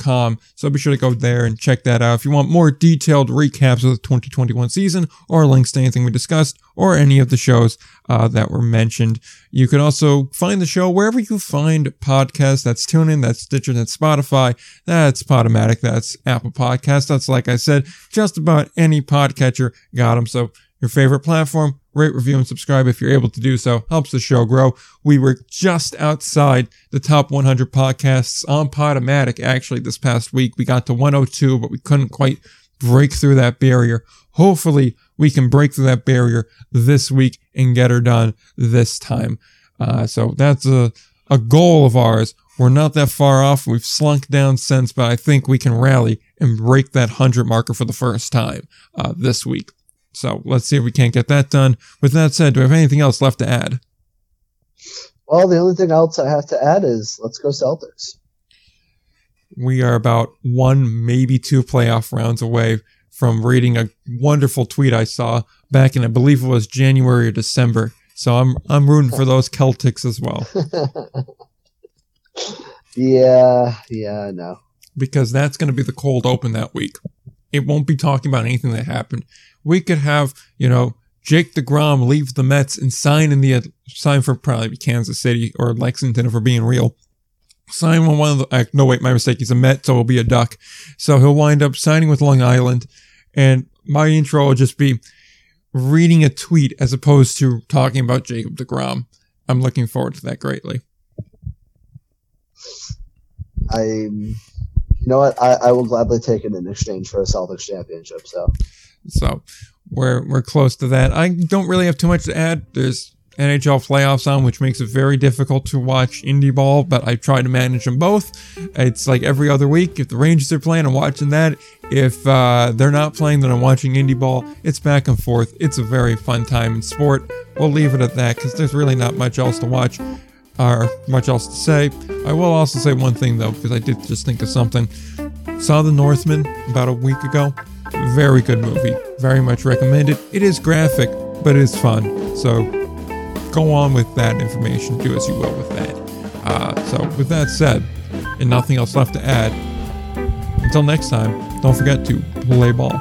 S1: indieballreport.com, so be sure to go there and check that out. If you want more detailed recaps of the 2021 season or links to anything we discussed or any of the shows uh, that were mentioned. You can also find the show wherever you find podcasts. That's TuneIn, that's Stitcher, that's Spotify, that's Podomatic, that's Apple Podcast. That's like I said, just about any podcatcher got them. So your favorite platform, rate, review, and subscribe if you're able to do so. Helps the show grow. We were just outside the top 100 podcasts on Podomatic actually this past week. We got to 102, but we couldn't quite break through that barrier. Hopefully, we can break through that barrier this week and get her done this time. Uh, so that's a, a goal of ours. We're not that far off. We've slunk down since, but I think we can rally and break that 100 marker for the first time uh, this week. So let's see if we can't get that done. With that said, do we have anything else left to add?
S2: Well, the only thing else I have to add is let's go Celtics.
S1: we are about one, maybe two playoff rounds away from reading a wonderful tweet I saw back in, I believe it was January or December. So I'm I'm rooting for those Celtics as well.
S2: yeah, yeah, I know.
S1: Because that's going to be the cold open that week. It won't be talking about anything that happened. We could have, you know, Jake DeGrom leave the Mets and sign in the sign for probably Kansas City or Lexington if we're being real. Sign with one of the uh, no wait my mistake he's a Met so he'll be a Duck so he'll wind up signing with Long Island and my intro will just be reading a tweet as opposed to talking about Jacob DeGrom. I'm looking forward to that greatly.
S2: I, you know what, I, I will gladly take it in exchange for a Celtics championship. So,
S1: so we're we're close to that. I don't really have too much to add. There's NHL playoffs on, which makes it very difficult to watch indie ball, but I try to manage them both. It's like every other week. If the Rangers are playing, I'm watching that. If uh, they're not playing, then I'm watching indie ball. It's back and forth. It's a very fun time in sport. We'll leave it at that because there's really not much else to watch or much else to say. I will also say one thing though, because I did just think of something. Saw The Northman about a week ago. Very good movie. Very much recommended. It is graphic, but it is fun. So go on with that information. Do as you will with that. Uh, so, with that said, and nothing else left to add, until next time, don't forget to play ball.